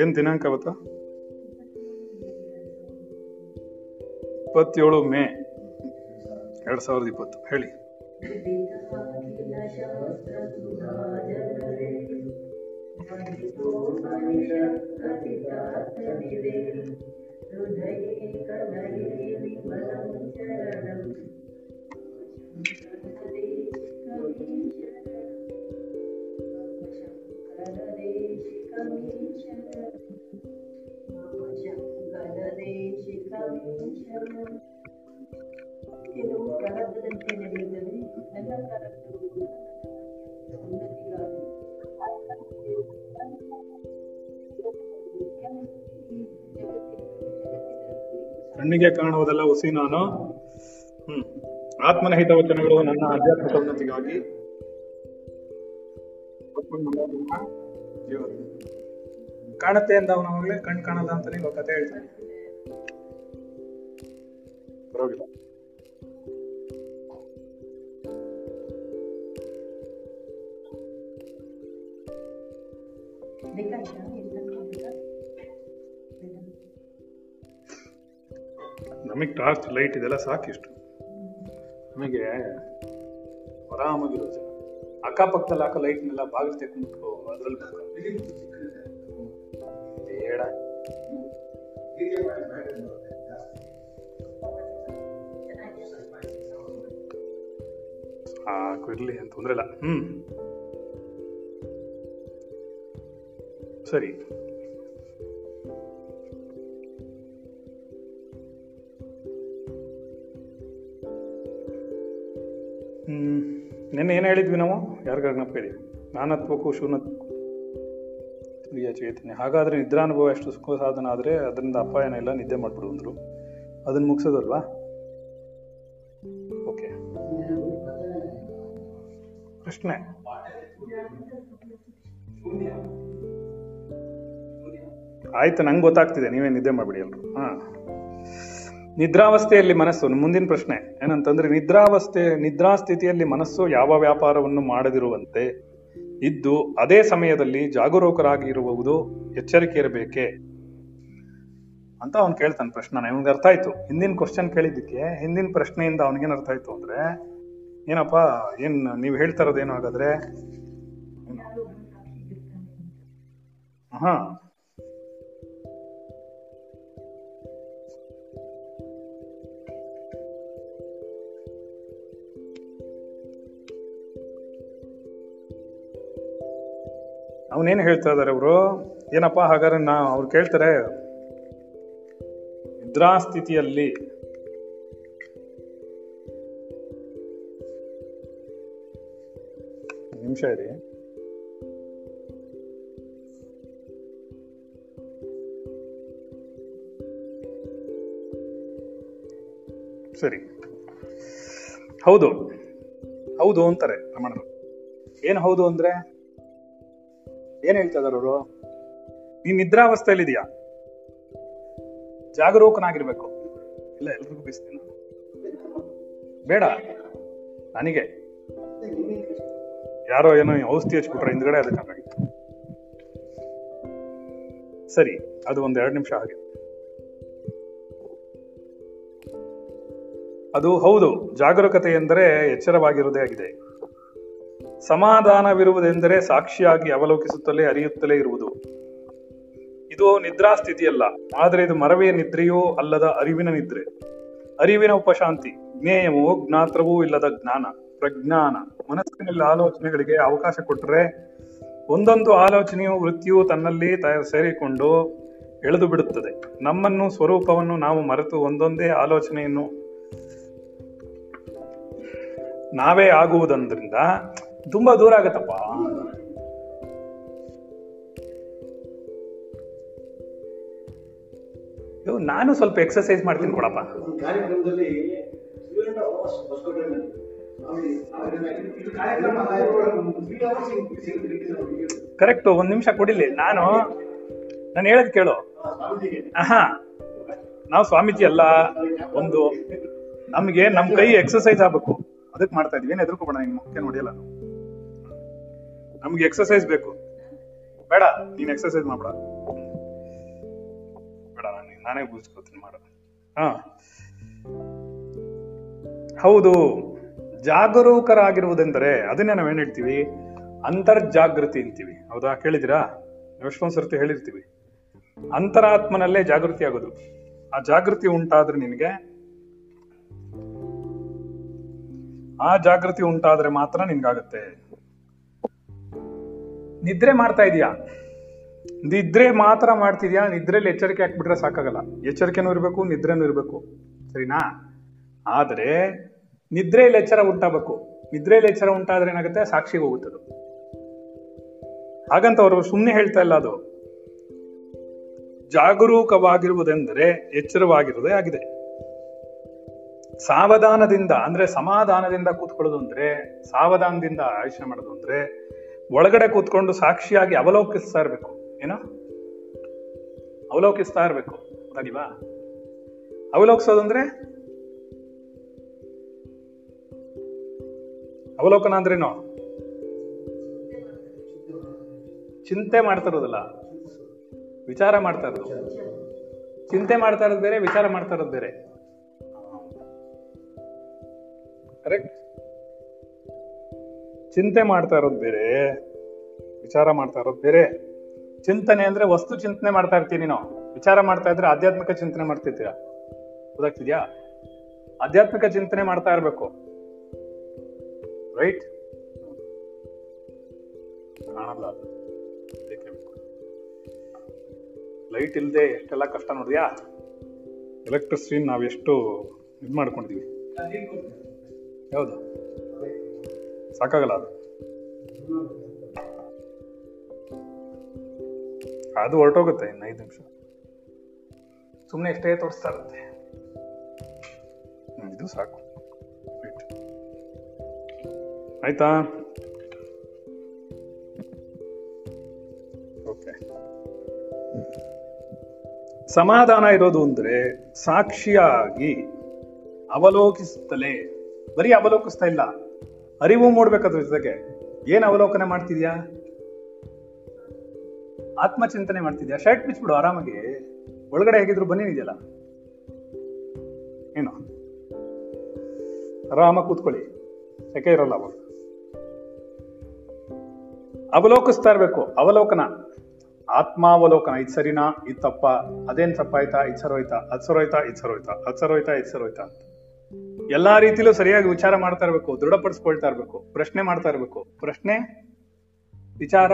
ಏನ್ ದಿನಾಂಕ ಅವತ್ತ? ಇಪ್ಪತ್ತೇಳು ಮೇ ಎರಡ್ ಸಾವಿರದ ಇಪ್ಪತ್ತು. ಹೇಳಿ. ಇದು ಕಣ್ಣಿಗೆ ಕಾಣುವುದೆಲ್ಲ ಹುಸಿ ನಾನು. ಹ್ಮ್. ಆತ್ಮನ ಹಿತವಚನಗಳು ನನ್ನ ಆಧ್ಯಾತ್ಮಿಕ ಉನ್ನತಿಗಾಗಿ. ಕಾಣುತ್ತೆ ಅಂತ ಅವನವಾಗ್ಲೇ ಕಣ್ ಕಾಣಲ್ಲ ಅಂತ ನೀವು ಕತೆ ಹೇಳ್ತಾನೆ. ಪರವಾಗಿಲ್ಲ. ನಮಗೆ ಟಾರ್ಚ್, ಲೈಟ್ ಇದೆಲ್ಲ ಸಾಕಿಷ್ಟು. ನಮಗೆ ಆರಾಮಾಗಿರೋ ಜನ. ಅಕ್ಕಪಕ್ಕದಲ್ಲಿ ಹಾಕೋ ಲೈಟ್ನೆಲ್ಲ ಬಾಗಿಲು ತೆಕ್ಕೊಂಡ್ಬಿಟ್ಟು ಅದ್ರಲ್ಲಿ ಬೇಡ ಸಾಕು ಇರಲಿ ಅಂತ ತೊಂದ್ರೆ ಇಲ್ಲ ಹ್ಞೂ ಸರಿ. ನಿನ್ನೆ ಏನು ಹೇಳಿದ್ವಿ ನಾವು? ಜ್ಞಾಪಕ ಇದೆ ನಾನತ್ವಕ್ಕೂ ಶೂನ್ಯತ್ವಕ್ಕೂ ತುರಿಯ ಚೇತನೆ. ಹಾಗಾದರೆ ನಿದ್ರಾನುಭವ ಎಷ್ಟು ಸುಖ ಸಾಧನ ಆದರೆ ಅದರಿಂದ ಅಪಾಯನ ಇಲ್ಲ, ನಿದ್ದೆ ಮಾಡ್ಬಿಡು ಅಂದರು. ಅದನ್ನು ಮುಗಿಸೋದಲ್ವಾ? ಓಕೆ. ಪ್ರಶ್ನೆ. ಆಯ್ತು, ನಂಗೆ ಗೊತ್ತಾಗ್ತಿದೆ. ನೀವೇ ನಿದ್ದೆ ಮಾಡಿಬಿಡಿ ಎಲ್ಲರು ಹಾ. ನಿದ್ರಾವಸ್ಥೆಯಲ್ಲಿ ಮನಸ್ಸು ಮುಂದಿನ ಪ್ರಶ್ನೆ ಏನಂತಂದ್ರೆ ನಿದ್ರಾವಸ್ಥೆ ನಿದ್ರಾ ಸ್ಥಿತಿಯಲ್ಲಿ ಮನಸ್ಸು ಯಾವ ವ್ಯಾಪಾರವನ್ನು ಮಾಡದಿರುವಂತೆ ಇದ್ದು ಅದೇ ಸಮಯದಲ್ಲಿ ಜಾಗರೂಕರಾಗಿ ಇರುವುದು ಎಚ್ಚರಿಕೆ ಇರಬೇಕೆ ಅಂತ ಅವ್ನು ಕೇಳ್ತಾನೆ ಪ್ರಶ್ನೆ. ಇವನ್ಗೆ ಅರ್ಥ ಆಯ್ತು. ಹಿಂದಿನ ಕ್ವಶನ್ ಕೇಳಿದ್ದಕ್ಕೆ, ಹಿಂದಿನ ಪ್ರಶ್ನೆಯಿಂದ ಅವನಿಗೇನು ಅರ್ಥ ಆಯ್ತು ಅಂದ್ರೆ, ಏನಪ್ಪ, ಏನ್ ನೀವು ಹೇಳ್ತಾ ಇರೋದೇನು ಹಾಗಾದ್ರೆ? ಹಾ. ಅವನೇನು ಹೇಳ್ತಾ ಇದ್ದಾರೆ ಅವರು? ಏನಪ್ಪ ಹಾಗಾದ್ರೆ ನಾ ಅವ್ರು ಕೇಳ್ತಾರೆ, ನಿದ್ರಾಸ್ಥಿತಿಯಲ್ಲಿ ನಿಮಿಷ ಇರಿ. ಸರಿ. ಹೌದು. ಹೌದು ಅಂತಾರೆ ರಮಣರು ಏನು ಹೌದು ಅಂದ್ರೆ? ಏನ್ ಹೇಳ್ತಾ ಇದಾರೆ ಅವರು? ನೀನ್ ನಿದ್ರಾವಸ್ಥೆಯಲ್ಲಿ ಇದೆಯಾ ಜಾಗರೂಕನಾಗಿರ್ಬೇಕು. ಇಲ್ಲ, ಎಲ್ರಿಗೂ ಬೀಸ್ತೀನಿ ಬೇಡ. ನನಗೆ. ಯಾರೋ ಏನೋ ಔಷಧಿ ಹಚ್ಬಿಟ್ರೆ ಹಿಂದ್ಗಡೆ ಅದಕ್ಕೆ ಸರಿ, ಅದು ಒಂದ್ ಎರಡು ನಿಮಿಷ ಹಾಗೆ. ಅದು ಹೌದು, ಜಾಗರೂಕತೆ ಎಂದರೆ ಎಚ್ಚರವಾಗಿರುವುದೇ ಆಗಿದೆ. ಸಮಾಧಾನವಿರುವುದೆಂದರೆ ಸಾಕ್ಷಿಯಾಗಿ ಅವಲೋಕಿಸುತ್ತಲೇ ಅರಿಯುತ್ತಲೇ ಇರುವುದು. ಇದು ನಿದ್ರಾ ಸ್ಥಿತಿಯಲ್ಲ, ಆದರೆ ಇದು ಮರವೆಯ ನಿದ್ರೆಯೂ ಅಲ್ಲದ ಅರಿವಿನ ನಿದ್ರೆ. ಅರಿವಿನ ಉಪಶಾಂತಿ ಜ್ಞೇಯವೂ ಜ್ಞಾತ್ರವೂ ಇಲ್ಲದ ಜ್ಞಾನ, ಪ್ರಜ್ಞಾನ. ಮನಸ್ಸಿನಲ್ಲಿ ಆಲೋಚನೆಗಳಿಗೆ ಅವಕಾಶ ಕೊಟ್ಟರೆ ಒಂದೊಂದು ಆಲೋಚನೆಯು ವೃತ್ತಿಯು ತನ್ನಲ್ಲಿ ಸೇರಿಕೊಂಡು ಎಳೆದು ಬಿಡುತ್ತದೆ. ನಮ್ಮನ್ನು, ಸ್ವರೂಪವನ್ನು ನಾವು ಮರೆತು ಒಂದೊಂದೇ ಆಲೋಚನೆಯನ್ನು ನಾವೇ ಆಗುವುದರಿಂದ ತುಂಬಾ ದೂರ ಆಗತ್ತಪ್ಪ. ನಾನು ಸ್ವಲ್ಪ ಎಕ್ಸರ್ಸೈಸ್ ಮಾಡ್ತೀನಿ ಕೊಡಪ್ಪ. ಕರೆಕ್ಟ್ ಒಂದ್ ನಿಮಿಷ ಕೊಡಿಲಿ. ನಾನು ನಾನು ಹೇಳದ್ ಕೇಳು. ಹ ನಾವು ಸ್ವಾಮೀಜಿ ಅಲ್ಲ. ಒಂದು ನಮ್ಗೆ ನಮ್ ಕೈ ಎಕ್ಸರ್ಸೈಸ್ ಆಗ್ಬೇಕು. ಅದಕ್ಕೆ ಮಾಡ್ತಾ ಇದೀವಿ. ಏನ್ ಎದುರ್ಕೋಬೇಡ ನಿನ್ ಮುಖ್ಯ ನೋಡಿಯಲ್ಲ ನಾವು ನಮ್ಗೆ ಎಕ್ಸರ್ಸೈಸ್ ಬೇಕು. ಬೇಡ, ನೀನ್ ಎಕ್ಸರ್ಸೈಸ್ ಮಾಡ್ಬೇಡ. ಬೇಡ, ನಾನು ಬೂಸ್ಕೋತೀನಿ ಮಾಡ. ಹಾ. ಹೌದು, ಜಾಗರೂಕರಾಗಿರುವುದೆಂದರೆ ಅದನ್ನೇ ನಾವೇನ್ ಹೇಳ್ತೀವಿ? ಅಂತರ್ಜಾಗೃತಿ ಅಂತೀವಿ. ಹೌದಾ? ಕೇಳಿದಿರಾ ಎಷ್ಟೊಂದ್ ಸರ್ತಿ ಹೇಳಿರ್ತೀವಿ. ಅಂತರಾತ್ಮನಲ್ಲೇ ಜಾಗೃತಿ ಆಗೋದು. ಆ ಜಾಗೃತಿ ಉಂಟಾದ್ರೆ ನಿನಗೆ ಆ ಜಾಗೃತಿ ಉಂಟಾದ್ರೆ ಮಾತ್ರ ನಿನ್ಗಾಗತ್ತೆ. ನಿದ್ರೆ ಮಾಡ್ತಾ ಇದೀಯಾ? ನಿದ್ರೆ ಮಾತ್ರ ಮಾಡ್ತಿದ್ಯಾ? ನಿದ್ರೆಯಲ್ಲಿ ಎಚ್ಚರಿಕೆ ಹಾಕ್ಬಿಟ್ರೆ ಸಾಕಾಗಲ್ಲ. ಎಚ್ಚರಿಕೆನೂ ಇರಬೇಕು, ನಿದ್ರೆನೂ ಇರಬೇಕು. ಸರಿನಾ? ಆದರೆ ನಿದ್ರೆಯಲ್ಲಿ ಎಚ್ಚರ ಉಂಟಾಗಬೇಕು. ನಿದ್ರೆಯಲ್ಲಿ ಎಚ್ಚರ ಉಂಟಾದ್ರೆ ಏನಾಗುತ್ತೆ? ಸಾಕ್ಷಿಗೆ ಹೋಗುತ್ತದೆ. ಹಾಗಂತ ಅವರು ಸುಮ್ಮನೆ ಹೇಳ್ತಾ ಇಲ್ಲ ಅದು. ಜಾಗರೂಕವಾಗಿರುವುದೆಂದರೆ ಎಚ್ಚರವಾಗಿರುವುದೇ ಆಗಿದೆ. ಸಾವಧಾನದಿಂದ, ಅಂದ್ರೆ ಸಮಾಧಾನದಿಂದ ಕೂತ್ಕೊಳ್ಳೋದು ಅಂದ್ರೆ, ಸಾವಧಾನದಿಂದ ಆಯುಷ್ಯ ಮಾಡೋದು ಅಂದ್ರೆ ಒಳಗಡೆ ಕೂತ್ಕೊಂಡು ಸಾಕ್ಷಿಯಾಗಿ ಅವಲೋಕಿಸ್ತಾ ಇರ್ಬೇಕು ಏನೋ? ಅವಲೋಕಿಸ್ತಾ ಇರ್ಬೇಕು ಅಲ್ವಾ ಅವಲೋಕಿಸೋದಂದ್ರೆ? ಅವಲೋಕನ ಅಂದ್ರೇನು? ಚಿಂತೆ ಮಾಡ್ತಾ ಇರೋದಲ್ಲ ವಿಚಾರ ಮಾಡ್ತಾ ಇರೋದು ಚಿಂತೆ ಮಾಡ್ತಾ ಇರೋದು ಬೇರೆ, ವಿಚಾರ ಮಾಡ್ತಾ ಇರೋದು ಬೇರೆ. ಕರೆಕ್ಟ್? ಚಿಂತೆ ಮಾಡ್ತಾ ಇರೋದು ಬೇರೆ, ವಿಚಾರ ಮಾಡ್ತಾ ಇರೋದು ಬೇರೆ. ಚಿಂತನೆ ಅಂದ್ರೆ ವಸ್ತು ಚಿಂತನೆ ಮಾಡ್ತಾ ಇರ್ತೀನಿ ನೀನು ವಿಚಾರ ಮಾಡ್ತಾ ಇದ್ರೆ ಆಧ್ಯಾತ್ಮಿಕ ಚಿಂತನೆ ಮಾಡ್ತಿರ್ತೀರಾ ಗೊತ್ತಾಗ್ತಿದ್ಯಾ? ಆಧ್ಯಾತ್ಮಿಕ ಚಿಂತನೆ ಮಾಡ್ತಾ ಇರ್ಬೇಕು. ರೈಟ್ ಕಾಣಲ್ಲ ಲೈಟ್ ಇಲ್ಲದೆ ಎಷ್ಟೆಲ್ಲ ಕಷ್ಟ ನೋಡಿದ್ಯಾ? ಎಲೆಕ್ಟ್ರಿಸಿಟಿ ನಾವೆಷ್ಟು ಇದು ಮಾಡ್ಕೊಂಡಿದೀವಿ. ಯಾವುದು? ಸಾಕಾಗಲ್ಲ ಅದು. ಅದು ಹೊರಟೋಗುತ್ತೆ ಇನ್ನು ಐದು ನಿಮಿಷ. ಸುಮ್ಮನೆ ಎಷ್ಟೇ ತೋರಿಸ್ತಾ ಇರುತ್ತೆ. ಇದು ಸಾಕು. ಆಯ್ತಾ? ಓಕೆ ಸಮಾಧಾನ ಇರೋದು ಅಂದ್ರೆ ಸಾಕ್ಷಿಯಾಗಿ ಅವಲೋಕಿಸುತ್ತಲೇ, ಬರೀ ಅವಲೋಕಿಸ್ತಾ ಇಲ್ಲ ಅರಿವು ಮೂಡ್ಬೇಕಾದ್ರ ಜೊತೆಗೆ. ಏನ್ ಅವಲೋಕನ ಮಾಡ್ತಿದ್ಯಾ? ಆತ್ಮಚಿಂತನೆ ಮಾಡ್ತಿದ್ಯಾ? ಶರ್ಟ್ ಬಿಚ್ಬಿಡು ಆರಾಮಾಗಿ. ಒಳಗಡೆ ಹೇಗಿದ್ರು ಬನ್ನಿದೆಯಲ್ಲ ಏನು? ಆರಾಮ ಕೂತ್ಕೊಳ್ಳಿ. ಯಾಕೆ ಇರಲ್ಲ ಅವಾಗ. ಅವಲೋಕಿಸ್ತಾ ಇರ್ಬೇಕು. ಅವಲೋಕನ. ಆತ್ಮಾವಲೋಕನ. ಇದು ಸರಿನಾ? ಇದು ತಪ್ಪ? ಅದೇನ್ ತಪ್ಪಾಯ್ತಾ? ಇದು ಸರೋಯ್ತಾ? ಅದು ಸರೋಯ್ತಾ? ಇದು ಸರೋಯ್ತಾ? ಅದ್ ಸರೋಯ್ತಾ? ಇದು ಸರೋಯ್ತಾ? ಎಲ್ಲಾ ರೀತಿಲೂ ಸರಿಯಾಗಿ ವಿಚಾರ ಮಾಡ್ತಾ ಇರ್ಬೇಕು, ದೃಢಪಡಿಸ್ಕೊಳ್ತಾ ಇರ್ಬೇಕು, ಪ್ರಶ್ನೆ ಮಾಡ್ತಾ ಇರ್ಬೇಕು. ಪ್ರಶ್ನೆ, ವಿಚಾರ,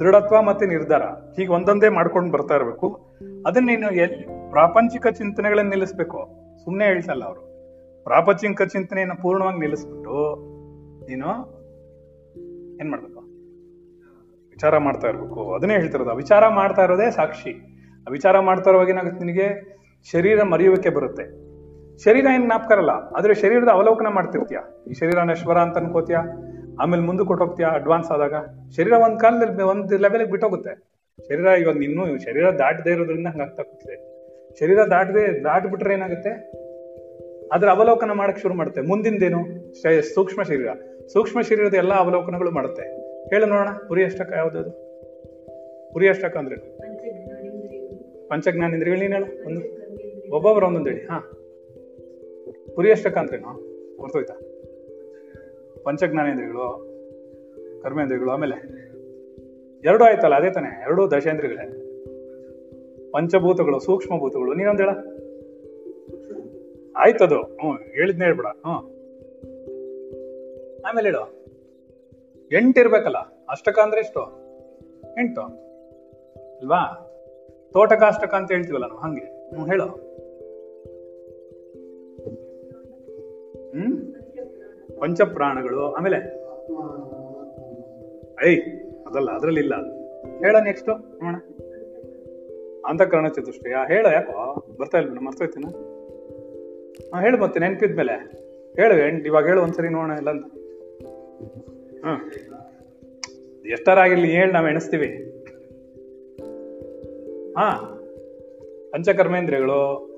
ದೃಢತ್ವ ಮತ್ತೆ ನಿರ್ಧಾರ, ಹೀಗೆ ಒಂದೊಂದೇ ಮಾಡ್ಕೊಂಡು ಬರ್ತಾ ಇರ್ಬೇಕು. ಅದನ್ನ ನೀನು ಎಲ್ಲಿ ಪ್ರಾಪಂಚಿಕ ಚಿಂತನೆಗಳನ್ನ ನಿಲ್ಲಿಸ್ಬೇಕು. ಸುಮ್ಮನೆ ಹೇಳ್ತಲ್ಲ ಅವರು. ಪ್ರಾಪಂಚಿಕ ಚಿಂತನೆಯನ್ನ ಪೂರ್ಣವಾಗಿ ನಿಲ್ಲಿಸ್ಬಿಟ್ಟು ನೀನು ಏನ್ ಮಾಡ್ಬೇಕು? ವಿಚಾರ ಮಾಡ್ತಾ ಇರ್ಬೇಕು. ಅದನ್ನೇ ಹೇಳ್ತಿರೋದು. ವಿಚಾರ ಮಾಡ್ತಾ ಇರೋದೇ ಸಾಕ್ಷಿ. ವಿಚಾರ ಮಾಡ್ತಾ ಇರುವಾಗ ಏನಾಗುತ್ತೆ ನಿನಗೆ? ಶರೀರ ಮರೆಯುವಿಕೆ ಬರುತ್ತೆ. ಶರೀರ ಏನ್ ಜ್ಞಾಪಕರಲ್ಲ ಆದ್ರೆ ಶರೀರದ ಅವಲೋಕನ ಮಾಡ್ತಿರ್ತೀಯ ಈ ಶರೀರ ನಶ್ವರ ಅಂತ ಅನ್ಕೋತೀಯ? ಆಮೇಲೆ ಮುಂದೆ ಕೊಟ್ಟೋಗ್ತೀಯ ಅಡ್ವಾನ್ಸ್ ಆದಾಗ? ಶರೀರ ಒಂದ್ ಕಾಲದಲ್ಲಿ ಒಂದ್ ಲೆವೆಲ್ಗೆ ಬಿಟ್ಟೋಗುತ್ತೆ. ಶರೀರ ಇವಾಗ ಇನ್ನೂ ಶರೀರ ದಾಟದೇ ಇರೋದ್ರಿಂದ ಹಂಗಾಗ್ತಾ ಕೂತಿದೆ ಶರೀರ ದಾಟದೆ, ದಾಟ್ಬಿಟ್ರೆ ಏನಾಗುತ್ತೆ? ಅದ್ರ ಅವಲೋಕನ ಮಾಡಕ್ ಶುರು ಮಾಡುತ್ತೆ. ಮುಂದಿಂದೇನು? ಸೂಕ್ಷ್ಮ ಶರೀರ. ಸೂಕ್ಷ್ಮ ಶರೀರದ ಎಲ್ಲಾ ಅವಲೋಕನಗಳು ಮಾಡುತ್ತೆ. ಹೇಳು ನೋಡೋಣ ಪುರಿ ಅಷ್ಟಕ ಯಾವ್ದು ಪುರಿ ಅಷ್ಟಕ ಅಂದ್ರೆ? ಪಂಚಜ್ಞಾನೇಂದ್ರಿಯಗಳು. ನೀನ್ ಹೇಳು? ಒಂದು ಒಬ್ಬೊಬ್ರು ಒಂದೊಂದು ಹೇಳಿ, ಹಾ. ಪುರಿ ಅಷ್ಟಕ ಅಂದ್ರೇನು ಹೊರ್ತೋಯ್ತಾ ಪಂಚಜ್ಞಾನೇಂದ್ರಿಯಗಳು, ಕರ್ಮೇಂದ್ರಿಯಗಳು, ಆಮೇಲೆ ಎರಡು ಆಯ್ತಲ್ಲ, ಅದೇ ತಾನೆ, ಎರಡು ದಶೇಂದ್ರಿಗಳೇ ಪಂಚಭೂತಗಳು ಸೂಕ್ಷ್ಮ ಭೂತಗಳು ನೀನೊಂದು ಹೇಳ. ಆಯ್ತದು. ಹ್ಞೂ, ಹೇಳಿದ್ನೇ ಹೇಳ್ಬಿಡ. ಹ್ಞೂ. ಆಮೇಲೆ ಹೇಳು. ಎಂಟು ಇರ್ಬೇಕಲ್ಲ ಅಷ್ಟಕ ಅಂದ್ರೆ ಎಷ್ಟು? ಎಂಟು. ಅಲ್ವಾ? ತೋಟಕಾಷ್ಟಕ ಅಂತ ಹೇಳ್ತೀವಲ್ಲ ನಾವು, ಹಂಗೆ. ಹ್ಞೂ, ಹೇಳು. ಪಂಚಪ್ರಾಣಗಳು, ಆಮೇಲೆ ಐ, ಅದಲ್ಲ ಅದ್ರಲ್ಲಿ ಇಲ್ಲ ಹೇಳ ನೆಕ್ಸ್ಟ್ ನೋಡೋಣ. ಅಂತಃಕರಣ ಚತುಷ್ಟಯ, ಹೇಳ, ಯಾಕೋ ಬರ್ತಾ ಇಲ್ಲ ಮರ್ತೋಯ್ತೀನ ಹಾ, ಹೇಳು ಮತ್ತೆ, ನೆನ್ಪಿದ್ಮೇಲೆ. ಹೇಳು ಎಂಟ್ ಇವಾಗ ಹೇಳು ಒಂದ್ಸರಿ ನೋಡೋಣ ಇಲ್ಲ ಅಂತ. ಹ್ಮ್ ಎಷ್ಟರಾಗಿರ್ಲಿ ಹೇಳಿ ನಾವು ಎಣಿಸ್ತೀವಿ. ಹಾ. ಪಂಚಕರ್ಮೇಂದ್ರಿಯಗಳು,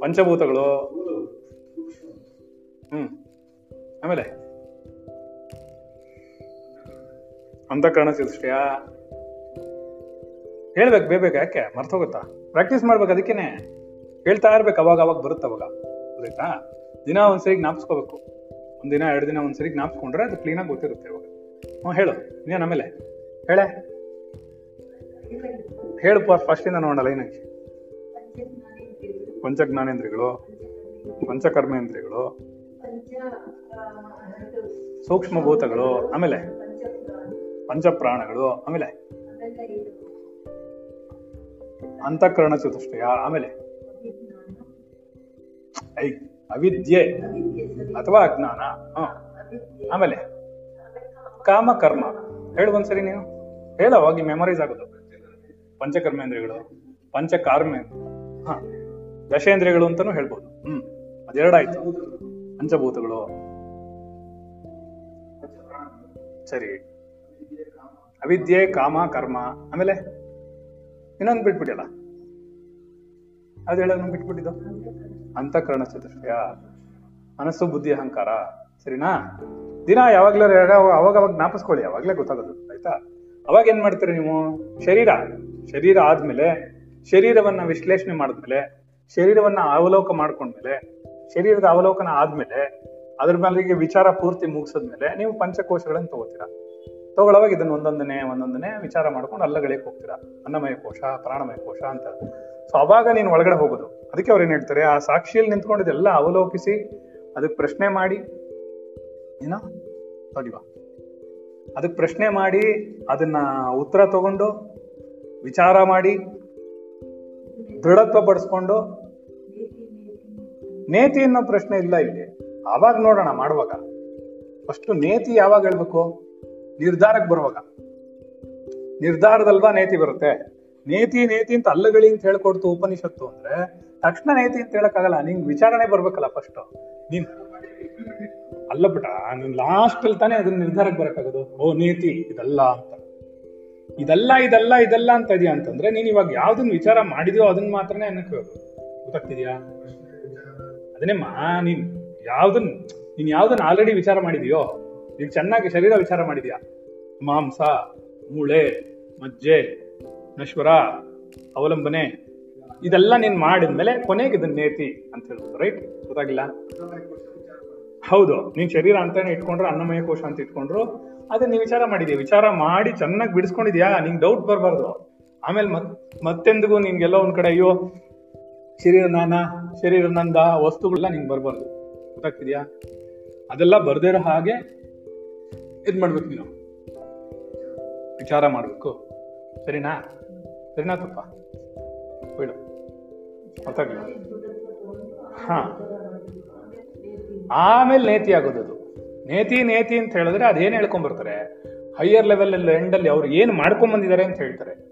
ಪಂಚಭೂತಗಳು ಆಮೇಲೆ ಅಂತಃಕರಣ ಚತುಷ್ಟಯ ಹೇಳ್ಬೇಕು, ಬೇಬೇಕು ಯಾಕೆ? ಮರ್ತೋಗುತ್ತಾ ಪ್ರಾಕ್ಟೀಸ್ ಮಾಡ್ಬೇಕು ಅದಕ್ಕೇನೆ. ಹೇಳ್ತಾ ಇರ್ಬೇಕು, ಅವಾಗ ಅವಾಗ ಬರುತ್ತೆ ಅವಾಗ. ಗೊತ್ತಾಯ್ತಾ ದಿನ ಒಂದ್ಸರಿ ಜ್ಞಾಪಿಸ್ಕೋಬೇಕು. ಒಂದಿನ ಎರಡು ದಿನ ಒಂದ್ಸರಿ ಜ್ಞಾಪಿಸ್ಕೊಂಡ್ರೆ ಅದು ಕ್ಲೀನಾಗಿ ಗೊತ್ತಿರುತ್ತೆ ಅವಾಗ. ಹ್ಞೂ ಹೇಳು. ನೀನು ಆಮೇಲೆ. ಹೇಳೆ. ಹೇಳು ಫಸ್ಟಿಂದ ನೋಡೋಣ ಪಂಚ ಜ್ಞಾನೇಂದ್ರಿಯಗಳು ಸೂಕ್ಷ್ಮಭೂತಗಳು, ಆಮೇಲೆ ಪಂಚ ಪಂಚಪ್ರಾಣಗಳು, ಆಮೇಲೆ ಆಮೇಲೆ ಅಂತಃಕರಣ ಚತುಷ್ಟಯ, ಆಮೇಲೆ ಐ, ಅವಿದ್ಯೆ ಅಥವಾ ಅಜ್ಞಾನ ಆಮೇಲೆ ಆಮೇಲೆ ಕಾಮ ಕರ್ಮ ಹೇಳು ಒಂದ್ಸರಿ ನೀವು ಹೇಳ ಹೋಗಿ ಮೆಮೊರೈಸ್ ಆಗೋದು ಪಂಚಕರ್ಮೇಂದ್ರಿಯಗಳು ಪಂಚಕಾರ್ಮೇಂದ್ರ ಹ, ದಶೇಂದ್ರಿಯಗಳು ಅಂತಾನು ಹೇಳ್ಬೋದು. ಹ್ಮ್ ಅದೆರಡಾಯ್ತು ಪಂಚಭೂತಗಳು. ಸರಿ. ಅವಿದ್ಯೆ, ಕಾಮ, ಕರ್ಮ, ಆಮೇಲೆ ಇನ್ನೊಂದು ಬಿಟ್ಬಿಟ್ಟಿಲ್ಲ ಅದು ಹೇಳೋದು ಬಿಟ್ಬಿಟ್ಟಿದ್ದು? ಅಂತಃಕರಣ ಚತುಷ್ಟಯ. ಮನಸ್ಸು, ಬುದ್ಧಿ, ಅಹಂಕಾರ. ಸರಿನಾ? ದಿನ ಯಾವಾಗ್ಲೂ ಅವಾಗ ಅವಾಗ ಜ್ಞಾಪಿಸ್ಕೊಳ್ಳಿ ಅವಾಗ್ಲೇ ಗೊತ್ತಾಗೋದು, ಆಯ್ತಾ? ಅವಾಗ ಏನ್ ಮಾಡ್ತೀರಿ ನೀವು? ಶರೀರ. ಶರೀರ ಆದ್ಮೇಲೆ, ಶರೀರವನ್ನ ವಿಶ್ಲೇಷಣೆ ಮಾಡಿದ್ಮೇಲೆ, ಶರೀರವನ್ನ ಅವಲೋಕ ಮಾಡ್ಕೊಂಡ್ಮೇಲೆ ಶರೀರದ ಅವಲೋಕನ ಆದ್ಮೇಲೆ ಅದ್ರ ಮೇಲೆ ವಿಚಾರ ಪೂರ್ತಿ ಮುಗಿಸಿದ್ಮೇಲೆ ನೀವು ಪಂಚಕೋಶಗಳನ್ನ ತಗೋತೀರಾ. ತಗೊಳ್ಳೋವಾಗ ಇದನ್ನ ಒಂದೊಂದನೇ ಒಂದೊಂದನೇ ವಿಚಾರ ಮಾಡ್ಕೊಂಡು ಅಲ್ಲಗಳಿಗೆ ಹೋಗ್ತೀರಾ. ಅನ್ನಮಯ ಕೋಶ, ಪ್ರಾಣಮಯ ಕೋಶ ಅಂತ. ಸೊ ಅವಾಗ ನೀನು ಒಳಗಡೆ ಹೋಗೋದು. ಅದಕ್ಕೆ ಅವ್ರು ಏನ್ ಹೇಳ್ತಾರೆ? ಆ ಸಾಕ್ಷಿಯಲ್ಲಿ ನಿಂತ್ಕೊಂಡಿದ್ದೆಲ್ಲ ಅವಲೋಕಿಸಿ ಅದಕ್ಕೆ ಪ್ರಶ್ನೆ ಮಾಡಿ. ಏನೋ? ನೋಡಿ ಬಾ. ಅದಕ್ಕೆ ಪ್ರಶ್ನೆ ಮಾಡಿ, ಅದನ್ನ ಉತ್ತರ ತಗೊಂಡು, ವಿಚಾರ ಮಾಡಿ, ದೃಢತ್ವ ಪಡಿಸ್ಕೊಂಡು ನೀತಿ ಅನ್ನೋ ಪ್ರಶ್ನೆ ಇಲ್ಲ ಇಲ್ಲಿ. ಆವಾಗ ನೋಡೋಣ ಮಾಡುವಾಗ. ಫಸ್ಟ್ ನೇತಿ ಯಾವಾಗ ಹೇಳ್ಬೇಕು? ನಿರ್ಧಾರಕ್ಕೆ ಬರುವಾಗ. ನಿರ್ಧಾರದಲ್ವಾ ನೇತಿ ಬರುತ್ತೆ? ನೇತಿ ನೇತಿ ಅಂತ ಅಲ್ಲಗಳಿ ಅಂತ ಹೇಳ್ಕೊಡ್ತು ಉಪನಿಷತ್ತು ಅಂದ್ರೆ, ತಕ್ಷಣ ನೇತಿ ಅಂತ ಹೇಳಕ್ಕಾಗಲ್ಲ, ನಿಂಗೆ ವಿಚಾರಣೆ ಬರ್ಬೇಕಲ್ಲ ಫಸ್ಟ್ ನೀನ್ ಅಲ್ಲ ಬಿಟ ನೀನ್ ಲಾಸ್ಟ್ ಅಲ್ಲಿ ತಾನೇ ಅದನ್ನ ನಿರ್ಧಾರಕ್ಕೆ ಬರಕ್ಕಾಗೋದು. ಓ, ನೇತಿ, ಇದಲ್ಲ ಅಂತ. ಇದಲ್ಲ ಇದಲ್ಲ ಇದಲ್ಲ ಅಂತ ಇದೆಯಾ ಅಂತಂದ್ರೆ, ನೀನ್ ಇವಾಗ ಯಾವ್ದನ್ನ ವಿಚಾರ ಮಾಡಿದ್ಯೋ ಅದನ್ನ ಮಾತ್ರನೇ ಅನ್ನಕ್ಕೆ ಗೊತ್ತಾಗ್ತಿದ್ಯಾ? ಅದನ್ನೇ ಮಾ, ನೀನ್ ಯಾವ್ದನ್, ನೀನ್ ಯಾವ್ದನ್ನ ಆಲ್ರೆಡಿ ವಿಚಾರ ಮಾಡಿದೀಯೋ, ನೀನ್ ಚೆನ್ನಾಗಿ ಶರೀರ ವಿಚಾರ ಮಾಡಿದ್ಯಾ? ಮಾಂಸ, ಮೂಳೆ, ಮಜ್ಜೆ, ನಶ್ವರ, ಅವಲಂಬನೆ, ಇದೆಲ್ಲ ನೀನ್ ಮಾಡಿದ್ಮೇಲೆ ಕೊನೆಗೆ ಇದನ್ನ ನೇತಿ ಅಂತ ಹೇಳ್ಬೋದು ರೈಟ್ ಗೊತ್ತಾಗಿಲ್ಲ? ಹೌದು, ನೀನ್ ಶರೀರ ಅಂತಾನೆ ಇಟ್ಕೊಂಡ್ರು, ಅನ್ನಮಯ ಕೋಶ ಅಂತ ಇಟ್ಕೊಂಡ್ರು, ಅದೇ ನೀವು ವಿಚಾರ ಮಾಡಿದ್ಯಾ, ವಿಚಾರ ಮಾಡಿ ಚೆನ್ನಾಗಿ ಬಿಡಿಸ್ಕೊಂಡಿದ್ಯಾ? ನಿಂಗೆ ಡೌಟ್ ಬರಬಾರ್ದು. ಆಮೇಲೆ ಮತ್, ಮತ್ತೆಂದಿಗೂ ನಿನ್ಗೆಲ್ಲ ಒಂದ್ ಕಡೆ, ಅಯ್ಯೋ ಶರೀರ ನಾನ ಶರೀರ ನಂದ ವಸ್ತುಗಳೆಲ್ಲ ನಿಂಗೆ ಬರಬಾರ್ದು. ಗೊತ್ತಾಗ್ತಿದ್ಯಾ? ಅದೆಲ್ಲ ಬರ್ದಿರೋ ಹಾಗೆ ಇದು ಮಾಡ್ಬೇಕು ನೀನು. ವಿಚಾರ ಮಾಡಬೇಕು. ಸರಿನಾ? ಸರಿನಾ ತಪ್ಪ? ಬಿಡು. ಗೊತ್ತಾಗಲಿಲ್ಲ. ಹಾ. ಆಮೇಲೆ ನೇತಿ ಆಗೋದು ಅದು. ನೇತಿ ನೇತಿ ಅಂತ ಹೇಳಿದ್ರೆ ಅದೇನು ಹೇಳ್ಕೊಂಡ್ಬರ್ತಾರೆ ಹೈಯರ್ ಲೆವೆಲ್ ಎಂಡಲ್ಲಿ ಅವ್ರು ಏನು ಮಾಡ್ಕೊಂಬಂದಿದ್ದಾರೆ ಅಂತ ಹೇಳ್ತಾರೆ.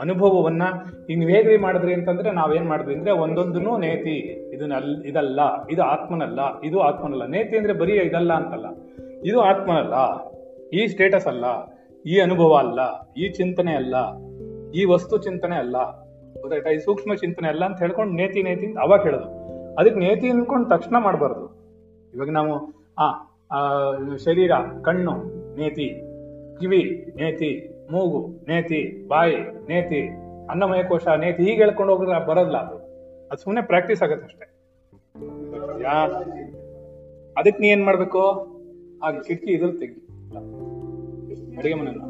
ಅನುಭವವನ್ನ ಹೇಗೆ ಹೇಗ್ರಿ ಮಾಡಿದ್ರಿ ಅಂತಂದ್ರೆ ನಾವೇನ್ ಮಾಡಿದ್ವಿ ಅಂದ್ರೆ ಒಂದೊಂದನ್ನು ನೇತಿ ಇದನ್ನ ಇದಲ್ಲ ಇದು ಆತ್ಮನಲ್ಲ ಇದು ಆತ್ಮನಲ್ಲ. ನೇತಿ ಅಂದ್ರೆ ಬರೀ ಇದಲ್ಲ ಅಂತಲ್ಲ. ಇದು ಆತ್ಮನಲ್ಲ ಈ ಸ್ಟೇಟಸ್ ಅಲ್ಲ ಈ ಅನುಭವ ಅಲ್ಲ ಈ ಚಿಂತನೆ ಅಲ್ಲ ಈ ವಸ್ತು ಚಿಂತನೆ ಅಲ್ಲ. ಗೊತ್ತಾಯ್ತಾ? ಈ ಸೂಕ್ಷ್ಮ ಚಿಂತನೆ ಅಲ್ಲ ಅಂತ ಹೇಳ್ಕೊಂಡು ನೇತಿ ನೇತಿ ಅಂತ ಅವಾಗ ಹೇಳೋದು. ಅದಕ್ಕೆ ನೇತಿ ಅನ್ಕೊಂಡು ತಕ್ಷಣ ಮಾಡಬಾರ್ದು. ಇವಾಗ ನಾವು ಆ, ಶರೀರ ಕಣ್ಣು ನೇತಿ ಕಿವಿ ನೇತಿ ಮೂಗು, ನೇತಿ, ಬಾಯಿ, ನೇತಿ ಅನ್ನಮಯ ಕೋಶ ನೇತಿ, ಹೀಗೆ ಹೇಳ್ಕೊಂಡು ಹೋಗಿದ್ರೆ ಬರೋದಿಲ್ಲ ಅದು. ಅದು ಸುಮ್ಮನೆ ಪ್ರಾಕ್ಟೀಸ್ ಆಗತ್ತೆ ಅಷ್ಟೇ. ಅದಕ್ಕೆ ನೀ ಏನ್ ಮಾಡ್ಬೇಕು? ಆ ಕಿಟಕಿ ಇದ್ರ ತೆಗಿ ಅಡಿಗೆ ಮನೆ ಅಲ್ಲೂ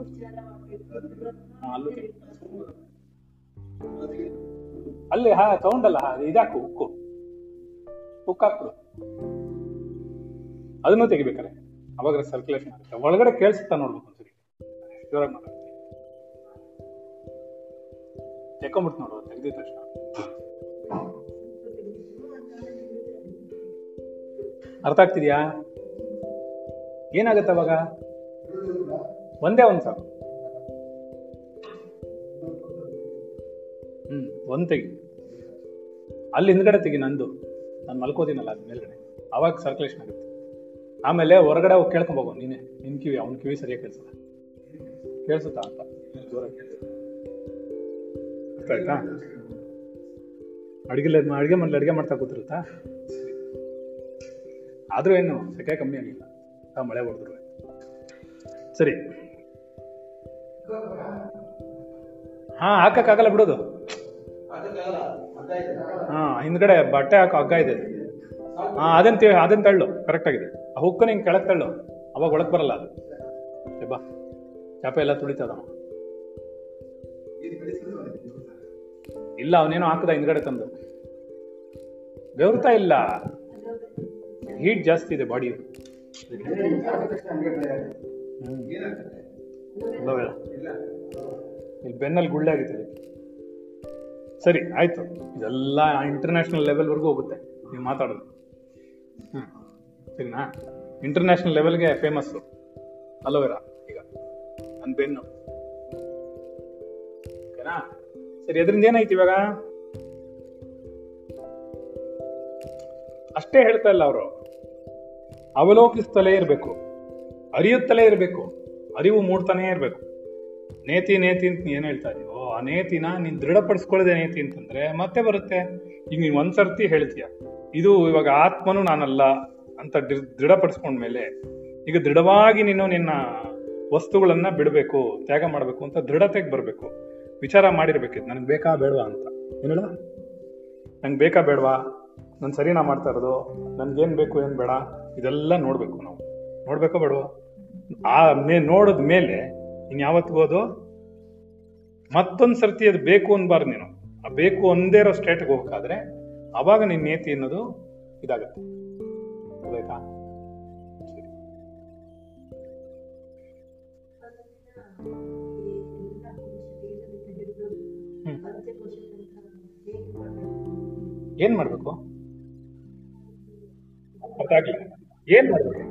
ಅಲ್ಲಿ, ಹಾ ತಗೊಂಡಲ್ಲ ಇದಾಕು ಉಕ್ಕು. ಉಕ್ಕು ಹಾಕ್ಬಿಡು. ಅದನ್ನು ತೆಗಿಬೇಕಾರೆ ಅವಾಗ ಸರ್ಕ್ಯುಲೇಷನ್ ಆಗುತ್ತೆ. ಒಳಗಡೆ ಕೇಳಿಸುತ್ತಾ ನೋಡ್ಬೇಕು ಒಂದ್ಸರಿ. ಮಾತಾಡ್ತೀನಿ ತೆಕ್ಕೊಂಬಿಡ್ತು ನೋಡು, ತೆಗ್ದಿದ ತಕ್ಷಣ. ಅರ್ಥ ಆಗ್ತಿದ್ಯಾ? ಏನಾಗುತ್ತೆ ಅವಾಗ? ಒಂದೇ ಒಂದು ಸಾಕು. ಹ್ಮ್, ಒಂದ್ ತೆಗಿ. ಅಲ್ಲಿ ಹಿಂದ್ಗಡೆ ತೆಗಿ ನಂದು. ನಾನು ಮಲ್ಕೋತೀನಲ್ಲ ಅದ್ ಮೇಲ್ಗಡೆ. ಅವಾಗ ಸರ್ಕ್ಯುಲೇಷನ್ ಆಗುತ್ತೆ. ಆಮೇಲೆ ಹೊರಗಡೆ ಹೋಗಿ ಕೇಳ್ಕೊಂಬೋಗು ನೀನೆ. ನಿನ್ ಕಿವಿ, ಅವ್ನ ಕಿವಿ ಸರಿಯಾಗಿ ಕೇಳಿಸಲ್ಲ. ಕೇಳಿಸುತ್ತಾ ಅಂತ. ಅರ್ಥ ಆಯ್ತಾ ಅಡುಗೆ ಮನೇಲಿ ಅಡುಗೆ ಮಾಡ್ತಾ ಕೂತಿರುತ್ತಾ? ಆದರೂ ಏನು, ಸೆಕೆ ಕಮ್ಮಿ ಆಗಿಲ್ಲ. ಆ ಮಳೆ ಹೊಡೆದ್ರು. ಸರಿ. ಹಾ ಹಾಕಕ್ಕಾಗಲ್ಲ ಬಿಡೋದು. ಹಾ, ಹಿಂದ್ಗಡೆ ಬಟ್ಟೆ ಹಾಕೋ ಹಗ್ಗ ಇದೆ. ಹಾ, ಅದನ್ ಅದನ್ನ ತಳ್ಳು ಕರೆಕ್ಟ್ ಆಗಿದೆ. ಆ ಹುಕ್ಕು ನಿಂಗೆ ಕೆಳಗೆ ತಳ್ಳು. ಅವಾಗ ಒಳಗೆ ಬರಲ್ಲ ಅದು. ಬಾ. ಚಾಪೆ ಎಲ್ಲ ತುಳಿತದ ಇಲ್ಲ, ಅವನೇನೋ ಹಾಕದ ಹಿಂದ್ಗಡೆ ತಂದು. ಬೆವರ್ತಾ ಇಲ್ಲ. ಹೀಟ್ ಜಾಸ್ತಿ ಇದೆ ಬಾಡಿ. ಇಲ್ಲಿ ಬೆನ್ನಲ್ಲಿ ಗುಳ್ಳೆ ಆಗಿತ್ತು ಸರಿ, ಆಯ್ತು. ಇದೆಲ್ಲ ಇಂಟರ್ನ್ಯಾಷನಲ್ ಲೆವೆಲ್ವರೆಗೂ ಹೋಗುತ್ತೆ. ನೀವು ಮಾತಾಡೋದು. ಹ್ಮ್. ಸರಿನಾ? ಇಂಟರ್ನ್ಯಾಷನಲ್ ಲೆವೆಲ್ಗೆ ಫೇಮಸ್ಸು ಅಲೋವೆರಾ ಈಗ. ನನ್ನ ಬೆನ್ನು. ಓಕೆನಾ? ಸರಿ, ಅದರಿಂದ ಏನಾಯ್ತು ಇವಾಗ? ಅಷ್ಟೇ ಹೇಳ್ತಾ ಇಲ್ಲ ಅವರು. ಅವಲೋಕಿಸ್ತಲೇ ಇರಬೇಕು. ಅರಿಯುತ್ತಲೇ ಇರಬೇಕು. ಅರಿವು ಮೂಡ್ತಾನೇ ಇರಬೇಕು. ನೇತಿ ನೇತಿ ಅಂತ ಏನು ಹೇಳ್ತಾ ಇದೀವೋ ಆ ನೇತಿನ ನೀನ್ ದೃಢಪಡಿಸ್ಕೊಳ್ಳದೆ ನೇತಿ ಅಂತಂದ್ರೆ ಮತ್ತೆ ಬರುತ್ತೆ. ಈಗ ನೀನ್ ಒಂದ್ಸರ್ತಿ ಹೇಳ್ತೀಯ, ಇದು ಇವಾಗ ಆತ್ಮನು ನಾನಲ್ಲ ಅಂತ ದೃಢಪಡಿಸ್ಕೊಂಡ್ಮೇಲೆ ಈಗ ದೃಢವಾಗಿ ನೀನು ನಿನ್ನ ವಸ್ತುಗಳನ್ನ ಬಿಡಬೇಕು, ತ್ಯಾಗ ಮಾಡಬೇಕು ಅಂತ ದೃಢತೆಗೆ ಬರಬೇಕು. ವಿಚಾರ ಮಾಡಿರ್ಬೇಕಿತ್ತು ನನಗೆ ಬೇಕಾ ಬೇಡವಾ ಅಂತ. ಏನಿಲ್ಲ ನಂಗೆ ಬೇಕಾ ಬೇಡವಾ? ನಾನು ಸರಿನಾ ಮಾಡ್ತಾ ಇರೋದು? ನನ್ಗೇನು ಬೇಕು, ಏನು ಬೇಡ? ಇದೆಲ್ಲ ನೋಡಬೇಕು ನಾವು. ನೋಡ್ಬೇಕೋ ಬೇಡವಾ? ಆ ಮೇ, ನೋಡಿದ ಮೇಲೆ ಇನ್ ಯಾವತ್ತಿಗೂ ಮತ್ತೊಂದ್ ಸರ್ತಿ ಅದು ಬೇಕು ಅನ್ಬಾರ್ದು ನೀನು. ಆ ಬೇಕು ಒಂದೇ ಇರೋ ಸ್ಟೇಟ್ಗೆ ಹೋಗ್ಬೇಕಾದ್ರೆ ಅವಾಗ ನಿನ್ನ ನೇತಿ ಅನ್ನೋದು ಇದಾಗತ್ತೆ. ಗೊತ್ತಾಯ್ತಾ ಸರಿ. ಏನ್ ಮಾಡ್ಬೇಕು? ಅರ್ಥ ಏನ್ ಮಾಡ್ಬೇಕು?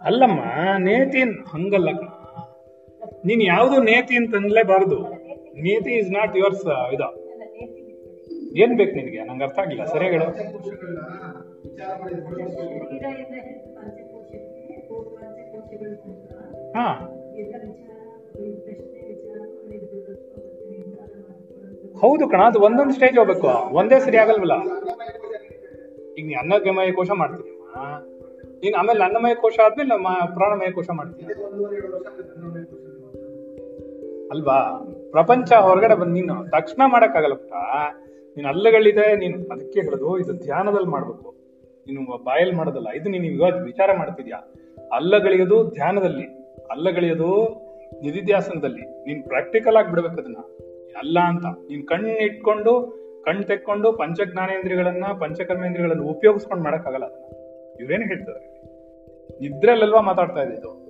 ಅಲ್ಲಮ್ಮ ನೇತಿ ಹಂಗಲ್ಲ. ನೀನ್ ಯಾವ್ದು ನೇತಿ ಅಂತ ಅನ್ಲೇಬಾರ್ದು. ನೇತಿ ಇಸ್ ನಾಟ್ ಯುವರ್ಸ್ ಇದ. ಏನ್ ಬೇಕು ನಿನಗೆ? ನಂಗೆ ಅರ್ಥ ಆಗಿಲ್ಲ ಸರಿಯಾಗಿ ಹೌದು ಕಣ, ಅದು ಒಂದೊಂದು ಸ್ಟೇಜ್ ಹೋಗ್ಬೇಕು. ಒಂದೇ ಸರಿ ಆಗಲ್ವಲ್ಲ? ಈಗ ನೀ ಅನ್ನಮಯ ಕೋಶ ಮಾಡ್ತೀನಿ. ನೀನ್ ಆಮೇಲೆ ಅನ್ನಮಯ ಕೋಶ ಆದ್ಮೇಲೆ ಮ- ಪ್ರಾಣಮಯ ಕೋಶ ಮಾಡ್ತೀನಿ. ಅಲ್ವಾ? ಪ್ರಪಂಚ ಹೊರಗಡೆ ಬಂದ್ ನೀನು ತಕ್ಷಣ ಮಾಡಕ್ಕಾಗಲ್ಲಪ್ಪ ಪುಟ್ಟ. ನೀನು ಅಲ್ಲಗಳಿದೆ, ನೀನು ಅದಕ್ಕೆ ಹೇಳೋದು, ಇದು ಧ್ಯಾನದಲ್ಲಿ ಮಾಡ್ಬೇಕು. ನೀನು ಬಾಯಲ್ ಮಾಡೋದಲ್ಲ, ಇದು ನೀನು ಇವಾಗ ವಿಚಾರ ಮಾಡ್ತಿದ್ಯಾ? ಅಲ್ಲಗಳಿಯೋದು ಧ್ಯಾನದಲ್ಲಿ, ಅಲ್ಲಗಳಿಯೋದು ನಿಧಿಧ್ಯಾಸನದಲ್ಲಿ ನೀನ್ ಪ್ರಾಕ್ಟಿಕಲ್ ಆಗಿ ಬಿಡ್ಬೇಕು ಅದನ್ನ. ಅಲ್ಲ ಅಂತ. ನೀನ್ ಕಣ್ಣು ಇಟ್ಕೊಂಡು ಕಣ್ ತೆಕ್ಕೊಂಡು ಪಂಚಜ್ಞಾನೇಂದ್ರಿಯಗಳನ್ನ, ಪಂಚಕರ್ಮೇಂದ್ರಿಯಗಳನ್ನ ಉಪಯೋಗಿಸ್ಕೊಂಡು ಮಾಡಕ್ಕಾಗಲ್ಲ ಅದನ್ನ. ಇವ್ರೇನು ಹೇಳ್ತಾರೆ? ನಿದ್ರೆಲ್ಲಲ್ವಾ ಮಾತಾಡ್ತಾ ಇದ್ದಿದ್ದು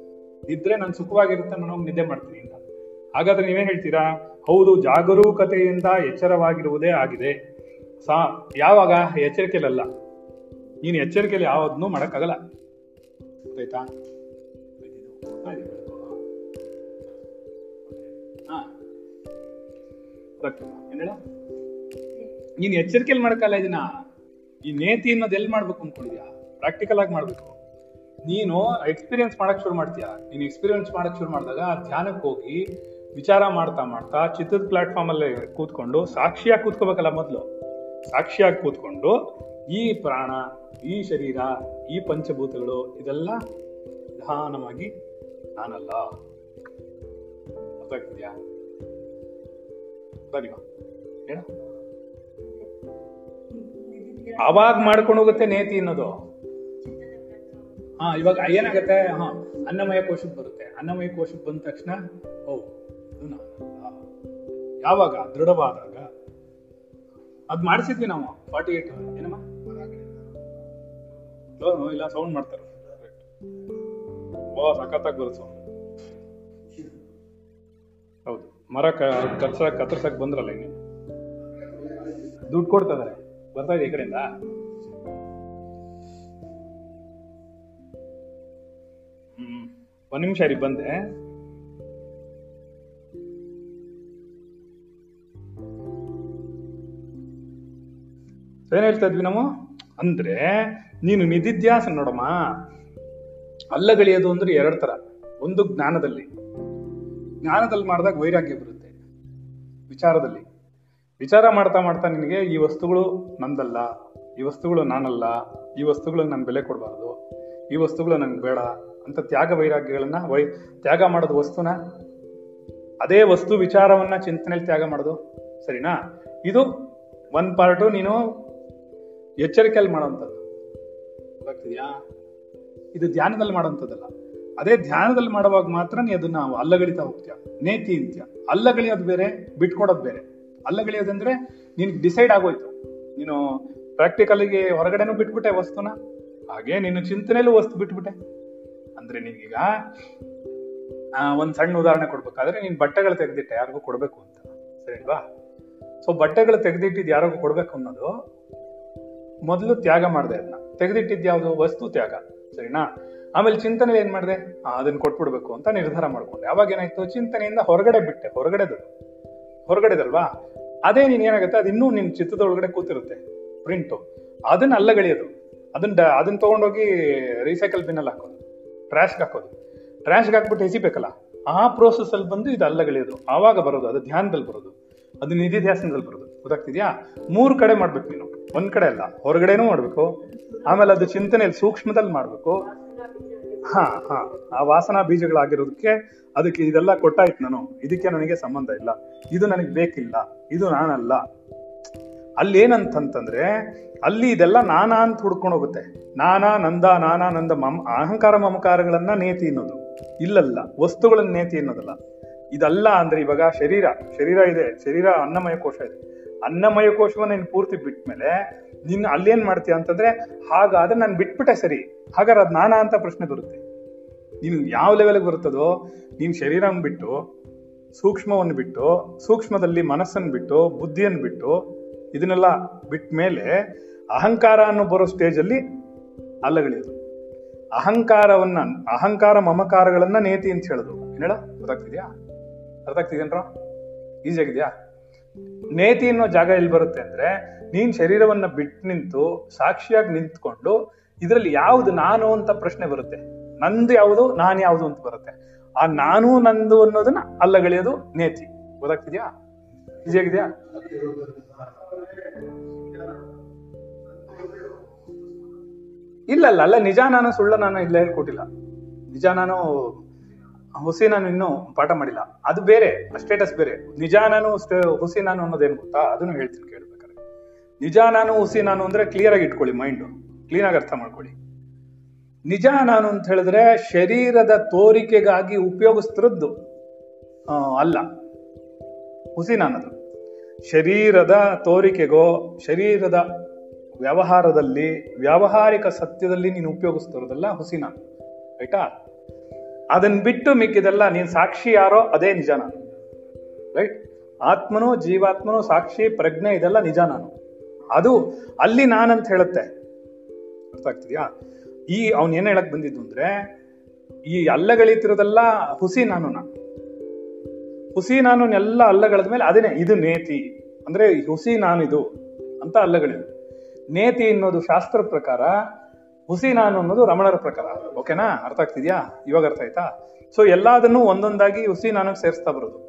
ನಿದ್ರೆ ನಾನು ಸುಖವಾಗಿರುತ್ತೆ ನಾನು ನಿದ್ದೆ ಮಾಡ್ತೀನಿ ಅಂತ. ಹಾಗಾದ್ರೆ ನೀವೇನ್ ಹೇಳ್ತೀರಾ? ಹೌದು, ಜಾಗರೂಕತೆಯಿಂದ ಎಚ್ಚರವಾಗಿರುವುದೇ ಆಗಿದೆ. ಸಾ, ಯಾವಾಗ? ಎಚ್ಚರಿಕೆಯಲ್ಲ ನೀನು ಎಚ್ಚರಿಕೆಯಲ್ಲಿ ಯಾವ್ದನ್ನೂ ಮಾಡಕ್ಕಾಗಲ್ಲ. ಗೊತ್ತಾಯ್ತಾ? ನೀನ್ ಎಚ್ಚರಿಕೆಯಲ್ಲಿ ಮಾಡಕ್ಕಲ್ಲ ಇದನ್ನ. ಈ ನೇತಿ ಅನ್ನೋದು ಎಲ್ಲಿ ಮಾಡ್ಬೇಕು ಅನ್ಕೊಂಡಿದ್ಯಾ? ಪ್ರಾಕ್ಟಿಕಲ್ ಆಗಿ ಮಾಡ್ಬೇಕು. ನೀನು ಎಕ್ಸ್ಪೀರಿಯನ್ಸ್ ಮಾಡಕ್ ಶುರು ಮಾಡ್ತೀಯಾ? ನೀನು ಎಕ್ಸ್ಪೀರಿಯನ್ಸ್ ಮಾಡಕ್ ಶುರು ಮಾಡಿದಾಗ ಧ್ಯಾನಕ್ಕೆ ಹೋಗಿ ವಿಚಾರ ಮಾಡ್ತಾ ಮಾಡ್ತಾ ಚಿತ್ರದ ಪ್ಲಾಟ್ಫಾರ್ಮ್ ಅಲ್ಲೇ ಕೂತ್ಕೊಂಡು ಸಾಕ್ಷಿಯಾಗಿ ಕೂತ್ಕೋಬೇಕಲ್ಲ ಮೊದಲು. ಸಾಕ್ಷಿಯಾಗಿ ಕೂತ್ಕೊಂಡು ಈ ಪ್ರಾಣ, ಈ ಶರೀರ, ಈ ಪಂಚಭೂತಗಳು ಇದೆಲ್ಲ ನಿಧಾನವಾಗಿ ನಾನಲ್ಲ. ಅರ್ಥಾಗ್ತಿದ್ಯಾ ಸರಿ ಹೇಳ. ಅವಾಗ ಮಾಡ್ಕೊಂಡು ಹೋಗುತ್ತೆ ನೇತಿ ಅನ್ನೋದು. ಹಾ, ಇವಾಗ ಏನಾಗುತ್ತೆ? ಹಾ, ಅನ್ನಮಯ ಕೋಶಕ್ಕೆ ಬರುತ್ತೆ. ಅನ್ನಮಯ ಕೋಶಕ್ಕೆ ಬಂದ ತಕ್ಷಣ, ಓ ಯಾವಾಗ? ದೃಢವಾದಾಗ. ಅದ್ ಮಾಡಿಸಿದ್ವಿ ನಾವು ಫಾರ್ಟಿ ಏಟ್ ಏನಮ್ಮ? ಹ್ಮ್, ಇಲ್ಲ ಸೌಂಡ್ ಮಾಡ್ತಾರೆ. ಓ ಸಖತ್ತಾಗಿ ಬರುತ್ತೆ ಸೌಂಡ್ ಹೌದು ಮರ ಕತ್ಸ ಕತ್ತರ್ಸಕ್ ಬಂದ್ರಲ್ಲ ಈಗ ದುಡ್ಡು ಕೊಡ್ತಾ ಇದಾರೆ. ಬರ್ತಾ ಇದೆ ಈ ಕಡೆಯಿಂದ? ಹ್ಮ್ ಒಂದ್ ನಿಮಿಷ ರೀ ಬಂದೆ. ಏನ್ ಹೇಳ್ತಾ ಇದ್ವಿ ನಾವು? ಅಂದ್ರೆ ನೀನು ನಿಧಿಧ್ಯಾಸ ನೋಡಮ್ಮ. ಅಲ್ಲಗಳಿಯೋದು ಅಂದ್ರೆ ಎರಡ್ ತರ. ಒಂದು ಜ್ಞಾನದಲ್ಲಿ. ಜ್ಞಾನದಲ್ಲಿ ಮಾಡಿದಾಗ ವೈರಾಗ್ಯ ಬರುತ್ತೆ. ವಿಚಾರದಲ್ಲಿ. ವಿಚಾರ ಮಾಡ್ತಾ ಮಾಡ್ತಾ ನಿನಗೆ ಈ ವಸ್ತುಗಳು ನಂದಲ್ಲ, ಈ ವಸ್ತುಗಳು ನಾನಲ್ಲ, ಈ ವಸ್ತುಗಳಿಗೆ ನಾನು ಬೆಲೆ ಕೊಡಬಾರ್ದು, ಈ ವಸ್ತುಗಳು ನಂಗೆ ಬೇಡ ಅಂತ ತ್ಯಾಗ ವೈರಾಗ್ಯಗಳನ್ನ ವೈ ತ್ಯಾಗ ಮಾಡೋದು ವಸ್ತುನ? ಅದೇ ವಸ್ತು ವಿಚಾರವನ್ನ ಚಿಂತನೆಯಲ್ಲಿ ತ್ಯಾಗ ಮಾಡೋದು? ಸರಿನಾ? ಇದು ಒಂದ್ ಪಾರ್ಟು ನೀನು ಎಚ್ಚರಿಕೆಯಲ್ಲಿ ಮಾಡುವಂಥದ್ದು. ಗೊತ್ತಾಗ್ತಿದ್ಯಾ ಇದು ಧ್ಯಾನದಲ್ಲಿ ಮಾಡುವಂಥದ್ದಲ್ಲ. ಅದೇ ಧ್ಯಾನದಲ್ಲಿ ಮಾಡುವಾಗ ಮಾತ್ರ ನೀ ಅದನ್ನ ಅಲ್ಲಗಳಿತಾ ಹೋಗ್ತೀಯ? ನೇತಿ ಅಂತ್ಯ? ಅಲ್ಲಗಳಿಯೋದು ಬೇರೆ, ಬಿಟ್ಕೊಡೋದು ಬೇರೆ. ಅಲ್ಲಗಳಿಯೋದಂದ್ರೆ ನೀನ್ ಡಿಸೈಡ್ ಆಗೋಯ್ತು. ನೀನು ಪ್ರಾಕ್ಟಿಕಲಿಗೆ ಹೊರಗಡೆನೂ ಬಿಟ್ಬಿಟ್ಟೆ ವಸ್ತುನ? ಹಾಗೆ ನಿನ್ನ ಚಿಂತನೆಯಲ್ಲೂ ವಸ್ತು ಬಿಟ್ಬಿಟ್ಟೆ. ಅಂದ್ರೆ ನೀನೀಗ ಒಂದು ಸಣ್ಣ ಉದಾಹರಣೆ ಕೊಡ್ಬೇಕಾದ್ರೆ ನೀನ್ ಬಟ್ಟೆಗಳು ತೆಗೆದಿಟ್ಟೆ, ಯಾರಿಗೂ ಕೊಡ್ಬೇಕು ಅಂತ. ಸರಿ ಅಲ್ವಾ ಸೊ ಬಟ್ಟೆಗಳು ತೆಗೆದಿಟ್ಟಿದ್ ಯಾರಿಗೂ ಕೊಡಬೇಕು ಅನ್ನೋದು ಮೊದಲು ತ್ಯಾಗ ಮಾಡಿದೆ ಅದನ್ನ. ತೆಗೆದಿಟ್ಟಿದ್ದು ಯಾವುದು ವಸ್ತು ತ್ಯಾಗ. ಸರಿನಾ? ಆಮೇಲೆ ಚಿಂತನೆ ಏನ್ ಮಾಡಿದೆ? ಅದನ್ನ ಕೊಟ್ಬಿಡ್ಬೇಕು ಅಂತ ನಿರ್ಧಾರ ಮಾಡ್ಕೊಂಡೆ. ಅವಾಗ ಏನಾಯ್ತು? ಚಿಂತನೆಯಿಂದ ಹೊರಗಡೆ ಬಿಟ್ಟೆ. ಹೊರಗಡೆದು. ಹೊರಗಡೆದಲ್ವಾ? ಅದೇ ನೀನ್ ಏನಾಗುತ್ತೆ? ಅದು ಇನ್ನೂ ನಿನ್ ಚಿತ್ರದ ಒಳಗಡೆ ಕೂತಿರುತ್ತೆ. ಪ್ರಿಂಟು. ಅದನ್ನ ಅಲ್ಲಗಳೆಯೋದು. ಅದನ್ನ ಅದನ್ನ ತಗೊಂಡೋಗಿ ರೀಸೈಕಲ್ ಬಿನ್ನಲ್ಲಿ ಹಾಕೋದು. ಟ್ರ್ಯಾಶ್ಗೆ ಹಾಕೋದು. ಟ್ರ್ಯಾಶ್ಗೆ ಹಾಕ್ಬಿಟ್ಟು ಎಸಿಬೇಕಲ್ಲ? ಆ ಪ್ರೋಸೆಸ್ ಅಲ್ಲಿ ಬಂದು ಇದು ಅಲ್ಲಗಳೆಯೋದು. ಆವಾಗ ಬರೋದು. ಅದು ಧ್ಯಾನದಲ್ಲಿ ಬರೋದು. ಅದು ನಿಧಿ ಧ್ಯಾಸನದಲ್ಲಿ ಬರೋದು. ಗೊತ್ತಾಗ್ತಿದ್ಯಾ? ಮೂರು ಕಡೆ ಮಾಡ್ಬೇಕು ನೀನು. ಒಂದ್ ಕಡೆ ಅಲ್ಲ, ಹೊರಗಡೆನೂ ಮಾಡ್ಬೇಕು. ಆಮೇಲೆ ಅದು ಚಿಂತನೆಯಲ್ಲಿ ಸೂಕ್ಷ್ಮದಲ್ಲಿ ಮಾಡ್ಬೇಕು. ಹಾ ಹಾ, ಆ ವಾಸನಾ ಬೀಜಗಳಾಗಿರೋದಕ್ಕೆ ಅದಕ್ಕೆ ಇದೆಲ್ಲ ಕೊಟ್ಟಾಯ್ತು ನಾನು. ಇದಕ್ಕೆ ನನಗೆ ಸಂಬಂಧ ಇಲ್ಲ. ಇದು ನನಗೆ ಬೇಕಿಲ್ಲ. ಇದು ನಾನಲ್ಲ. ಅಲ್ಲಿ ಏನಂತಂತಂದ್ರೆ ಅಲ್ಲಿ ಇದೆಲ್ಲ ನಾನಾ ಅಂತ ಹುಡ್ಕೊಂಡು ಹೋಗುತ್ತೆ ನಾನಾ, ನಂದ ನಾನಾ, ನಂದ, ಮಮ, ಅಹಂಕಾರ, ಮಮಕಾರಗಳನ್ನ ನೇತಿ ಅನ್ನೋದು. ಇಲ್ಲಲ್ಲ, ವಸ್ತುಗಳನ್ನ ನೇತಿ ಅನ್ನೋದಲ್ಲ. ಇದಲ್ಲ ಅಂದ್ರೆ ಇವಾಗ ಶರೀರ. ಶರೀರ ಇದೆ. ಶರೀರ ಅನ್ನಮಯ ಕೋಶ ಇದೆ. ಅನ್ನಮಯ ಕೋಶವನ್ನ ನೀನು ಪೂರ್ತಿ ಬಿಟ್ಮೇಲೆ ನೀನು ಅಲ್ಲೇನ್ ಮಾಡ್ತೀಯ ಅಂತಂದ್ರೆ, ಹಾಗಾದ್ರೆ ನಾನು ಬಿಟ್ಬಿಟ್ಟೆ ಸರಿ. ಹಾಗಾದ್ರೆ ಅದು ನಾನಾ ಅಂತ ಪ್ರಶ್ನೆ ಬರುತ್ತೆ. ನೀನು ಯಾವ ಲೆವೆಲ್ಗೆ ಬರುತ್ತದೋ, ನೀನು ಶರೀರವನ್ನು ಬಿಟ್ಟು, ಸೂಕ್ಷ್ಮವನ್ನು ಬಿಟ್ಟು, ಸೂಕ್ಷ್ಮದಲ್ಲಿ ಮನಸ್ಸನ್ನು ಬಿಟ್ಟು, ಬುದ್ಧಿಯನ್ನು ಬಿಟ್ಟು, ಇದನ್ನೆಲ್ಲ ಬಿಟ್ಟ ಮೇಲೆ ಅಹಂಕಾರ ಅನ್ನೋ ಬರೋ ಸ್ಟೇಜಲ್ಲಿ ಅಲ್ಲಗಳಿದ್ರು ಅಹಂಕಾರವನ್ನ, ಅಹಂಕಾರ ಮಮಕಾರಗಳನ್ನ ನೇತಿ ಅಂತ ಹೇಳಿದ್ರು ಏನ್ ಹೇಳ? ಗೊತ್ತಾಗ್ತಿದ್ಯಾ? ಅರ್ಥ ಆಗ್ತಿದೇನ್ರ? ಈಸಿ ಆಗಿದ್ಯಾ ನೇತಿ ಅನ್ನೋ ಜಾಗ ಎಲ್ಲಿ ಬರುತ್ತೆ ಅಂದ್ರೆ ನೀನ್ ಶರೀರವನ್ನ ಬಿಟ್ಟು ನಿಂತು ಸಾಕ್ಷಿಯಾಗಿ ನಿಂತ್ಕೊಂಡು ಇದರಲ್ಲಿ ಯಾವ್ದು ನಾನು ಅಂತ ಪ್ರಶ್ನೆ ಬರುತ್ತೆ. ನಂದು ಯಾವುದು, ನಾನು ಯಾವುದು ಅಂತ ಬರುತ್ತೆ. ಆ ನಾನು, ನಂದು ಅನ್ನೋದನ್ನ ಅಲ್ಲಗಳೆಯೋದು ನೇತಿ. ಗೊತ್ತಾಗ್ತಿದ್ಯಾ? ಈಸಿ ಆಗಿದ್ಯಾ? ಇಲ್ಲ, ಅಲ್ಲ, ನಿಜ ನಾನು ಸುಳ್ಳ ನಾನು ಇಲ್ಲ ಹೇಳ್ಕೊಟ್ಟಿಲ್ಲ. ನಿಜ ನಾನು ಹುಸಿ ನಾನು ಇನ್ನೂ ಪಾಠ ಮಾಡಿಲ್ಲ. ಅದು ಬೇರೆ ಸ್ಟೇಟಸ್ ಬೇರೆ. ನಿಜ ನಾನು ಸ್ಟ- ಹುಸಿ ನಾನು ಅನ್ನೋದೇನು ಗೊತ್ತಾ? ಅದನ್ನು ಹೇಳ್ತೀನಿ ಕೇಳ್ಬೇಕಾದ್ರೆ. ನಿಜ ನಾನು ಹುಸಿ ನಾನು ಅಂದ್ರೆ ಕ್ಲಿಯರ್ ಆಗಿ ಇಟ್ಕೊಳ್ಳಿ ಮೈಂಡ್ ಕ್ಲೀನ್ ಆಗಿ ಅರ್ಥ ಮಾಡ್ಕೊಳ್ಳಿ. ನಿಜ ನಾನು ಅಂತ ಹೇಳಿದ್ರೆ ಶರೀರದ ತೋರಿಕೆಗಾಗಿ ಉಪಯೋಗಿಸ್ತಿರದ್ದು ಅಲ್ಲ. ಹುಸಿ ನಾನದು ಶರೀರದ ತೋರಿಕೆಗೋ, ಶರೀರದ ವ್ಯವಹಾರದಲ್ಲಿ, ವ್ಯಾವಹಾರಿಕ ಸತ್ಯದಲ್ಲಿ ನೀನು ಉಪಯೋಗಿಸ್ತಿರೋದಲ್ಲ ಹುಸಿನಾನ್. ರೈಟಾ ಅದನ್ನ ಬಿಟ್ಟು ಮಿಕ್ಕಿದೆಲ್ಲ ನೀನ್ ಸಾಕ್ಷಿ ಯಾರೋ ಅದೇ ನಿಜ ನಾನು ರೈಟ್ ಆತ್ಮನು ಜೀವಾತ್ಮನು ಸಾಕ್ಷಿ ಪ್ರಜ್ಞೆ ಇದೆಲ್ಲ ನಿಜ ನಾನು ಅದು ಅಲ್ಲಿ ನಾನಂತ ಹೇಳುತ್ತೆ. ಅರ್ಥ ಆಗ್ತಿದ್ಯಾ ಈ ಅವನ್ ಏನ್ ಹೇಳಕ್ ಬಂದಿದ್ದು ಅಂದ್ರೆ, ಈ ಅಲ್ಲಗಳಿತಿರೋದೆಲ್ಲ ಹುಸಿ ನಾನು ನಾ ಹುಸಿ ನಾನು ಎಲ್ಲ ಅಲ್ಲಗಳದ ಮೇಲೆ ಅದೇನೆ, ಇದು ನೇತಿ. ಅಂದ್ರೆ ಹುಸಿ ಹುಸಿ ನಾನಿದು ಅಂತ ಅಲ್ಲಗಳಿದೆ ನೇತಿ ಅನ್ನೋದು ಶಾಸ್ತ್ರ ಪ್ರಕಾರ ಹುಸಿ ನಾನು ಅನ್ನೋದು ರಮಣರ ಪ್ರಕಾರ. ಓಕೆನಾ ಅರ್ಥ ಆಗ್ತಿದ್ಯಾ? ಇವಾಗ ಅರ್ಥ ಆಯ್ತಾ? ಸೊ ಎಲ್ಲದನ್ನು ಒಂದೊಂದಾಗಿ ಹುಸಿ ನಾನು ಸೇರಿಸ್ತಾ ಬರೋದು.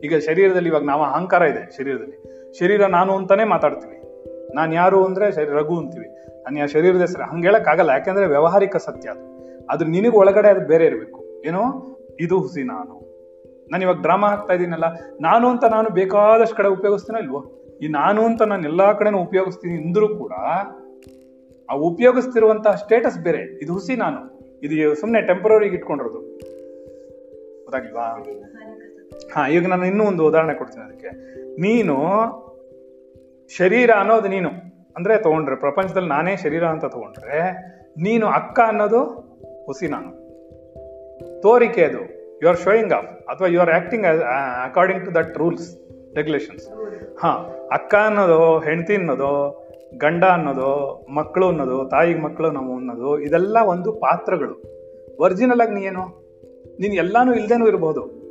ಈಗ ಶರೀರದಲ್ಲಿ ಇವಾಗ ನಾವು ಅಹಂಕಾರ ಇದೆ ಶರೀರದಲ್ಲಿ. ಶರೀರ ನಾನು ಅಂತಾನೆ ಮಾತಾಡ್ತೀವಿ. ನಾನು ಯಾರು ಅಂದ್ರೆ ರಘು ಅಂತೀವಿ. ನಾನು ಯಾ ಶರೀರದ ಹೆಸರು, ಹಂಗೆ ಹೇಳಕ್ಕಾಗಲ್ಲ ಯಾಕೆಂದ್ರೆ ವ್ಯಾವಹಾರಿಕ ಸತ್ಯ ಅದು. ಅದು ನಿನಗೆ ಒಳಗಡೆ ಅದು ಬೇರೆ ಇರಬೇಕು. ಏನೋ? ಇದು ಹುಸಿ ನಾನು ನಾನು ಇವಾಗ ಡ್ರಾಮಾ ಹಾಕ್ತಾ ಇದ್ದೀನಲ್ಲ ನಾನು ಅಂತ ನಾನು ಬೇಕಾದಷ್ಟು ಕಡೆ ಉಪಯೋಗಿಸ್ತೀನೋ ಇಲ್ವೋ? ಈ ನಾನು ಅಂತ ನಾನು ಎಲ್ಲಾ ಕಡೆನೂ ಉಪಯೋಗಿಸ್ತೀನಿ ಅಂದ್ರೂ ಕೂಡ ಆ ಉಪಯೋಗಿಸ್ತಿರುವಂತಹ ಸ್ಟೇಟಸ್ ಬೇರೆ. ಇದು ಹುಸಿ ನಾನು. ಇದು ಸುಮ್ಮನೆ ಟೆಂಪರರಿಗೆ ಇಟ್ಕೊಂಡಿರೋದು. ಗೊತ್ತಾಗಿಲ್ವಾ ಹಾ ಈಗ ನಾನು ಇನ್ನೂ ಒಂದು ಉದಾಹರಣೆ ಕೊಡ್ತೀನಿ ಅದಕ್ಕೆ. ನೀನು ಶರೀರ ಅನ್ನೋದು ನೀನು. ಅಂದ್ರೆ ತಗೊಂಡ್ರೆ ಪ್ರಪಂಚದಲ್ಲಿ ನಾನೇ ಶರೀರ ಅಂತ ತಗೊಂಡ್ರೆ ನೀನು ಅಕ್ಕ ಅನ್ನೋದು ಹುಸಿ ನಾನು. ತೋರಿಕೆ ಅದು. ಯು ಆರ್ ಶೋಯಿಂಗ್ ಆಫ್ ಅಥವಾ you are acting according to that rules regulations ಹಾ ಅಕ್ಕ ಅನ್ನೋದು ಹೆಂಡತಿ ಅನ್ನೋದು ಗಂಡ ಅನ್ನೋದು, ಮಕ್ಕಳು ಅನ್ನೋದು, ತಾಯಿಗೆ ಮಕ್ಕಳು ನಾವು ಅನ್ನೋದು, ಇದೆಲ್ಲ ಒಂದು ಪಾತ್ರಗಳು. ಒರಿಜಿನಲ್ ಆಗಿ ನೀನು ನೀನು ಎಲ್ಲಾನು ಇಲ್ದೇನೂ ಇರಬಹುದು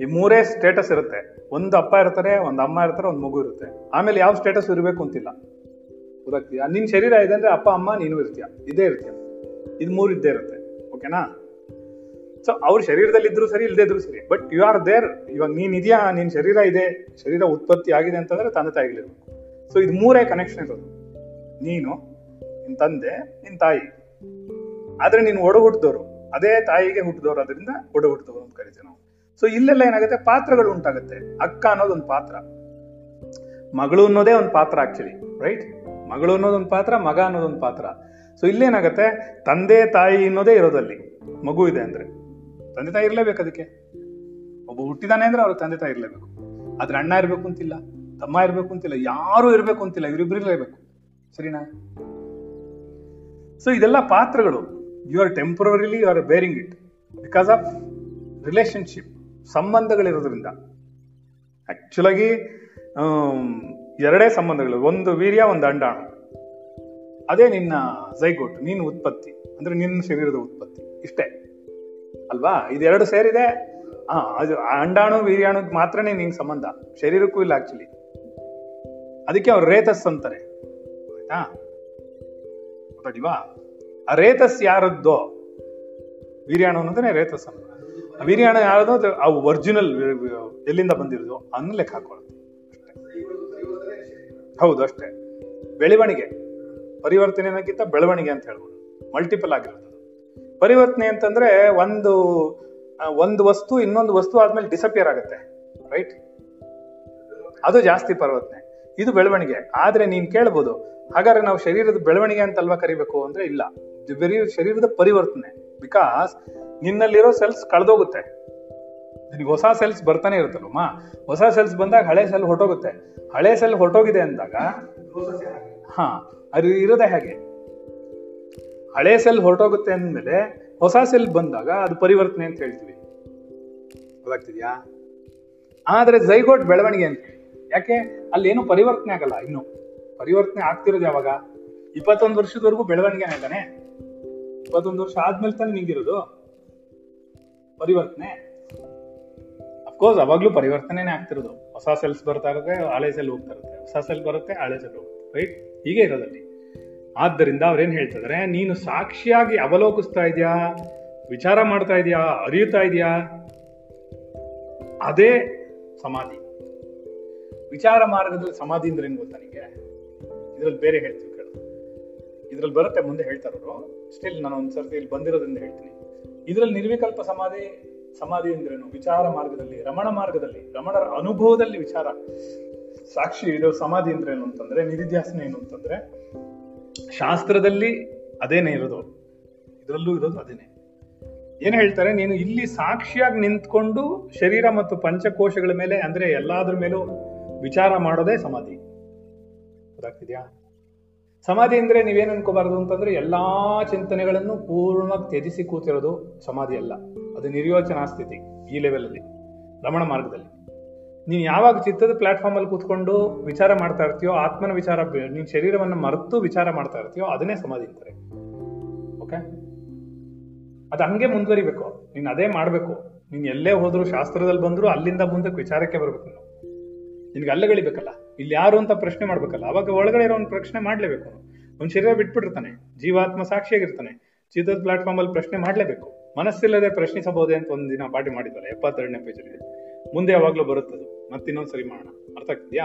ಈ ಮೂರೇ ಸ್ಟೇಟಸ್ ಇರುತ್ತೆ. ಒಂದು ಅಪ್ಪ ಇರ್ತಾರೆ, ಒಂದು ಅಮ್ಮ ಇರ್ತಾರೆ, ಒಂದು ಮಗು ಇರುತ್ತೆ. ಆಮೇಲೆ ಯಾವ ಸ್ಟೇಟಸ್ ಇರಬೇಕು ಅಂತಿಲ್ಲ. ಗೊತ್ತಾಗ್ತೀಯ ನಿನ್ನ ಶರೀರ ಇದೆ ಅಂದ್ರೆ ಅಪ್ಪ, ಅಮ್ಮ, ನೀನು ಇರ್ತೀಯ. ಇದೇ ಇರ್ತೀಯ. ಇದು ಮೂರು ಇದ್ದೇ ಇರುತ್ತೆ. ಓಕೆನಾ? ಸೊ ಅವ್ರ ಶರೀರದಲ್ಲಿ ಇದ್ರು ಸರಿ ಇಲ್ಲದೇ ಇದ್ರು ಸರಿ. ಬಟ್ ಯು ಆರ್ ದೇರ್ ಇವಾಗ ನೀನ್ ಇದೆಯಾ? ನಿನ್ನ ಶರೀರ ಇದೆ. ಶರೀರ ಉತ್ಪತ್ತಿ ಆಗಿದೆ ಅಂತಂದ್ರೆ ತಂದೆ ತಾಯಿಗಳಿರ್ಬೇಕು. ಸೊ ಇದು ಮೂರೇ ಕನೆಕ್ಷನ್ ಇರೋದು. ನೀನು, ನಿನ್ ತಂದೆ, ನಿನ್ ತಾಯಿ. ಆದ್ರೆ ನೀನು ಒಡ ಹುಟ್ಟಿದವರು ಅದೇ ತಾಯಿಗೆ ಹುಟ್ಟಿದವರು. ಅದರಿಂದ ಒಡ ಹುಟ್ಟಿದವರು ಅಂತ ಕರಿತೀವಿ ನಾವು. ಸೊ ಇಲ್ಲೆಲ್ಲ ಏನಾಗುತ್ತೆ? ಪಾತ್ರಗಳು ಉಂಟಾಗುತ್ತೆ. ಅಕ್ಕ ಅನ್ನೋದು ಒಂದು ಪಾತ್ರ. ಮಗಳು ಅನ್ನೋದೇ ಒಂದು ಪಾತ್ರ ಆಕ್ಚುಲಿ ರೈಟ್ ಮಗಳು ಅನ್ನೋದೊಂದು ಪಾತ್ರ, ಮಗ ಅನ್ನೋದೊಂದು ಪಾತ್ರ. ಸೊ ಇಲ್ಲೇನಾಗತ್ತೆ? ತಂದೆ, ತಾಯಿ ಅನ್ನೋದೇ ಇರೋದಲ್ಲಿ. ಮಗು ಇದೆ ಅಂದ್ರೆ. ತಂದೆ ತಾಯಿ ಇರಲೇಬೇಕು ಅದಕ್ಕೆ. ಒಬ್ಬ ಹುಟ್ಟಿದಾನೆ ಅಂದ್ರೆ ಅವ್ರ ತಂದೆ ತಾಯಿ ಇರಲೇಬೇಕು. ಆದ್ರೆ ಅಣ್ಣ ಇರಬೇಕು ಅಂತಿಲ್ಲ. ತಮ್ಮ ಇರಬೇಕು ಅಂತಿಲ್ಲ, ಯಾರು ಇರಬೇಕು ಅಂತಿಲ್ಲ ಇವರಿಬ್ರು ಇರಬೇಕು ಸರಿನಾ? ಸೊ ಇದೆಲ್ಲ ಪಾತ್ರಗಳು you are temporarily you are bearing it because of relationship ಸಂಬಂಧಗಳಿರೋದ್ರಿಂದ. Actual ಆಗಿ ಎರಡೇ ಸಂಬಂಧಗಳು, ಒಂದು ವೀರ್ಯ, ಒಂದು ಅಂಡಾಣು ಅದೇ ನಿನ್ನ ಜೈಗೋಟ್ ನೀನು ಉತ್ಪತ್ತಿ. ಅಂದ್ರೆ ನಿನ್ನ ಶರೀರದ ಉತ್ಪತ್ತಿ. ಇಷ್ಟೇ. ಅಲ್ವಾ? ಇದೆರಡು ಸೇರಿದೆ. ಅದು ಅಂಡಾಣು ವೀರ್ಯಾಣು ಮಾತ್ರನೇ ನಿಂಗೆ ಸಂಬಂಧ. ಶರೀರಕ್ಕೂ ಇಲ್ಲ ಆಕ್ಚುಲಿ ಅದಕ್ಕೆ ಅವ್ರು ರೇತಸ್ ಅಂತಾರೆ. ಆಯ್ತಾ? ಆ ರೇತಸ್ ಯಾರದ್ದೋ, ವೀರ್ಯಾಣು ಅನ್ನೋದನ್ನೇ ರೇತಸ್ ಅಂತ. ವೀರ್ಯಾಣು ಯಾರದೋ ಅವು ಒರಿಜಿನಲ್ ಎಲ್ಲಿಂದ ಬಂದಿರೋದು? ಅನ್ನ ಲೆಕ್ಕ ಹಾಕೊಳ್ಳೋದು. ಹೌದು, ಅಷ್ಟೇ. ಬೆಳವಣಿಗೆ. ಪರಿವರ್ತನೆ ಅನ್ನೋಕ್ಕಿಂತ ಬೆಳವಣಿಗೆ ಅಂತ ಹೇಳ್ಬೋದು. ಮಲ್ಟಿಪಲ್ ಆಗಿರೋದು ಪರಿವರ್ತನೆ ಅಂತಂದ್ರೆ ಒಂದು ಒಂದು ವಸ್ತು ಇನ್ನೊಂದು ವಸ್ತು ಆದ್ಮೇಲೆ ಡಿಸಪಿಯರ್ ಆಗುತ್ತೆ. ರೈಟ್ ಅದು ಜಾಸ್ತಿ ಪರಿವರ್ತನೆ. ಇದು ಬೆಳವಣಿಗೆ. ಆದ್ರೆ ನೀನ್ ಕೇಳ್ಬೋದು, ಹಾಗಾದ್ರೆ ನಾವು ಶರೀರದ ಬೆಳವಣಿಗೆ ಅಂತಲ್ವಾ ಕರಿಬೇಕು ಅಂದ್ರೆ ಇಲ್ಲ. ಬರೀ ಶರೀರದ ಪರಿವರ್ತನೆ. ಬಿಕಾಸ್ ನಿನ್ನಲ್ಲಿರೋ ಸೆಲ್ಸ್ ಕಳೆದೋಗುತ್ತೆ. ನಿನಗೆ ಹೊಸ ಸೆಲ್ಸ್ ಬರ್ತಾನೆ ಇರುತ್ತಲ್ಲಮ್ಮ ಹೊಸ ಸೆಲ್ಸ್ ಬಂದಾಗ ಹಳೆ ಸೆಲ್ ಹೊರಟೋಗುತ್ತೆ. ಹಳೆ ಸೆಲ್ ಹೊರಟೋಗಿದೆ ಅಂದಾಗ, ಹಾ, ಅದು ಇರೋದೇ ಹಾಗೆ. ಹಳೆ ಸೆಲ್ ಹೊರಟೋಗುತ್ತೆ ಅಂದಮೇಲೆ ಹೊಸ ಸೆಲ್ ಬಂದಾಗ ಅದು ಪರಿವರ್ತನೆ ಅಂತ ಹೇಳ್ತೀವಿ. ಗೊತ್ತಾಗ್ತಿದ್ಯಾ? ಆದ್ರೆ ಜೈಗೋಟ್ ಬೆಳವಣಿಗೆ ಅಂತ ಯಾಕೆ? ಅಲ್ಲಿ ಏನು ಪರಿವರ್ತನೆ ಆಗಲ್ಲ ಇನ್ನು. ಪರಿವರ್ತನೆ ಆಗ್ತಿರೋದು ಯಾವಾಗ? ಇಪ್ಪತ್ತೊಂದು ವರ್ಷದವರೆಗೂ ಬೆಳವಣಿಗೆ ತಾನೆ? ಇಪ್ಪತ್ತೊಂದು ವರ್ಷ ಆದ್ಮೇಲೆ ತಾನೆ ನಿಂಗಿರೋದು ಪರಿವರ್ತನೆ? ಅಫ್ಕೋರ್ಸ್ ಅವಾಗ್ಲೂ ಪರಿವರ್ತನೆನೇ ಆಗ್ತಿರೋದು. ಹೊಸ ಸೆಲ್ಸ್ ಬರ್ತಾ ಇರುತ್ತೆ, ಹಳೆ ಸೆಲ್ ಹೋಗ್ತಾ ಇರುತ್ತೆ. ಹೊಸ ಸೆಲ್ ಬರುತ್ತೆ, ಹಳೆ ಸೆಲ್ ಹೋಗುತ್ತೆ ರೈಟ್ ಹೀಗೆ ಇರೋದಲ್ಲಿ. ಆದ್ದರಿಂದ ಅವ್ರೇನ್ ಹೇಳ್ತಿದ್ರೆ ನೀನು ಸಾಕ್ಷಿಯಾಗಿ ಅವಲೋಕಿಸ್ತಾ ಇದೆಯಾ? ವಿಚಾರ ಮಾಡ್ತಾ ಇದೆಯಾ? ಅರಿಯುತ್ತಾ ಇದೆಯಾ? ಅದೇ ಸಮಾಧಿ. ವಿಚಾರ ಮಾರ್ಗದಲ್ಲಿ ಸಮಾಧಿ ಅಂದ್ರೆ ಏನು ಗೊತ್ತಾ ನಿಮಗೆ ಇದ್ರಲ್ಲಿ ಬೇರೆ ಹೇಳ್ತೀವಿ ಕೇಳು. ಇದ್ರಲ್ಲಿ ಬರುತ್ತೆ, ಮುಂದೆ ಹೇಳ್ತಾರವರು ಸ್ಟಿಲ್ ನಾನು ಒಂದ್ ಸರ್ತಿ ಇಲ್ಲಿ ಬಂದಿರೋದ್ರಿಂದ ಹೇಳ್ತೀನಿ. ಇದ್ರಲ್ಲಿ ನಿರ್ವಿಕಲ್ಪ ಸಮಾಧಿ ಸಮಾಧಿ ಅಂದ್ರೇನು ವಿಚಾರ ಮಾರ್ಗದಲ್ಲಿ, ರಮಣ ಮಾರ್ಗದಲ್ಲಿ, ರಮಣರ ಅನುಭವದಲ್ಲಿ ವಿಚಾರ. ಸಾಕ್ಷಿ ಇದು ಸಮಾಧಿ ಏನು ಅಂತಂದ್ರೆ, ನಿಧಿಧ್ಯಾಸನ ಏನು ಅಂತಂದ್ರೆ, ಶಾಸ್ತ್ರದಲ್ಲಿ ಅದೇನೇ ಇರೋದು? ಇದರಲ್ಲೂ ಇರೋದು ಅದೇನೆ? ಏನ್ ಹೇಳ್ತಾರೆ? ನೀನು ಇಲ್ಲಿ ಸಾಕ್ಷಿಯಾಗಿ ನಿಂತ್ಕೊಂಡು ಶರೀರ ಮತ್ತು ಪಂಚಕೋಶಗಳ ಮೇಲೆ, ಅಂದ್ರೆ ಎಲ್ಲಾದ್ರ ಮೇಲೂ ವಿಚಾರ ಮಾಡೋದೇ ಸಮಾಧಿ. ಗೊತ್ತಾಗ್ತಿದ್ಯಾ ಸಮಾಧಿ ಅಂದ್ರೆ ನೀವೇನ್ ಅನ್ಕೋಬಾರದು ಅಂತಂದ್ರೆ ಎಲ್ಲಾ ಚಿಂತನೆಗಳನ್ನು ಪೂರ್ಣವಾಗಿ ತ್ಯಜಿಸಿ ಕೂತಿರೋದು ಸಮಾಧಿ ಅಲ್ಲ. ಅದು ನಿರ್ಯೋಚನಾ ಸ್ಥಿತಿ ಈ ಲೆವೆಲ್ ಅಲ್ಲಿ, ರಮಣ ಮಾರ್ಗದಲ್ಲಿ. ನೀನ್ ಯಾವಾಗ ಚಿತ್ತದ ಪ್ಲಾಟ್ಫಾರ್ಮ್ ಅಲ್ಲಿ ಕೂತ್ಕೊಂಡು ವಿಚಾರ ಮಾಡ್ತಾ ಇರ್ತೀಯೋ, ಆತ್ಮನ ವಿಚಾರ, ನಿನ್ ನೀನ್ ಶರೀರವನ್ನ ಮರೆತು ವಿಚಾರ ಮಾಡ್ತಾ ಇರ್ತೀಯೋ, ಅದನ್ನೇ ಸಮಾಧಿ ಅಂತಾರೆ. ಓಕೆ ಅದು ಹಂಗೆ ಮುಂದುವರಿಬೇಕು. ನೀನು ಅದೇ ಮಾಡ್ಬೇಕು. ನೀನು ಎಲ್ಲೇ ಹೋದ್ರು ಶಾಸ್ತ್ರದಲ್ಲಿ ಬಂದ್ರು ಅಲ್ಲಿಂದ ಮುಂದಕ್ಕೆ ವಿಚಾರಕ್ಕೆ ಬರ್ಬೇಕು. ನಿನ್ಗೆ ಅಲ್ಲಗಳಿಬೇಕಲ್ಲ ಇಲ್ಲಿ ಯಾರು ಅಂತ ಪ್ರಶ್ನೆ ಮಾಡ್ಬೇಕಲ್ಲ? ಅವಾಗ ಒಳಗಡೆ ಇರೋ ಒಂದು ಪ್ರಶ್ನೆ ಮಾಡ್ಲೇಬೇಕು ಅವನು. ಅವ್ನ ಶರೀರ ಬಿಟ್ಬಿಟ್ಟಿರ್ತಾನೆ. ಜೀವಾತ್ಮ ಸಾಕ್ಷಿಯಾಗಿರ್ತಾನೆ. ಚಿತ್ತದ ಪ್ಲಾಟ್ಫಾರ್ಮ್ ಅಲ್ಲಿ ಪ್ರಶ್ನೆ ಮಾಡ್ಲೇಬೇಕು. ಮನಸ್ಸಿಲ್ಲದೆ ಪ್ರಶ್ನಿಸಬಹುದೇ ಅಂತ ಒಂದಿನ ದಿನ ಪಾಠ ಮಾಡಿದ್ದಾರೆ ಎಪ್ಪತ್ತೆರಡನೇ ಪೇಜಲ್ಲಿ ಮುಂದೆ ಯಾವಾಗ್ಲೂ ಬರುತ್ತದು. ಮತ್ತಿನ್ನೊಂದ್ಸರಿ ಮಾಡೋಣ. ಅರ್ಥ ಆಗ್ತಿದ್ಯಾ?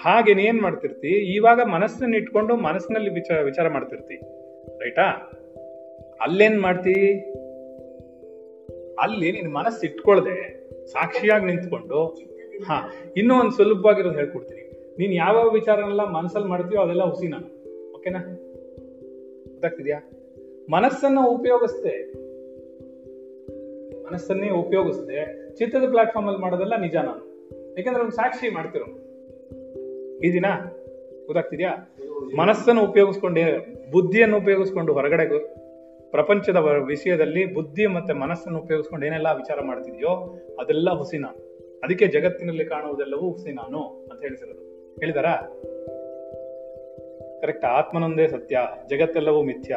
ಹಾಗೆ ಏನ್ ಮಾಡ್ತಿರ್ತಿ, ಇವಾಗ ಮನಸ್ಸನ್ನ ಇಟ್ಕೊಂಡು ಮನಸ್ಸಿನಲ್ಲಿ ವಿಚಾರ ವಿಚಾರ ಮಾಡ್ತಿರ್ತಿ. ರೈಟಾ? ಅಲ್ಲೇನ್ ಮಾಡ್ತಿ? ಅಲ್ಲಿ ನಿನ್ ಮನಸ್ಸು ಇಟ್ಕೊಳ್ದೆ, ಸಾಕ್ಷಿಯಾಗಿ ನಿಂತ್ಕೊಂಡು ಹಾ, ಇನ್ನೂ ಒಂದು ಸುಲಭವಾಗಿರೋದು ಹೇಳ್ಕೊಡ್ತೀನಿ. ನೀನ್ ಯಾವ ವಿಚಾರನೆಲ್ಲ ಮನಸ್ಸಲ್ಲಿ ಮಾಡ್ತೀಯೋ ಅದೆಲ್ಲ ಹುಸಿ ನಾನು ಓಕೆನಾ? ಗೊತ್ತಾಗ್ತಿದ್ಯಾ? ಮನಸ್ಸನ್ನ ಉಪಯೋಗಿಸ್ದೆ. ಮನಸ್ಸನ್ನೇ ಉಪಯೋಗಿಸ್ದೆ. ಚಿತ್ರದ ಪ್ಲಾಟ್ಫಾರ್ಮ್ ಅಲ್ಲಿ ಮಾಡೋದೆಲ್ಲ ನಿಜ ನಾನು. ಯಾಕಂದ್ರೆ ಅವ್ನು ಸಾಕ್ಷಿ ಮಾಡ್ತಿರೋ. ಈ ದಿನ? ಗೊತ್ತಾಗ್ತಿದ್ಯಾ? ಮನಸ್ಸನ್ನು ಉಪಯೋಗಿಸ್ಕೊಂಡೆ, ಬುದ್ಧಿಯನ್ನು ಉಪಯೋಗಿಸ್ಕೊಂಡು ಹೊರಗಡೆ ಪ್ರಪಂಚದ ವಿಷಯದಲ್ಲಿ ಬುದ್ಧಿ ಮತ್ತೆ ಮನಸ್ಸನ್ನು ಉಪಯೋಗಿಸ್ಕೊಂಡು ಏನೆಲ್ಲ ವಿಚಾರ ಮಾಡ್ತಿದ್ಯೋ ಅದೆಲ್ಲ ಹುಸಿ ನಾನು ಅದಕ್ಕೆ ಜಗತ್ತಿನಲ್ಲಿ ಕಾಣುವುದೆಲ್ಲವೂ ನಾನು ಅಂತ ಹೇಳಿಸಿರೋದು. ಹೇಳಿದಾರ? ಕರೆಕ್ಟ್, ಆತ್ಮನೊಂದೇ ಸತ್ಯ, ಜಗತ್ತೆಲ್ಲವೂ ಮಿಥ್ಯ.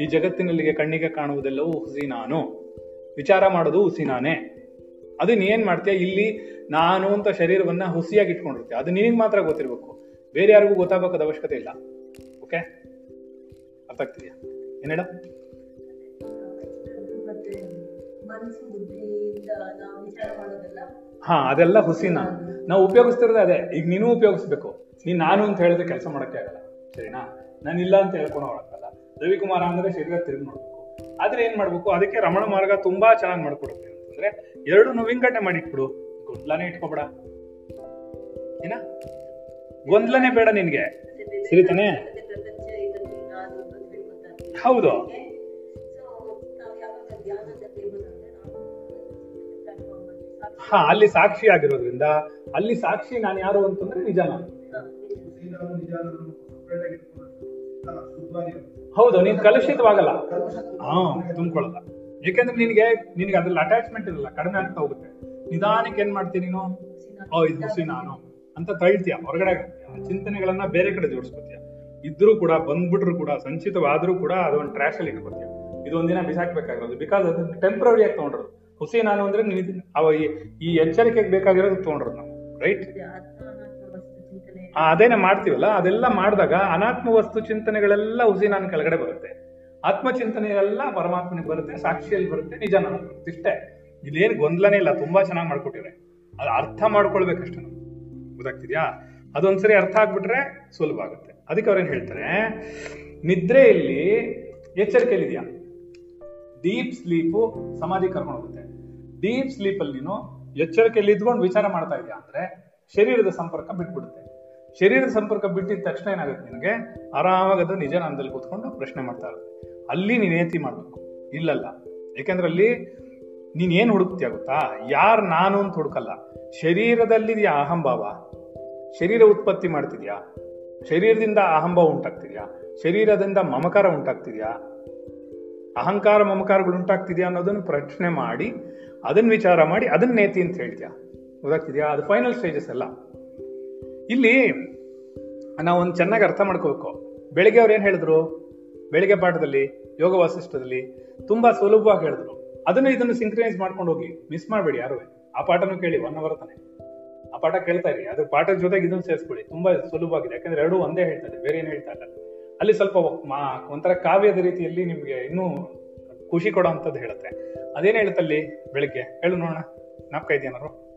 ಈ ಜಗತ್ತಿನಲ್ಲಿಗೆ ಕಣ್ಣಿಗೆ ಕಾಣುವುದೆಲ್ಲವೂ ಹುಸಿ ನಾನು ವಿಚಾರ ಮಾಡೋದು ಹುಸಿ ನಾನೇ ಅದು ನೀ ಏನ್ ಮಾಡ್ತೀಯ? ಇಲ್ಲಿ ನಾನು ಅಂತ ಶರೀರವನ್ನ ಹುಸಿಯಾಗಿ ಇಟ್ಕೊಂಡಿರ್ತೀಯ. ಅದು ನಿನಗೆ ಮಾತ್ರ ಗೊತ್ತಿರ್ಬೇಕು. ಬೇರೆ ಯಾರಿಗೂ ಗೊತ್ತಾಗಬೇಕಾದ ಅವಶ್ಯಕತೆ ಇಲ್ಲ. ಓಕೆ ಅರ್ಥ ಆಗ್ತಿದ್ಯಾ? ಏನ್ ಮನಸ್ಸು ಬುದ್ಧಿಯಿಂದ ನಾವು ವಿಚಾರ ಮಾಡೋದೆಲ್ಲ? ಹಾ ಅದೆಲ್ಲ ಹುಸಿನ. ನಾವು ಉಪಯೋಗಿಸ್ತಿರೋದೇ ಅದೇ. ಈಗ ನೀನು ಉಪಯೋಗಿಸ್ಬೇಕು. ನೀನ್ ನಾನು ಅಂತ ಹೇಳಿದ್ರೆ ಕೆಲಸ ಮಾಡಕ್ಕೆ ಆಗಲ್ಲ. ಸರಿನಾ? ನಾನು ಇಲ್ಲ ಅಂತ ಹೇಳ್ಕೊಂಡು ಹೋಗಕ್ಕಲ್ಲ ರವಿಕುಮಾರ ಅಂದ್ರೆ ಶರೀರ ತಿರುಗಿ ನೋಡ್ಬೇಕು. ಆದ್ರೆ ಏನ್ ಮಾಡ್ಬೇಕು? ಅದಕ್ಕೆ ರಮಣ ಮಾರ್ಗ ತುಂಬಾ ಚೆನ್ನಾಗಿ ಮಾಡ್ಕೊಡುತ್ತೆ. ಅಂತಂದ್ರೆ ಎರಡು ವಿಂಗಡಣೆ ಮಾಡಿಟ್ಬಿಡು ಗೊಂದಲನೇ ಇಟ್ಕೊಬೇಡ. ಏನ? ಗೊಂದ್ಲನೇ ಬೇಡ ನಿನ್ಗೆ. ಸರಿತಾನೆ? ಹೌದು. ಹಾ ಅಲ್ಲಿ ಸಾಕ್ಷಿ ಆಗಿರೋದ್ರಿಂದ ಅಲ್ಲಿ ಸಾಕ್ಷಿ ನಾನು ಯಾರು ಅಂತಂದ್ರೆ ನಿಜ ನಾನು ಹೌದು ನೀನ್ ಕಲುಷಿತವಾಗಲ್ಲ. ಹಾ ತುಂಬಿಕೊಳ್ಳಲ್ಲ. ಯಾಕಂದ್ರೆ ನಿನಗೆ ನಿನಗೆ ಅದ್ರಲ್ಲಿ ಅಟ್ಯಾಚ್ಮೆಂಟ್ ಇರಲ್ಲ ಕಡಿಮೆ ಆಗ್ತಾ ಹೋಗುತ್ತೆ. ನಿಧಾನಕ್ಕೆ ಏನ್ ಮಾಡ್ತೀನಿ ನೀನು? ಓ ಇದು ಹುಸಿ ನಾನು. ಅಂತ ತಳ್ತೀಯ ಹೊರಗಡೆ ಚಿಂತನೆಗಳನ್ನ ಬೇರೆ ಕಡೆ ಜೋಡಿಸ್ಕೊತೀಯ. ಇದ್ರೂ ಕೂಡ ಬಂದ್ಬಿಟ್ರು ಕೂಡ ಸಂಚಿತವಾದ್ರೂ ಕೂಡ ಅದೊಂದು ಟ್ರ್ಯಾಶ್ ಅಲ್ಲಿ ಇಟ್ಕೊತೀಯ. ಇದು ಒಂದಿನ ಬಿಸಾಕ್ಬೇಕಾಗಿರೋದು. ಬಿಕಾಸ್ ಅದು ಟೆಂಪ್ರವರಿ ಆಗಿ ತಗೊಂಡ್ರು ಹುಸಿ ನಾನು ಅಂದ್ರೆ ಅವ ಈ- ಎಚ್ಚರಿಕೆಗೆ ಬೇಕಾಗಿರೋದು ತಗೊಂಡ್ರು ನಾವು ರೈಟ್ ಅದೇನೆ ಮಾಡ್ತೀವಲ್ಲ ಅದೆಲ್ಲ ಮಾಡಿದಾಗ ಅನಾತ್ಮ ವಸ್ತು ಚಿಂತನೆಗಳೆಲ್ಲ ಹುಸಿ ನಾನು ಕೆಳಗಡೆ ಬರುತ್ತೆ. ಆತ್ಮ ಚಿಂತನೆ ಎಲ್ಲ ಪರಮಾತ್ಮನಿಗೆ ಬರುತ್ತೆ ಸಾಕ್ಷಿಯಲ್ಲಿ ಬರುತ್ತೆ ನಿಜ ನನಗೆ ಬರುತ್ತೆ. ಇಷ್ಟೇ. ಇದೇನು ಗೊಂದಲನೇ ಇಲ್ಲ ತುಂಬಾ ಚೆನ್ನಾಗಿ ಮಾಡ್ಕೊಟ್ಟಿದ್ರೆ ಅದು ಅರ್ಥ ಮಾಡ್ಕೊಳ್ಬೇಕಷ್ಟೇ ನಾವು. ಗೊತ್ತಾಗ್ತಿದ್ಯಾ? ಅದೊಂದ್ಸರಿ ಅರ್ಥ ಆಗ್ಬಿಟ್ರೆ ಸುಲಭ ಆಗುತ್ತೆ. ಅದಕ್ಕೆ ಅವ್ರೇನ್ ಹೇಳ್ತಾರೆ ನಿದ್ರೆಯಲ್ಲಿ ಎಚ್ಚರಿಕೆಯಲ್ಲಿದ್ಯಾ ಡೀಪ್ ಸ್ಲೀಪು ಸಮಾಧಿ ಕರ್ಕೊಂಡು ಹೋಗುತ್ತೆ ಡೀಪ್ ಸ್ಲೀಪ್ ಅಲ್ಲಿ ನೀನು ಎಚ್ಚರಿಕೆಯಲ್ಲಿ ಇದ್ಕೊಂಡು ವಿಚಾರ ಮಾಡ್ತಾ ಇದೆಯಾ ಅಂದ್ರೆ ಶರೀರದ ಸಂಪರ್ಕ ಬಿಟ್ಬಿಡುತ್ತೆ. ಶರೀರದ ಸಂಪರ್ಕ ಬಿಟ್ಟಿದ ತಕ್ಷಣ ಏನಾಗುತ್ತೆ ನಿನಗೆ? ಆರಾಮಾಗಿ ಅದು ನಿಜ ಕೂತ್ಕೊಂಡು ಪ್ರಶ್ನೆ ಮಾಡ್ತಾ ಇರುತ್ತೆ. ಅಲ್ಲಿ ನೀನ್ ಏತಿ ಮಾಡ್ಬೇಕು. ಇಲ್ಲಲ್ಲ. ಯಾಕಂದ್ರೆ ಅಲ್ಲಿ ನೀನ್ ಏನ್ ಹುಡುಕ್ತೀಯ ಗೊತ್ತಾ? ಯಾರ್ ನಾನು ಅಂತ ಹುಡುಕಲ್ಲ. ಶರೀರದಲ್ಲಿದೆಯಾ ಅಹಂಭಾವ? ಶರೀರ ಉತ್ಪತ್ತಿ ಮಾಡ್ತಿದ್ಯಾ? ಶರೀರದಿಂದ ಅಹಂಭಾವ ಉಂಟಾಗ್ತಿದ್ಯಾ? ಶರೀರದಿಂದ ಮಮಕಾರ ಉಂಟಾಗ್ತಿದ್ಯಾ? ಅಹಂಕಾರ ಮಮಕಾರಗಳು ಉಂಟಾಗ್ತಿದೆಯಾ ಅನ್ನೋದನ್ನು ಪ್ರಶ್ನೆ ಮಾಡಿ ಅದನ್ನ ವಿಚಾರ ಮಾಡಿ ಅದನ್ನ ನೇತಿ ಅಂತ ಹೇಳ್ತೀಯಾ? ಗೊತ್ತಾಗ್ತಿದ್ಯಾ? ಅದು ಫೈನಲ್ ಸ್ಟೇಜಸ್ ಅಲ್ಲ. ಇಲ್ಲಿ ನಾವು ಒಂದು ಚೆನ್ನಾಗಿ ಅರ್ಥ ಮಾಡ್ಕೋಬೇಕು. ಬೆಳಿಗ್ಗೆ ಅವ್ರು ಏನು ಹೇಳಿದ್ರು? ಬೆಳಿಗ್ಗೆ ಪಾಠದಲ್ಲಿ, ಯೋಗ ವಾಸಿಷ್ಠದಲ್ಲಿ ತುಂಬಾ ಸುಲಭವಾಗಿ ಹೇಳಿದ್ರು. ಅದನ್ನು ಇದನ್ನು ಸಿಂಕ್ರನೈಸ್ ಮಾಡ್ಕೊಂಡು ಹೋಗಿ. ಮಿಸ್ ಮಾಡಬೇಡಿ ಯಾರು? ಆ ಪಾಠನೂ ಕೇಳಿ ಒನ್ ಅವರ್ ತಾನೆ. ಆ ಪಾಠ ಕೇಳ್ತಾ ಇರಿ. ಅದ್ರ ಪಾಠದ ಜೊತೆಗೆ ಇದನ್ನು ಸೇರಿಸ್ಕೊಳ್ಳಿ. ತುಂಬಾ ಸುಲಭವಾಗಿದೆ. ಯಾಕಂದ್ರೆ ಎರಡೂ ಒಂದೇ ಹೇಳ್ತಾರೆ ಬೇರೆ ಏನು ಹೇಳ್ತಾ ಇಲ್ಲ. ಅಲ್ಲಿ ಸ್ವಲ್ಪ ಒಂಥರ ಕಾವ್ಯದ ರೀತಿಯಲ್ಲಿ ನಿಮ್ಗೆ ಇನ್ನೂ ಖುಷಿ ಕೊಡೋ ಅಂಥದ್ದು ಹೇಳುತ್ತೆ. ಅದೇನ್ ಹೇಳುತ್ತಲ್ಲಿ ಬೆಳಿಗ್ಗೆ? ಹೇಳು ನೋಡೋಣ. ನಾಪ್ಕ ಇದೆಯೇನಾರು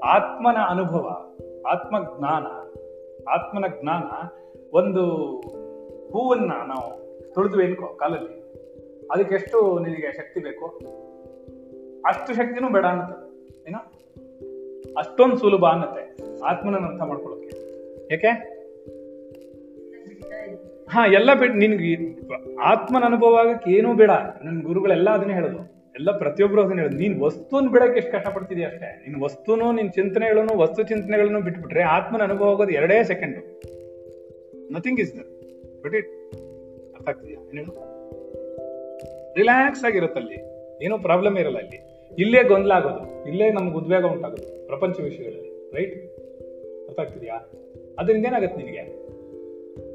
ಆತ್ಮನ ಅನುಭವ ಆತ್ಮ ಜ್ಞಾನ ಆತ್ಮನ ಜ್ಞಾನ ಒಂದು ಹೂವನ್ನ ನಾವು ತುಳಿದು ಎನ್ಕೋ ಕಾಲಲ್ಲಿ ಅದಕ್ಕೆ ಎಷ್ಟು ನಿನಗೆ ಶಕ್ತಿ ಬೇಕು? ಅಷ್ಟು ಶಕ್ತಿನೂ ಬೇಡ ಅನ್ನತ್ತೆ. ಏನೋ? ಅಷ್ಟೊಂದು ಸುಲಭ ಅನ್ನತ್ತೆ ಆತ್ಮನ ಅರ್ಥ ಮಾಡ್ಕೊಳ್ಳೋಕೆ. ಇದೆ ಹಾ, ಎಲ್ಲ ಬಿಟ್ಟು ನಿನ್ಗೆ ಆತ್ಮನ ಅನುಭವ ಆಗಕ್ಕೆ ಏನೂ ಬೇಡ. ನನ್ನ ಗುರುಗಳೆಲ್ಲ ಅದನ್ನೇ ಹೇಳೋದು. ಎಲ್ಲ ಪ್ರತಿಯೊಬ್ರು ಅದನ್ನ ಹೇಳೋದು. ನೀನ್ ವಸ್ತುನ್ ಬಿಡಕ್ಕೆ ಎಷ್ಟು ಕಷ್ಟಪಡ್ತಿದ್ಯಾ ಅಷ್ಟೇ. ನಿನ್ ವಸ್ತುನು, ನಿನ್ ಚಿಂತನೆಗಳನ್ನು, ವಸ್ತು ಚಿಂತನೆಗಳನ್ನು ಬಿಟ್ಬಿಟ್ರೆ ಆತ್ಮನ ಅನುಭವ ಆಗೋದು ಎರಡೇ second nothing is there but it ಅರ್ಥ ಆಗ್ತಿದ್ಯಾ? ರಿಲ್ಯಾಕ್ಸ್ ರಿಲ್ಯಾಕ್ಸ್ ಆಗಿರುತ್ತಲ್ಲಿ ಏನೋ ಪ್ರಾಬ್ಲಮ್ ಇರಲ್ಲ ಅಲ್ಲಿ. ಇಲ್ಲೇ ಗೊಂದಲ ಆಗೋದು ಇಲ್ಲೇ ನಮ್ಗೆ ಉದ್ವೇಗ ಉಂಟಾಗೋದು. ಪ್ರಪಂಚ ವಿಷಯಗಳಲ್ಲಿ. ರೈಟ್ ಅರ್ಥ ಆಗ್ತಿದ್ಯಾ? ಅದರಿಂದ ಏನಾಗುತ್ತೆ ನಿನಗೆ?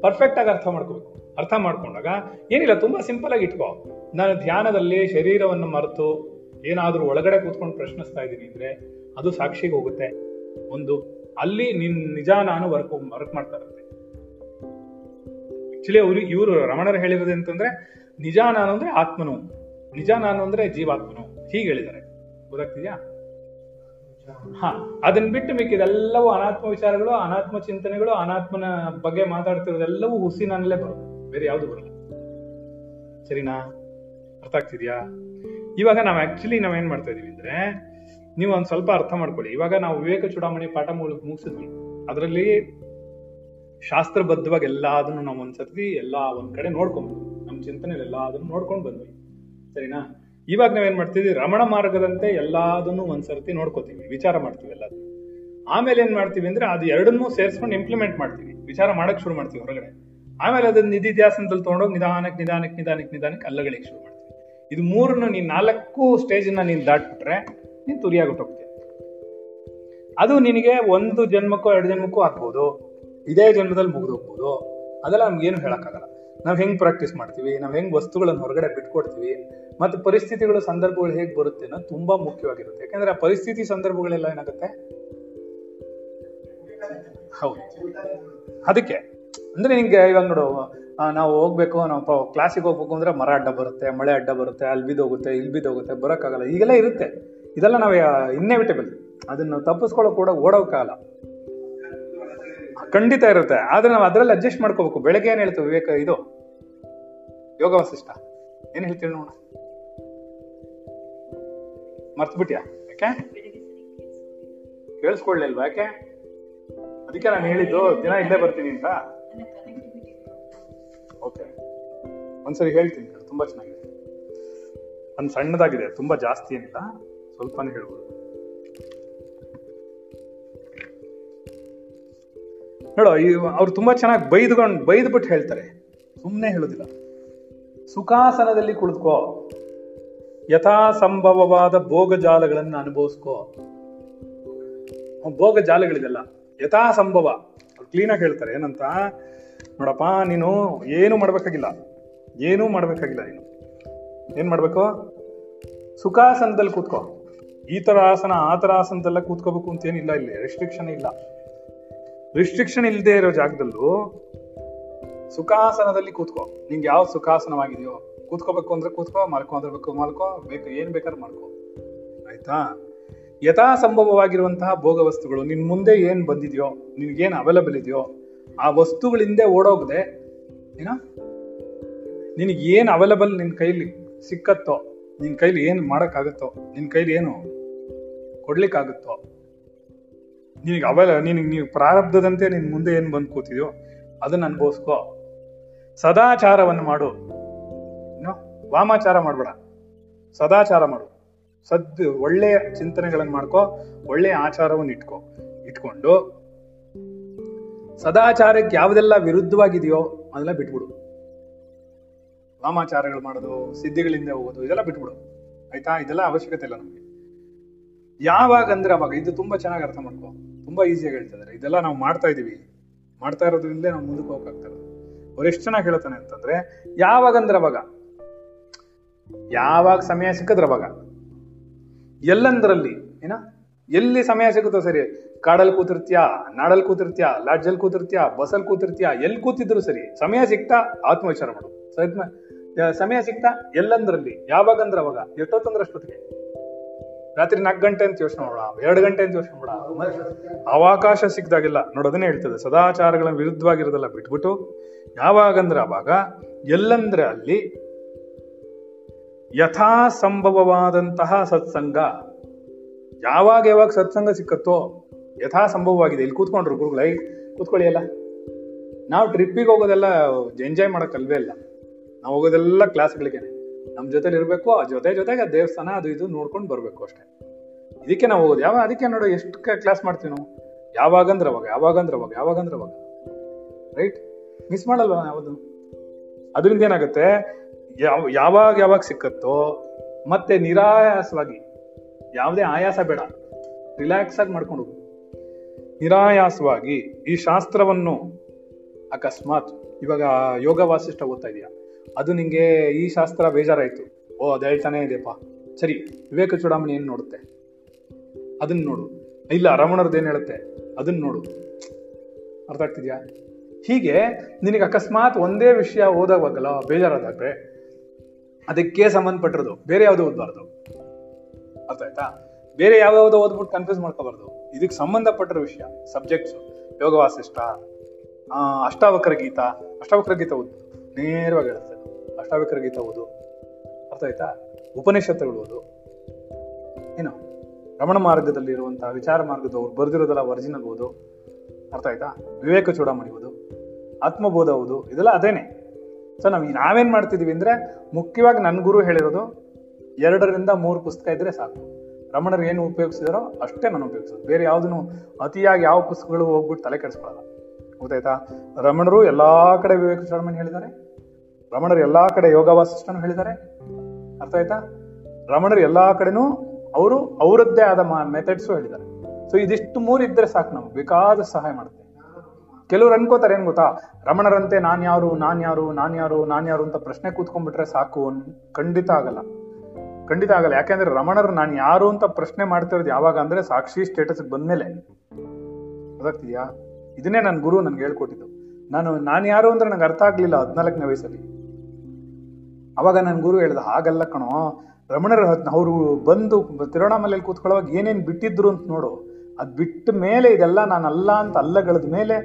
ಪರ್ಫೆಕ್ಟ್ ಆಗಿ ಅರ್ಥ ಮಾಡ್ಕೋಬೇಕು. ಅರ್ಥ ಮಾಡ್ಕೊಂಡಾಗ, ಏನಿಲ್ಲ, ತುಂಬಾ ಸಿಂಪಲ್ ಆಗಿ ಇಟ್ಕೋ. ನಾನು ಧ್ಯಾನದಲ್ಲಿ ಶರೀರವನ್ನು ಮರೆತು ಏನಾದ್ರೂ ಒಳಗಡೆ ಕೂತ್ಕೊಂಡು ಪ್ರಶ್ನಿಸ್ತಾ ಇದ್ದೀನಿ ಅಂದ್ರೆ ಅದು ಸಾಕ್ಷಿಗೆ ಹೋಗುತ್ತೆ. ಒಂದು, ಅಲ್ಲಿ ನಿನ್ ನಿಜ ನಾನು ವರ್ಕ್ ವರ್ಕ್ ಮಾಡ್ತಾ ಇರುತ್ತೆ. ಆಕ್ಚುಲಿ ಅವ್ರು, ಇವರು ರಮಣರು ಹೇಳಿರೋದು ಅಂತಂದ್ರೆ ನಿಜ ನಾನು ಅಂದ್ರೆ ಆತ್ಮನು. ನಿಜ ನಾನು ಅಂದ್ರೆ ಜೀವಾತ್ಮನು. ಹೀಗೆ ಹೇಳಿದ್ದಾರೆ. ಗೊತ್ತಾಗ್ತಿದ್ಯಾ? ಹಾ ಅದನ್ನ ಬಿಟ್ಟು ಮಿಕ್ಕಿದೆಲ್ಲವೂ ಅನಾತ್ಮ ವಿಚಾರಗಳು, ಅನಾತ್ಮ ಚಿಂತನೆಗಳು, ಅನಾತ್ಮನ ಬಗ್ಗೆ ಮಾತಾಡ್ತಿರೋದೆಲ್ಲವೂ ಹುಸಿನಲ್ಲೇ ಬರುತ್ತೆ. ಬೇರೆ ಯಾವುದು ಬರಲ್ಲ. ಸರಿನಾ? ಅರ್ಥ ಆಗ್ತಿದ್ಯಾ? ಇವಾಗ ನಾವು ಆಕ್ಚುಲಿ ನಾವೇನ್ ಮಾಡ್ತಾ ಇದೀವಿ ಅಂದ್ರೆ, ನೀವು ಒಂದ್ ಸ್ವಲ್ಪ ಅರ್ಥ ಮಾಡ್ಕೊಳ್ಳಿ. ಇವಾಗ ನಾವು ವಿವೇಕ ಚೂಡಾಮಣಿ ಪಾಠ ಮುಗ್- ಮುಗಿಸಿದ್ವಿ. ಅದರಲ್ಲಿ ಶಾಸ್ತ್ರಬದ್ಧವಾಗಿ ಎಲ್ಲಾದನ್ನು ನಾವು ಒಂದ್ಸರ್ತಿ ಎಲ್ಲಾ ಒಂದ್ ಕಡೆ ನೋಡ್ಕೊಂಡ್ವಿ. ನಮ್ಮ ಚಿಂತನೆಯಲ್ಲಿ ಎಲ್ಲ ಅದನ್ನು ನೋಡ್ಕೊಂಡು ಬಂದ್ವಿ. ಸರಿನಾ? ಇವಾಗ ನಾವೇನ್ ಮಾಡ್ತೀವಿ ರಮಣ ಮಾರ್ಗದಂತೆ ಎಲ್ಲಾದನ್ನು ಒಂದ್ಸರ್ತಿ ನೋಡ್ಕೋತೀವಿ, ವಿಚಾರ ಮಾಡ್ತೀವಿ ಎಲ್ಲ ಆಮೇಲೆ ಏನ್ ಮಾಡ್ತೀವಿ ಅಂದ್ರೆ ಅದು ಎರಡನ್ನೂ ಸೇರಿಸ್ಕೊಂಡು ಇಂಪ್ಲಿಮೆಂಟ್ ಮಾಡ್ತೀವಿ. ವಿಚಾರ ಮಾಡಕ್ ಶುರು ಮಾಡ್ತೀವಿ ಹೊರಗಡೆ. ಆಮೇಲೆ ಅದನ್ನ ನಿಧಿಧ್ಯಾಸನದಲ್ಲಿ ತಗೊಂಡೋಗಿ ನಿಧಾನಕ್ಕೆ ನಿಧಾನಕ್ಕೆ ನಿಧಾನಕ್ಕೆ ನಿಧಾನಕ್ಕೆ ಅಲ್ಲಗಳಿಗೆ ಶುರು ಮಾಡ್ತೀವಿ. ಇದು ಮೂರನ್ನು ನೀನ್ ನಾಲ್ಕು ಸ್ಟೇಜ್ನ ನೀನ್ ದಾಟ್ಬಿಟ್ರೆ ನೀನ್ ತುರಿಯಾಗೊಟ್ಟೋಗ್ತೀಯ ಅದು ನಿನಗೆ ಒಂದು ಜನ್ಮಕ್ಕೂ, ಎರಡು ಜನ್ಮಕ್ಕೂ ಆಗ್ಬೋದು. ಇದೇ ಜನ್ಮದಲ್ಲಿ ಮುಗಿದೋಗ್ಬೋದು. ಅದೆಲ್ಲ ನಮ್ಗೇನು ಹೇಳಕ್ಕಾಗಲ್ಲ. ನಾವ್ ಹೆಂಗೆ ಪ್ರಾಕ್ಟೀಸ್ ಮಾಡ್ತೀವಿ, ನಾವು ಹೆಂಗೆ ವಸ್ತುಗಳನ್ನು ಹೊರಗಡೆ ಬಿಟ್ಕೊಡ್ತೀವಿ, ಮತ್ತು ಪರಿಸ್ಥಿತಿಗಳು, ಸಂದರ್ಭಗಳು ಹೇಗೆ ಬರುತ್ತೆ ಅನ್ನೋದು ತುಂಬಾ ಮುಖ್ಯವಾಗಿರುತ್ತೆ. ಯಾಕಂದ್ರೆ ಆ ಪರಿಸ್ಥಿತಿ ಸಂದರ್ಭಗಳೆಲ್ಲ ಏನಾಗುತ್ತೆ? ಹೌದು. ಅದಕ್ಕೆ, ಅಂದ್ರೆ ನಿಮಗೆ ಇವಾಗ ನೋಡು ನಾವು ಹೋಗ್ಬೇಕು, ನಾವು ಕ್ಲಾಸಿಗೆ ಹೋಗ್ಬೇಕು ಅಂದ್ರೆ ಮರ ಅಡ್ಡ ಬರುತ್ತೆ, ಮಳೆ ಅಡ್ಡ ಬರುತ್ತೆ, ಅಲ್ಲಿ ಬಿದ್ದೋಗುತ್ತೆ, ಇಲ್ಲಿ ಬಿದ್ದೋಗುತ್ತೆ, ಬರೋಕ್ಕಾಗಲ್ಲ. ಈಗೆಲ್ಲ ಇರುತ್ತೆ. ಇದೆಲ್ಲ ನಾವು ಇನ್ನೆವಿಟೇಬಲ್ ಅದನ್ನು ತಪ್ಪಿಸ್ಕೊಳ್ಳೋ ಕೂಡ ಓಡೋಕ್ಕಾಗಲ್ಲ ಖಂಡಿತ ಇರುತ್ತೆ. ಆದ್ರೆ ನಾವು ಅದರಲ್ಲಿ ಅಡ್ಜಸ್ಟ್ ಮಾಡ್ಕೋಬೇಕು. ಬೆಳಗ್ಗೆ ಏನ್ ಹೇಳ್ತೇವೆ ವಿವೇಕ, ಇದು? ಯೋಗ ವಸಿಷ್ಠ ಏನ್ ಹೇಳ್ತೀವಿ ನೋಡ ಮರ್ತ್ಬಿಟ್ಯಾ? ಯಾಕೆ? ಕೇಳಿಸ್ಕೊಳ್ಳಿಲ್ವಾ? ಯಾಕೆ? ಅದಕ್ಕೆ ನಾನು ಹೇಳಿದ್ದು, ದಿನ ಇಲ್ಲೇ ಬರ್ತೀನಿ ಅಂತ. ಓಕೆ. ಒಂದ್ಸರಿ ಹೇಳ್ತೀನಿ. ತುಂಬಾ ಚೆನ್ನಾಗಿದೆ. ಒಂದು ಸಣ್ಣದಾಗಿದೆ. ತುಂಬಾ ಜಾಸ್ತಿ ಏನಿಲ್ಲ. ಸ್ವಲ್ಪನೇ ಹೇಳ್ಬೋದು. ನೋಡು, ಈ ಅವ್ರು ತುಂಬಾ ಚೆನ್ನಾಗಿ ಬೈದ್ಕೊಂಡು ಬೈದ್ಬಿಟ್ಟು ಹೇಳ್ತಾರೆ. ಸುಮ್ಮನೆ ಹೇಳೋದಿಲ್ಲ. ಸುಖಾಸನದಲ್ಲಿ ಕುಳಿತುಕೋ ಯಥಾ ಸಂಭವವಾದ ಭೋಗಜಾಲಗಳನ್ನು ಅನುಭವಿಸ್ಕೋ. ಭೋಗ ಜಾಲಗಳಿದೆಲ್ಲ ಯಥಾ ಸಂಭವ ಕ್ಲೀನಾಗಿ ಹೇಳ್ತಾರೆ. ಏನಂತ? ನೋಡಪ್ಪ, ನೀನು ಏನು ಮಾಡ್ಬೇಕಾಗಿಲ್ಲ. ಏನೂ ಮಾಡ್ಬೇಕಾಗಿಲ್ಲ ನೀನು. ಏನ್ ಮಾಡ್ಬೇಕು? ಸುಖಾಸನದಲ್ಲಿ ಕೂತ್ಕೋ. ಈ ತರ ಆಸನ, ಆ ತರ ಆಸನದಲ್ಲ ಕೂತ್ಕೋಬೇಕು ಅಂತ ಏನಿಲ್ಲ ಇಲ್ಲಿ ರೆಸ್ಟ್ರಿಕ್ಷನ್ ಇಲ್ಲ. ರಿಸ್ಟ್ರಿಕ್ಷನ್ ಇಲ್ಲದೆ ಇರೋ ಜಾಗದಲ್ಲೂ ಸುಖಾಸನದಲ್ಲಿ ಕೂತ್ಕೋ. ನಿಂಗೆ ಯಾವ ಸುಖಾಸನವಾಗಿದೆಯೋ, ಕೂತ್ಕೋಬೇಕು ಅಂದ್ರೆ ಕೂತ್ಕೋ, ಮಲ್ಕೋ ಅಂದ್ರೆ ಬೇಕು ಮಲ್ಕೋ, ಬೇಕು ಏನ್ ಬೇಕಾದ್ರೆ ಮಾಡ್ಕೋ ಆಯ್ತಾ? ಯಥಾ ಸಂಭವವಾಗಿರುವಂತಹ ಭೋಗ ವಸ್ತುಗಳು, ನಿನ್ ಮುಂದೆ ಏನ್ ಬಂದಿದೆಯೋ, ನಿನ್ಗೇನ್ ಅವೈಲಬಲ್ ಇದೆಯೋ, ಆ ವಸ್ತುಗಳಿಂದ ಓಡೋಗದೆ, ಏನ? ನಿನಗೆ ಏನ್ ಅವೈಲಬಲ್ ನಿನ್ ಕೈಲಿ ಸಿಕ್ಕತ್ತೋ, ನಿನ್ ಕೈಲಿ ಏನ್ ಮಾಡಕ್ಕಾಗತ್ತೋ, ನಿನ್ ಕೈಲಿ ಏನು ಕೊಡ್ಲಿಕ್ಕಾಗುತ್ತೋ ನಿನಗೆ ಅವೈಲ ನಿನಗೆ ನೀವು ಪ್ರಾರಬ್ಧದಂತೆ ನಿನ್ ಮುಂದೆ ಏನು ಬಂದು ಕೂತಿದ್ಯೋ ಅದನ್ನ ಅನುಭವಿಸ್ಕೋ. ಸದಾಚಾರವನ್ನು ಮಾಡು. ವಾಮಾಚಾರ ಮಾಡಬೇಡ. ಸದಾಚಾರ ಮಾಡು. ಸದ್ ಒಳ್ಳೆಯ ಚಿಂತನೆಗಳನ್ನು ಮಾಡ್ಕೋ, ಒಳ್ಳೆಯ ಆಚಾರವನ್ನು ಇಟ್ಕೋ. ಇಟ್ಕೊಂಡು ಸದಾಚಾರಕ್ಕೆ ಯಾವುದೆಲ್ಲ ವಿರುದ್ಧವಾಗಿದೆಯೋ ಅದೆಲ್ಲ ಬಿಟ್ಬಿಡು. ವಾಮಾಚಾರಗಳು ಮಾಡೋದು, ಸಿದ್ಧಿಗಳಿಂದ ಹೋಗೋದು, ಇದೆಲ್ಲ ಬಿಟ್ಬಿಡು. ಆಯ್ತಾ? ಇದೆಲ್ಲ ಅವಶ್ಯಕತೆ ಇಲ್ಲ ನಮಗೆ. ಯಾವಾಗ ಅಂದ್ರೆ ಅವಾಗ ಇದು ತುಂಬಾ ಚೆನ್ನಾಗಿ ಅರ್ಥ ಮಾಡ್ಕೋ. ತುಂಬಾ ಈಸಿಯಾಗಿ ಹೇಳ್ತಿದ್ದಾರೆ ಇದೆಲ್ಲ ನಾವು ಮಾಡ್ತಾ ಇದೀವಿ. ಮಾಡ್ತಾ ಇರೋದ್ರಿಂದ ನಾವು ಮುಂದಕ್ಕೆ ಹೋಗಕ್ಕಾಗ್ತಾ ಇರೋದು. ಅವ್ರು ಎಷ್ಟು ಚೆನ್ನಾಗಿ ಹೇಳ್ತಾನೆ ಅಂತಂದ್ರೆ, ಯಾವಾಗ ಅಂದ್ರೆ ಅವಾಗ. ಯಾವಾಗ ಸಮಯ ಸಿಕ್ಕಿದ್ರೆ ಅವಾಗ. ಎಲ್ಲಂದ್ರಲ್ಲಿ, ಏನ? ಎಲ್ಲಿ ಸಮಯ ಸಿಗುತ್ತೋ ಸರಿ. ಕಾಡಲ್ಲಿ ಕೂತಿರ್ತ್ಯಾ, ನಾಡಲ್ಲಿ ಕೂತಿರ್ತ್ಯಾ, ಲಾಡ್ಜಲ್ಲಿ ಕೂತಿರ್ತ್ಯಾ, ಬಸ್ಸಲ್ಲಿ ಕೂತಿರ್ತೀಯ, ಎಲ್ಲಿ ಕೂತಿದ್ರು ಸರಿ. ಸಮಯ ಸಿಕ್ತಾ, ಆತ್ಮವಿಚಾರ ಮಾಡು ಸಮಯ ಸಿಕ್ತಾ, ಎಲ್ಲಂದ್ರಲ್ಲಿ. ಯಾವಾಗಂದ್ರೆ ಅವಾಗ? ಎಷ್ಟೊತ್ತಂದ್ರೆ ಅಷ್ಟೊತ್ತಿಗೆ? ರಾತ್ರಿ ನಾಲ್ಕು ಗಂಟೆ ಅಂತ ಯೋಚನೆ ಮಾಡೋಣ, ಎರಡು ಗಂಟೆ ಅಂತ ಯೋಚನೆ ಮಾಡೋಣ. ಅವಕಾಶ ಸಿಕ್ಕಿದಾಗೆಲ್ಲ ನೋಡೋದನ್ನೇ ಹೇಳ್ತದೆ, ಸದಾಚಾರಗಳ ವಿರುದ್ಧವಾಗಿರೋದಲ್ಲ ಬಿಟ್ಬಿಟ್ಟು, ಯಾವಾಗಂದ್ರೆ ಅವಾಗ ಎಲ್ಲಂದ್ರೆ ಅಲ್ಲಿ ಯಥಾ ಸಂಭವವಾದಂತಹ ಸತ್ಸಂಗ. ಯಾವಾಗ ಯಾವಾಗ ಸತ್ಸಂಗ ಸಿಕ್ಕತ್ತೋ ಯಥಾ ಸಂಭವವಾಗಿದೆ ಇಲ್ಲಿ ಕೂತ್ಕೊಂಡ್ರು ಗುರುಗಳೈ ಕೂತ್ಕೊಳ್ಳಿ ಅಲ್ಲ ನಾವು ಟ್ರಿಪ್ಪಿಗೆ ಹೋಗೋದೆಲ್ಲ ಎಂಜಾಯ್ ಮಾಡೋಕ್ಕಲ್ವೇ ಇಲ್ಲ. ನಾವು ಹೋಗೋದೆಲ್ಲ ಕ್ಲಾಸ್ಗಳಿಗೇನೆ ನಮ್ಮ ಜೊತೆಲಿ ಇರಬೇಕು, ಆ ಜೊತೆ ಜೊತೆಗೆ ದೇವಸ್ಥಾನ ಅದು ಇದು ನೋಡ್ಕೊಂಡು ಬರಬೇಕು ಅಷ್ಟೇ. ಇದಕ್ಕೆ ನಾವು ಹೋಗೋದು. ಯಾವ ಅದಕ್ಕೆ ನೋಡೋ ಎಷ್ಟು ಕ್ಲಾಸ್ ಮಾಡ್ತೀವಿ ನಾವು? ಯಾವಾಗಂದ್ರೆ ಅವಾಗ ಯಾವಾಗಂದ್ರೆ ಅವಾಗ ಯಾವಾಗಂದ್ರೆ ಅವಾಗ. ರೈಟ್ ಮಿಸ್ ಮಾಡಲ್ವ ಯಾವುದು? ಅದರಿಂದ ಏನಾಗುತ್ತೆ? ಯಾವ ಯಾವಾಗ ಯಾವಾಗ ಸಿಕ್ಕತ್ತೋ, ಮತ್ತೆ ನಿರಾಯಾಸವಾಗಿ, ಯಾವುದೇ ಆಯಾಸ ಬೇಡ. ರಿಲ್ಯಾಕ್ಸ್ ಆಗಿ ಮಾಡ್ಕೊಂಡು ಹೋಗು. ನಿರಾಯಾಸವಾಗಿ ಈ ಶಾಸ್ತ್ರವನ್ನು ಅಕಸ್ಮಾತ್ ಇವಾಗ ಯೋಗ ವಾಸಿಷ್ಠ ಓದ್ತಾ ಇದೆಯಾ? ಅದು ನಿಂಗೆ ಈ ಶಾಸ್ತ್ರ ಬೇಜಾರಾಯಿತು. ಓ, ಅದು ಹೇಳ್ತಾನೆ ಇದೆಯಪ್ಪ. ಸರಿ, ವಿವೇಕ ಚೂಡಾಮಣಿ ಏನು ನೋಡುತ್ತೆ? ಅದನ್ನ ನೋಡು. ಇಲ್ಲ ರಮಣರದ್ದು ಏನು ಹೇಳುತ್ತೆ? ಅದನ್ನ ನೋಡು. ಅರ್ಥ ಆಗ್ತಿದ್ಯಾ? ಹೀಗೆ ನಿನಗೆ ಅಕಸ್ಮಾತ್ ಒಂದೇ ವಿಷಯ ಓದೋವಾಗಲ್ಲ ಬೇಜಾರಾದಾಗ್ರೆ, ಅದಕ್ಕೆ ಸಂಬಂಧಪಟ್ಟಿರೋದು. ಬೇರೆ ಯಾವುದೋ ಓದಬಾರ್ದು? ಅರ್ಥ ಆಯ್ತಾ? ಬೇರೆ ಯಾವ್ಯಾವುದೋ ಓದ್ಬಿಟ್ಟು ಕನ್ಫ್ಯೂಸ್ ಮಾಡ್ಕೋಬಾರ್ದು. ಇದಕ್ಕೆ ಸಂಬಂಧಪಟ್ಟಿರೋ ವಿಷಯ ಸಬ್ಜೆಕ್ಟ್ಸ್ ಯೋಗವಾಸಿಷ್ಟ ಅಷ್ಟಾವಕ್ರ ಗೀತ ಅಷ್ಟಾವಕ್ರ ಗೀತ ಓದ್ಬೋದು ನೇರವಾಗಿ ಹೇಳುತ್ತೆ ಅಷ್ಟಾವಕ್ರ ಗೀತ ಓದು. ಅರ್ಥ ಆಯ್ತಾ? ಉಪನಿಷತ್ತುಗಳು ಓದು. ಏನು ರಮಣ ಮಾರ್ಗದಲ್ಲಿ ಇರುವಂತಹ ವಿಚಾರ ಮಾರ್ಗದವ್ರು ಬರೆದಿರೋದೆಲ್ಲ ಒರಿಜಿನಲ್ ಓದು. ಅರ್ಥ ಆಯ್ತಾ? ವಿವೇಕ ಚೂಡಾಮಣಿ ಓದು. ಆತ್ಮಬೋಧ ಓದು. ಇದೆಲ್ಲ ಅದೇನೆ. ಸೊ ನಾವು ನಾವೇನ್ ಮಾಡ್ತಿದೀವಿ ಅಂದ್ರೆ ಮುಖ್ಯವಾಗಿ ನನ್ನ ಗುರು ಹೇಳಿರೋದು ಎರಡರಿಂದ ಮೂರು ಪುಸ್ತಕ ಇದ್ರೆ ಸಾಕು. ರಮಣರು ಏನು ಉಪಯೋಗಿಸಿದಾರೋ ಅಷ್ಟೇ ನಾನು ಉಪಯೋಗಿಸೋದು. ಬೇರೆ ಯಾವ್ದನ್ನು ಅತಿಯಾಗಿ ಯಾವ ಪುಸ್ತಕಗಳು ಹೋಗ್ಬಿಟ್ಟು ತಲೆ ಕೆಡಿಸ್ಕೊಳ್ಳಲ್ಲ ಗೊತ್ತಾಯ್ತಾ? ರಮಣರು ಎಲ್ಲಾ ಕಡೆ ವಿವೇಕ ಚೂಡಾಮಣಿ ಹೇಳಿದ್ದಾರೆ. ರಮಣರು ಎಲ್ಲಾ ಕಡೆ ಯೋಗ ವಾಸಿಷ್ಠನು ಹೇಳಿದ್ದಾರೆ. ಅರ್ಥ ಆಯ್ತಾ? ರಮಣರು ಎಲ್ಲಾ ಕಡೆನೂ ಅವರು ಅವರದ್ದೇ ಆದ ಮೆಥಡ್ಸು ಹೇಳಿದ್ದಾರೆ. ಸೊ ಇದಿಷ್ಟು ಮೂರು ಇದ್ರೆ ಸಾಕು ನಾವು ಬೇಕಾದ ಸಹಾಯ ಮಾಡುತ್ತೆ. ಕೆಲವ್ರು ಅನ್ಕೋತಾರೆ, ಏನ್ ಗೊತ್ತಾ? ರಮಣರಂತೆ ನಾನ್ ಯಾರು ನಾನ್ ಯಾರು ನಾನ್ ಯಾರು ನಾನ್ ಯಾರು ಅಂತ ಪ್ರಶ್ನೆ ಕೂತ್ಕೊಂಡ್ಬಿಟ್ರೆ ಸಾಕು ಖಂಡಿತ ಆಗಲ್ಲ. ಖಂಡಿತ ಆಗಲ್ಲ. ಯಾಕೆಂದ್ರೆ ರಮಣರು ನಾನು ಯಾರು ಅಂತ ಪ್ರಶ್ನೆ ಮಾಡ್ತಿರೋದು ಯಾವಾಗ ಅಂದ್ರೆ ಸಾಕ್ಷಿ ಸ್ಟೇಟಸ್ ಬಂದ್ಮೇಲೆ. ಗೊತ್ತಾಗ್ತಿದ್ಯಾ ಇದನ್ನೇ ನನ್ನ ಗುರು ನನ್ಗೆ ಹೇಳ್ಕೊಟ್ಟಿದ್ದು. ನಾನು ನಾನು ಯಾರು ಅಂದ್ರೆ ನನಗೆ ಅರ್ಥ ಆಗ್ಲಿಲ್ಲ ಹದಿನಾಲ್ಕನೇ ವಯಸ್ಸಲ್ಲಿ. ಅವಾಗ ನನ್ನ ಗುರು ಹೇಳ್ದ, ಹಾಗಲ್ಲ ಕಣೋ, ರಮಣರ ಅವರು ಬಂದು ತಿರುವಣ್ಣಾಮಲೆಯಲ್ಲಿ ಕೂತ್ಕೊಳ್ಳೋವಾಗ ಏನೇನು ಬಿಟ್ಟಿದ್ರು ಅಂತ ನೋಡು. ಅದು ಬಿಟ್ಟ ಮೇಲೆ ಇದೆಲ್ಲ ನಾನು ಅಲ್ಲ ಅಂತ ಅಲ್ಲಗಳದ ಮೇಲೆ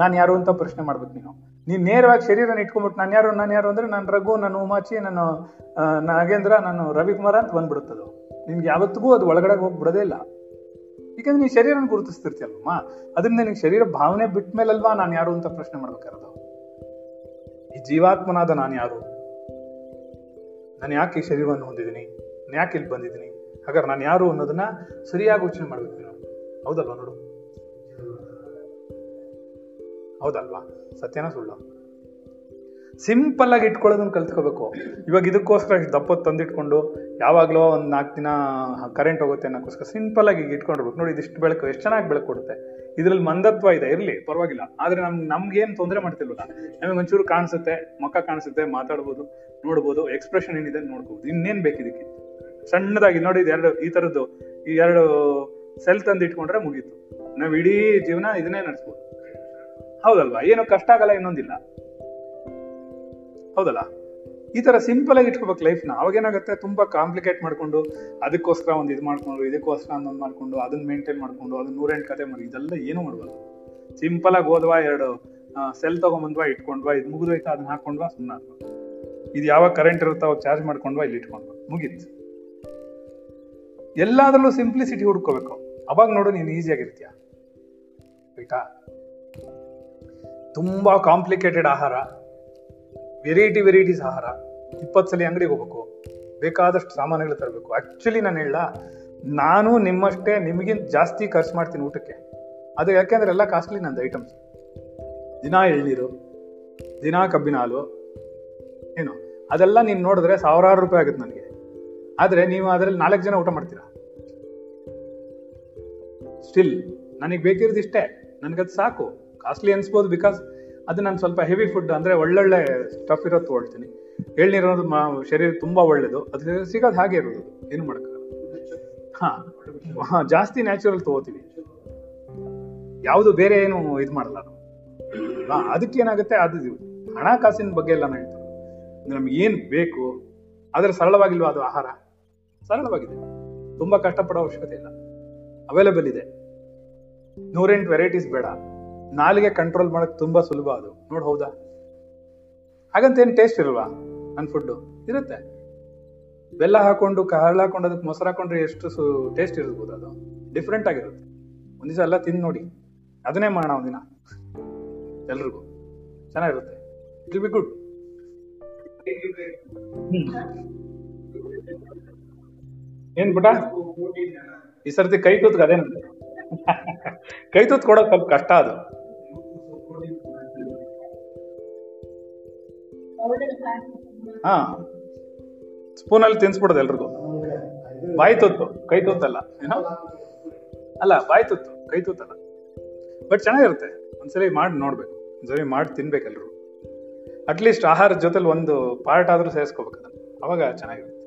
ನಾನು ಯಾರು ಅಂತ ಪ್ರಶ್ನೆ ಮಾಡ್ಬೇಕು ನೀನು. ನೀನು ನೇರವಾಗಿ ಶರೀರನ ಇಟ್ಕೊಂಡ್ಬಿಟ್ಟು ನಾನು ಯಾರು ನಾನು ಯಾರು ಅಂದರೆ ನಾನು ರಘು, ನಾನು ಉಮಾಚಿ ನಾನು ನಾಗೇಂದ್ರ, ನಾನು ರವಿಕುಮಾರ ಅಂತ ಬಂದ್ಬಿಡುತ್ತದು ನಿನ್ಗೆ ಯಾವತ್ತಿಗೂ ಅದು ಒಳಗಡೆ ಹೋಗಿ ಬಿಡೋದೇ ಇಲ್ಲ. ಯಾಕಂದ್ರೆ ನೀನು ಶರೀರನ ಗುರುತಿಸ್ತಿರ್ತೀಯಲ್ವಮ್ಮ ಅದರಿಂದ ನಿನಗೆ ಶರೀರ ಭಾವನೆ ಬಿಟ್ಟ ಮೇಲಲ್ವಾ ನಾನು ಯಾರು ಅಂತ ಪ್ರಶ್ನೆ ಮಾಡ್ಬೇಕಾರದು ಈ ಜೀವಾತ್ಮನಾದ ನಾನು ಯಾರು? ನಾನು ಯಾಕೆ ಈ ಶರೀರವನ್ನು ಹೊಂದಿದ್ದೀನಿ? ನಾನು ಯಾಕೆ ಇಲ್ಲಿ ಬಂದಿದ್ದೀನಿ? ಹಾಗಾದ್ರೆ ನಾನು ಯಾರು ಅನ್ನೋದನ್ನ ಸರಿಯಾಗಿ ಯೋಚನೆ ಮಾಡ್ಬೇಕು ನೀನು. ಹೌದಲ್ವಾ ನೋಡು. ಹೌದಲ್ವಾ? ಸತ್ಯನ ಸುಳ್ಳು. ಸಿಂಪಲ್ ಆಗಿ ಇಟ್ಕೊಳ್ಳೋದನ್ನ ಕಲ್ತ್ಕೋಬೇಕು. ಇವಾಗ ಇದಕ್ಕೋಸ್ಕರ ದಪ್ಪ ತಂದಿಟ್ಕೊಂಡು ಯಾವಾಗಲೋ ಒಂದು ನಾಲ್ಕು ದಿನ ಕರೆಂಟ್ ಹೋಗುತ್ತೆ ಅನ್ನೋಕ್ಕೋಸ್ಕರ ಸಿಂಪಲ್ ಆಗಿ ಇಟ್ಕೊಂಡಿರ್ಬೇಕು. ನೋಡಿ, ಇದಿಷ್ಟು ಬೆಳಕು, ಎಷ್ಟು ಚೆನ್ನಾಗಿ ಬೆಳಕು ಕೊಡುತ್ತೆ. ಇದ್ರಲ್ಲಿ ಮಂದತ್ವ ಇದೆ, ಇರಲಿ, ಪರವಾಗಿಲ್ಲ. ಆದ್ರೆ ನಮ್ಗೆ ನಮ್ಗೇನು ತೊಂದರೆ ಮಾಡ್ತಿಲ್ವಲ್ಲ ನಮಗೆ ಒಂಚೂರು ಕಾಣಿಸುತ್ತೆ, ಮುಖ ಕಾಣಿಸುತ್ತೆ, ಮಾತಾಡ್ಬೋದು, ನೋಡ್ಬೋದು ಎಕ್ಸ್ಪ್ರೆಷನ್ ಏನಿದೆ ನೋಡ್ಬೋದು ಇನ್ನೇನ್ ಬೇಕು ಇದಕ್ಕೆ ಸಣ್ಣದಾಗಿ, ನೋಡಿ ಎರಡು, ಈ ತರದ್ದು, ಈ ಎರಡು ಸೆಲ್ ತಂದು ಇಟ್ಕೊಂಡ್ರೆ ಮುಗೀತು. ನಾವ್ ಇಡೀ ಜೀವನ ಇದನ್ನೇ ನಡೆಸ್ಬೋದು. ಹೌದಲ್ವಾ? ಏನು ಕಷ್ಟ ಆಗಲ್ಲ, ಇನ್ನೊಂದಿಲ್ಲ. ಹೌದಲ್ಲ? ಈ ತರ ಸಿಂಪಲ್ ಆಗಿ ಇಟ್ಕೋಬೇಕು ಲೈಫ್ನ ಅವಾಗೇನಾಗುತ್ತೆ? ತುಂಬಾ ಕಾಂಪ್ಲಿಕೇಟ್ ಮಾಡ್ಕೊಂಡು ಅದಕ್ಕೋಸ್ಕರ ಒಂದು ಇದು ಮಾಡ್ಕೊಂಡು, ಇದಕ್ಕೋಸ್ಕರ ಒಂದೊಂದು ಮಾಡ್ಕೊಂಡು, ಅದನ್ನ ಮೇಂಟೈನ್ ಮಾಡ್ಕೊಂಡು, ಅದನ್ನ ನೂರೆಂಟು ಕತೆ ಮಾಡಿ, ಇದೆಲ್ಲ ಏನು ಮಾಡ್ಬಾರ್ದು. ಸಿಂಪಲ್ ಆಗಿ ಹೋದ್ವಾ ಎರಡು ಸೆಲ್ ತಗೊಂಬಂದ್ವಾ, ಇಟ್ಕೊಂಡ್ವಾ, ಇದು ಮುಗಿದೋಯ್ತಾ, ಅದನ್ನ ಹಾಕೊಂಡ್ವಾ ಸುಮ್ಮನೆ ಇದು ಯಾವಾಗ ಕರೆಂಟ್ ಇರುತ್ತೋ ಅವಾಗ ಚಾರ್ಜ್ ಮಾಡ್ಕೊಂಡ್ವಾ, ಇಲ್ಲಿ ಇಟ್ಕೊಂಡ್ವಾ. ಮುಗೀತು. ಎಲ್ಲಾದ್ರಲ್ಲೂ ಸಿಂಪ್ಲಿಸಿಟಿ ಹುಡ್ಕೋಬೇಕು. ಅವಾಗ ನೋಡು ನೀನು ಈಸಿಯಾಗಿರ್ತೀಯ ಆಯ್ತಾ? ತುಂಬಾ ಕಾಂಪ್ಲಿಕೇಟೆಡ್ ಆಹಾರ. ವೆರೈಟಿ ವೆರೈಟೀಸ್ ಆಹಾರ. ಇಪ್ಪತ್ತು ಸಲ ಅಂಗಡಿಗೆ ಹೋಗ್ಬೇಕು. ಬೇಕಾದಷ್ಟು ಸಾಮಾನುಗಳು ತರಬೇಕು. ಆ್ಯಕ್ಚುಲಿ ನಾನು ಹೇಳ ನಾನು ನಿಮ್ಮಷ್ಟೇ ನಿಮಗಿಂತ ಜಾಸ್ತಿ ಖರ್ಚು ಮಾಡ್ತೀನಿ ಊಟಕ್ಕೆ. ಅದು ಯಾಕೆಂದ್ರೆ ಎಲ್ಲ ಕಾಸ್ಟ್ಲಿ ನಂದು ಐಟಮ್ಸ್ ದಿನಾ ಎಳ್ನೀರು, ದಿನಾ ಕಬ್ಬಿನ ಹಾಲು, ಏನು? ಅದೆಲ್ಲ ನೀನು ನೋಡಿದ್ರೆ ಸಾವಿರಾರು ರೂಪಾಯಿ ಆಗುತ್ತೆ ನನಗೆ. ಆದರೆ ನೀವು ಅದರಲ್ಲಿ ನಾಲ್ಕು ಜನ ಊಟ ಮಾಡ್ತೀರಾ? ಸ್ಟಿಲ್ ನನಗೆ ಬೇಕಿರೋದು ಇಷ್ಟೇ. ನನಗದು ಸಾಕು. ಕಾಸ್ಟ್ಲಿ ಅನ್ಸ್ಬೋದು ಬಿಕಾಸ್ ಅದು ನಾನು ಸ್ವಲ್ಪ ಹೆವಿ ಫುಡ್ ಅಂದ್ರೆ ಒಳ್ಳೊಳ್ಳೆ ಸ್ಟಫ್ ಇರೋದು ತೊಗೊಳ್ತೀನಿ. ಹೇಳಿರೋದು ಮಾ, ಶರೀರ ತುಂಬಾ ಒಳ್ಳೇದು. ಅದರಿಂದ ಸಿಗೋದು ಹಾಗೆ ಇರೋದು. ಏನು ಮಾಡೋಕ್ಕಾಗಲ್ಲ ಹಾಂ. ಹಾಂ, ಜಾಸ್ತಿ ನ್ಯಾಚುರಲ್ ತಗೋತೀವಿ ಯಾವುದು ಬೇರೆ ಏನು ಇದು ಮಾಡಲ್ಲ ನಾವು. ಅದಕ್ಕೆ ಏನಾಗುತ್ತೆ, ಅದು. ಹಣಕಾಸಿನ ಬಗ್ಗೆ ಎಲ್ಲ ನಾನು ಹೇಳ್ತಾರೆ ನಮ್ಗೆ ಏನು ಬೇಕು, ಆದರೆ ಸರಳವಾಗಿಲ್ವ ಅದು ಆಹಾರ? ಸರಳವಾಗಿದೆ. ತುಂಬಾ ಕಷ್ಟಪಡೋ ಅವಶ್ಯಕತೆ ಇಲ್ಲ. ಅವೈಲೇಬಲ್ ಇದೆ. ನೂರೆಂಟು ವೆರೈಟೀಸ್ ಬೇಡ. ನಾಲಿಗೆ ಕಂಟ್ರೋಲ್ ಮಾಡಕ್ ತುಂಬಾ ಸುಲಭ ಅದು. ನೋಡ್ ಹೌದಾ? ಹಾಗಂತ ಏನು ಟೇಸ್ಟ್ ಇರಲ್ವಾ ನನ್ನ ಫುಡ್ಡು ಇರುತ್ತೆ. ಬೆಲ್ಲ ಹಾಕೊಂಡು, ಕಾಳು ಹಾಕೊಂಡು, ಅದಕ್ಕೆ ಮೊಸರು ಹಾಕೊಂಡ್ರೆ ಎಷ್ಟು ಸು ಟೇಸ್ಟ್ ಇರ್ಬೋದು ಅದು. ಡಿಫ್ರೆಂಟ್ ಆಗಿರುತ್ತೆ. ಒಂದು ದಿವಸ ಎಲ್ಲ ತಿಂದು ನೋಡಿ. ಅದನ್ನೇ ಮಾಡೋಣ ಒಂದಿನ ಎಲ್ರಿಗೂ. ಚೆನ್ನಾಗಿರುತ್ತೆ. ಇಟ್ ಬಿ ಗುಡ್ ಏನ್ ಬಿಟ ಈ ಸರ್ತಿ ಕೈ ತೂತ್ಕ, ಅದೇನಂತೆ? ಕೈ ತೂತ್ ಕೊಡೋದು ಸ್ವಲ್ಪ ಕಷ್ಟ ಅದು. ಹಾ. ಸ್ಪೂನಲ್ಲಿ ತಿನ್ಸ್ಬಿಡೋದು ಎಲ್ರಿಗೂ. ಬಾಯಿ ತುತ್ತು, ಕೈ ತುತ್ತಲ್ಲ, ಏನೋ? ಅಲ್ಲ, ಬಾಯಿ ತುತ್ತು, ಕೈ ತುತ್ತಲ್ಲ. ಬಟ್ ಚೆನ್ನಾಗಿರುತ್ತೆ. ಒಂದ್ಸರಿ ಮಾಡಿ ನೋಡ್ಬೇಕು. ಒಂದ್ಸರಿ ಮಾಡಿ ತಿನ್ಬೇಕು ಎಲ್ರು. ಅಟ್ಲೀಸ್ಟ್ ಆಹಾರದ ಜೊತೆಲಿ ಒಂದು ಪಾರ್ಟ್ ಆದ್ರೂ ಸೇರಿಸ್ಕೋಬೇಕು ಅದನ್ನ. ಅವಾಗ ಚೆನ್ನಾಗಿರುತ್ತೆ.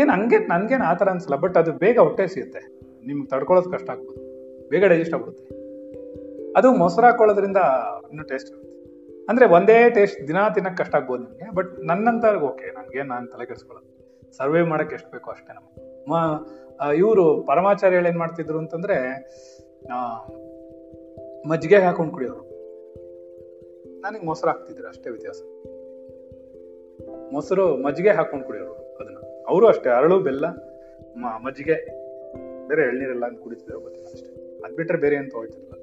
ಏನು ಹಂಗೆ, ನನ್ಗೇನು ಆ ಥರ ಅನ್ಸಲ್ಲ. ಬಟ್ ಅದು ಬೇಗ ಹೊಟ್ಟೆ ಸಿಗುತ್ತೆ ನಿಮ್ಗೆ ತಡ್ಕೊಳ್ಳೋದು ಕಷ್ಟ ಆಗ್ಬೋದು. ಬೇಗ ಡೈಜೆಸ್ಟ್ ಆಗ್ಬಿಡುತ್ತೆ. ಅದು ಮೊಸರು ಹಾಕೊಳ್ಳೋದ್ರಿಂದ ಇನ್ನೂ ಟೇಸ್ಟ್ ಇರುತ್ತೆ ಅಂದ್ರೆ ಒಂದೇ ಟೇಸ್ಟ್ ದಿನ ತಿನ್ನಕ್ಕೆ ಕಷ್ಟ ಆಗ್ಬೋದು ನಿಮಗೆ ಬಟ್ ನನ್ನಂತ ಓಕೆ ನನಗೆ ನಾನು ತಲೆ ಕೆಡಿಸ್ಕೊಳ್ಳೋದು. ಸರ್ವೇ ಮಾಡಕ್ಕೆ ಎಷ್ಟು ಬೇಕೋ ಅಷ್ಟೇ ನಮಗೆ. ಇವರು ಪರಮಾಚಾರ್ಯಗಳು ಏನ್ ಮಾಡ್ತಿದ್ರು ಅಂತಂದ್ರೆ ಮಜ್ಜಿಗೆ ಹಾಕೊಂಡು ಕುಡಿಯೋರು. ನನಗೆ ಮೊಸರು ಹಾಕ್ತಿದ್ರು ಅಷ್ಟೇ ವ್ಯತ್ಯಾಸ. ಮೊಸರು ಮಜ್ಜಿಗೆ ಹಾಕೊಂಡು ಕುಡಿಯೋರು ಅದನ್ನ. ಅವರು ಅಷ್ಟೇ, ಅರಳು, ಬೆಲ್ಲ, ಮ- ಮಜ್ಜಿಗೆ, ಬೇರೆ ಎಳ್ನೀರೆಲ್ಲ ಕುಡಿತಿದ್ರು ಅಷ್ಟೇ. ಅದ್ ಬಿಟ್ರೆ ಬೇರೆ ಏನು ತಗೊಳ್ತಿರ್ಲಿಲ್ಲ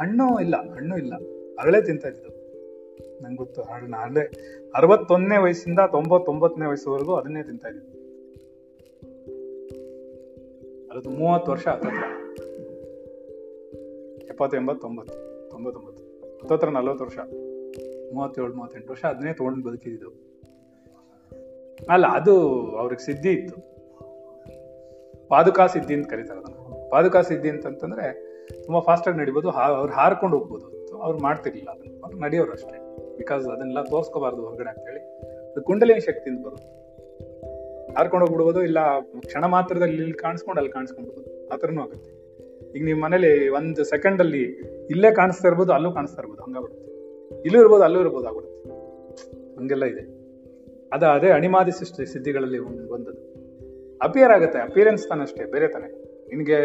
ಹಣ್ಣು ಇಲ್ಲ ಹಣ್ಣು ಇಲ್ಲ. ಅರಳೆ ತಿಂತಾ ಇದ್ದು ನಂಗೆ ಗೊತ್ತು ಹಣ್ಣು ಅರಳೆ ಅರವತ್ತೊಂದನೇ ವಯಸ್ಸಿಂದ ತೊಂಬತ್ತೊಂಬತ್ತನೇ ವಯಸ್ಸುವರೆಗೂ ಅದನ್ನೇ ತಿಂತಾ ಇದ್ದೆ ಅದು ಮೂವತ್ತು ವರ್ಷ ಹತ್ತತ್ರ. ಎಪ್ಪತ್ತು ಎಂಬತ್ತು ತೊಂಬತ್ತು ತೊಂಬತ್ತೊಂಬತ್ತು, ಹತ್ತತ್ರ ನಲ್ವತ್ತು ವರ್ಷ. ಮೂವತ್ತೇಳು, ಮೂವತ್ತೆಂಟು ವರ್ಷ ಅದನ್ನೇ ತೊಗೊಂಡು ಬದುಕಿದ್ದು. ಅಲ್ಲ, ಅದು ಅವ್ರಿಗೆ ಸಿದ್ಧಿ ಇತ್ತು. ಪಾದುಕಾ ಸಿದ್ಧಿ ಅಂತ ಕರೀತಾರೆ ಅದನ್ನು. ಪಾದುಕಾ ಸಿದ್ಧಿ ಅಂತಂತಂದ್ರೆ, ತುಂಬಾ ಫಾಸ್ಟ್ ಆಗಿ ನಡಿಬೋದು, ಹಾ- ಅವ್ರು ಹಾರ್ಕೊಂಡು ಹೋಗ್ಬೋದು. ಅವ್ರು ಮಾಡ್ತಿರ್ಲಿಲ್ಲ ಅದನ್ನು. ನಡೆಯೋರು ಅಷ್ಟೇ. ಬಿಕಾಸ್ ಅದನ್ನೆಲ್ಲ ತೋರಿಸ್ಕೋಬಾರ್ದು ಹೊರಗಡೆ ಅಂತೇಳಿ. ಅದು ಕುಂಡಲಿನಿ ಶಕ್ತಿಯಿಂದ ಬರುತ್ತೆ. ಹಾರ್ಕೊಂಡು ಹೋಗ್ಬಿಡ್ಬೋದು, ಇಲ್ಲ ಕ್ಷಣ ಮಾತ್ರದಲ್ಲಿ ಇಲ್ಲಿ ಕಾಣಿಸ್ಕೊಂಡು ಅಲ್ಲಿ ಕಾಣಿಸ್ಕೊಂಡ್ಬಿಡ್ಬೋದು ಆ ಥರನೂ ಆಗುತ್ತೆ. ಈಗ ನಿಮ್ಮ ಮನೇಲಿ ಒಂದು ಸೆಕೆಂಡ್ ಅಲ್ಲಿ ಇಲ್ಲೇ ಕಾಣಿಸ್ತಾ ಇರ್ಬೋದು, ಅಲ್ಲೂ ಕಾಣಿಸ್ತಾ ಇರ್ಬೋದು ಹಂಗಾಗ್ಬಿಡುತ್ತೆ ಇಲ್ಲೂ ಇರ್ಬೋದು, ಅಲ್ಲೂ ಇರ್ಬೋದು ಆಗ್ಬಿಡುತ್ತೆ ಹಂಗೆಲ್ಲ ಇದೆ. ಅದ ಅದೇ ಅಣಿಮಾದಿ ಸೃಷ್ಟಿ ಸಿದ್ಧಿಗಳಲ್ಲಿ ಬಂದದ್ದು. ಅಪಿಯರ್ ಆಗುತ್ತೆ. ಅಪಿಯರೆನ್ಸ್ ತಾನಷ್ಟೇ ಬೇರೆ ತಾನೆ. ನಿನಗೆ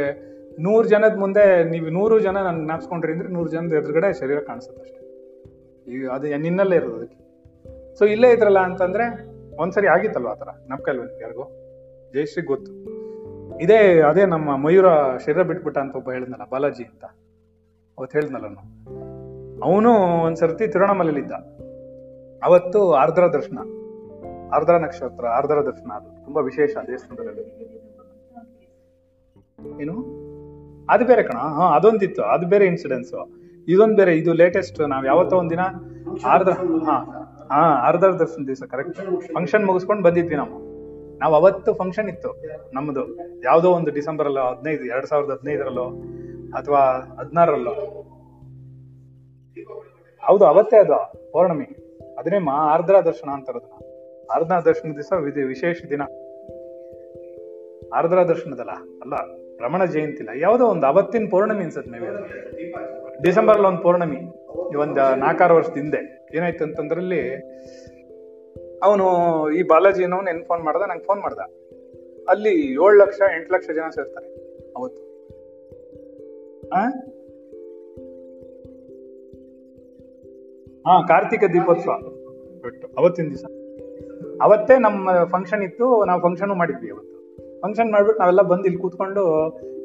ನೂರು ಜನದ ಮುಂದೆ ನೀವು ನೂರು ಜನ ನನ್ ಜ್ಞಾಪಿಸ್ಕೊಂಡ್ರಿ ಅಂದ್ರೆ ನೂರು ಜನದ ಎದುರುಗಡೆ ಶರೀರ ಕಾಣಿಸುತ್ತೆ ಅಷ್ಟೇ. ಅದು ನಿನ್ನಲ್ಲೇ ಇರೋದು ಅದಕ್ಕೆ. ಸೊ ಇಲ್ಲೇ ಇದ್ರಲ್ಲ ಅಂತಂದ್ರೆ ಒಂದ್ಸರಿ ಆಗಿತ್ತಲ್ವಾ ಆ ಥರ? ನಮ್ಕಲ್ವ ಯಾರಿಗೂ? ಜಯಶ್ರೀ ಗೊತ್ತು. ಇದೇ, ಅದೇ ನಮ್ಮ ಮಯೂರ ಶರೀರ ಬಿಟ್ಬಿಟ್ಟ ಅಂತ ಒಬ್ಬ ಹೇಳಿದ್ನಲ್ಲ, ಬಾಲಾಜಿ ಅಂತ. ಅವತ್ತು ಹೇಳಿದ್ನಲ್ಲ ನಾನು ಅವನು ಒಂದ್ಸರ್ತಿ ತಿರುವಣ್ಣಾಮಲೆಯಲ್ಲಿದ್ದ ಅವತ್ತು ಆರ್ದ್ರ ದರ್ಶನ. ಆರ್ದ್ರ ನಕ್ಷತ್ರ, ಆರ್ದ್ರ ದರ್ಶನ ಅದು. ತುಂಬಾ ವಿಶೇಷ ದೇವಸ್ಥಾನದಲ್ಲಿ. ಏನು? ಅದು ಬೇರೆ ಕಣ. ಹಾ, ಅದೊಂದಿತ್ತು. ಅದು ಬೇರೆ ಇನ್ಸಿಡೆನ್ಸ್ ಇದೊಂದ್ ಬೇರೆ. ಇದು ಲೇಟೆಸ್ಟ್ ನಾವ್ ಯಾವತ್ತೋ ಒಂದಿನ ಅರ್ಧ, ಹಾ ಹಾ ಅರ್ಧ ದರ್ಶನ ದಿವಸ ಕರೆಕ್ಟ್ ಫಂಕ್ಷನ್ ಮುಗಿಸ್ಕೊಂಡು ಬಂದಿದ್ವಿ ನಾವು. ನಾವು ಅವತ್ತು ಫಂಕ್ಷನ್ ಇತ್ತು ನಮ್ದು. ಯಾವ್ದೋ ಒಂದು ಡಿಸೆಂಬರ್ ಅಲ್ಲೋ ಹದಿನೈದು, ಎರಡ್ ಸಾವಿರದ ಹದಿನೈದರಲ್ಲೋ ಅಥವಾ ಹದಿನಾರರಲ್ಲೋ. ಹೌದು, ಅವತ್ತೇ ಅದು. ಪೌರ್ಣಮಿ. ಅದನ್ನೇ ಮಾ ಆರ್ದ್ರ ದರ್ಶನ ಅಂತಾರದನ್ನ ಆರ್ದ್ರ ದರ್ಶನ ದಿವಸ ವಿಶೇಷ ದಿನ. ಆರ್ದ್ರ ದರ್ಶನದಲ್ಲ ಅಲ್ಲ? ರಮಣ ಜಯಂತಿಲ್ಲ ಯಾವುದೋ ಒಂದು ಅವತ್ತಿನ ಪೌರ್ಣಮಿ ಅನ್ಸತ್ ಮೇ ಡಿಸೆಂಬರ್ ಒಂದು ಪೌರ್ಣಮಿ. ಒಂದು ನಾಲ್ಕಾರು ವರ್ಷದ ಹಿಂದೆ. ಏನಾಯ್ತು ಅಂತಂದ್ರಲ್ಲಿ ಅವನು ಈ ಬಾಲಾಜಿ ಅನ್ನೋನು ಏನ್ ಫೋನ್ ಮಾಡ್ದ, ನಂಗೆ ಫೋನ್ ಮಾಡ್ದ. ಅಲ್ಲಿ ಏಳು ಲಕ್ಷ, ಎಂಟು ಲಕ್ಷ ಜನ ಸೇರ್ತಾರೆ ಅವತ್ತು? ಹಾ, ಕಾರ್ತಿಕ ದೀಪೋತ್ಸವ. ಅವತ್ತಿನ ದಿವಸ. ಅವತ್ತೇ ನಮ್ಮ ಫಂಕ್ಷನ್ ಇತ್ತು, ನಾವು ಫಂಕ್ಷನ್ ಮಾಡಿದ್ವಿ ಅವತ್ತು. ಫಂಕ್ಷನ್ ಮಾಡ್ಬಿಟ್ಟು ನಾವೆಲ್ಲ ಬಂದು ಇಲ್ಲಿ ಕೂತ್ಕೊಂಡು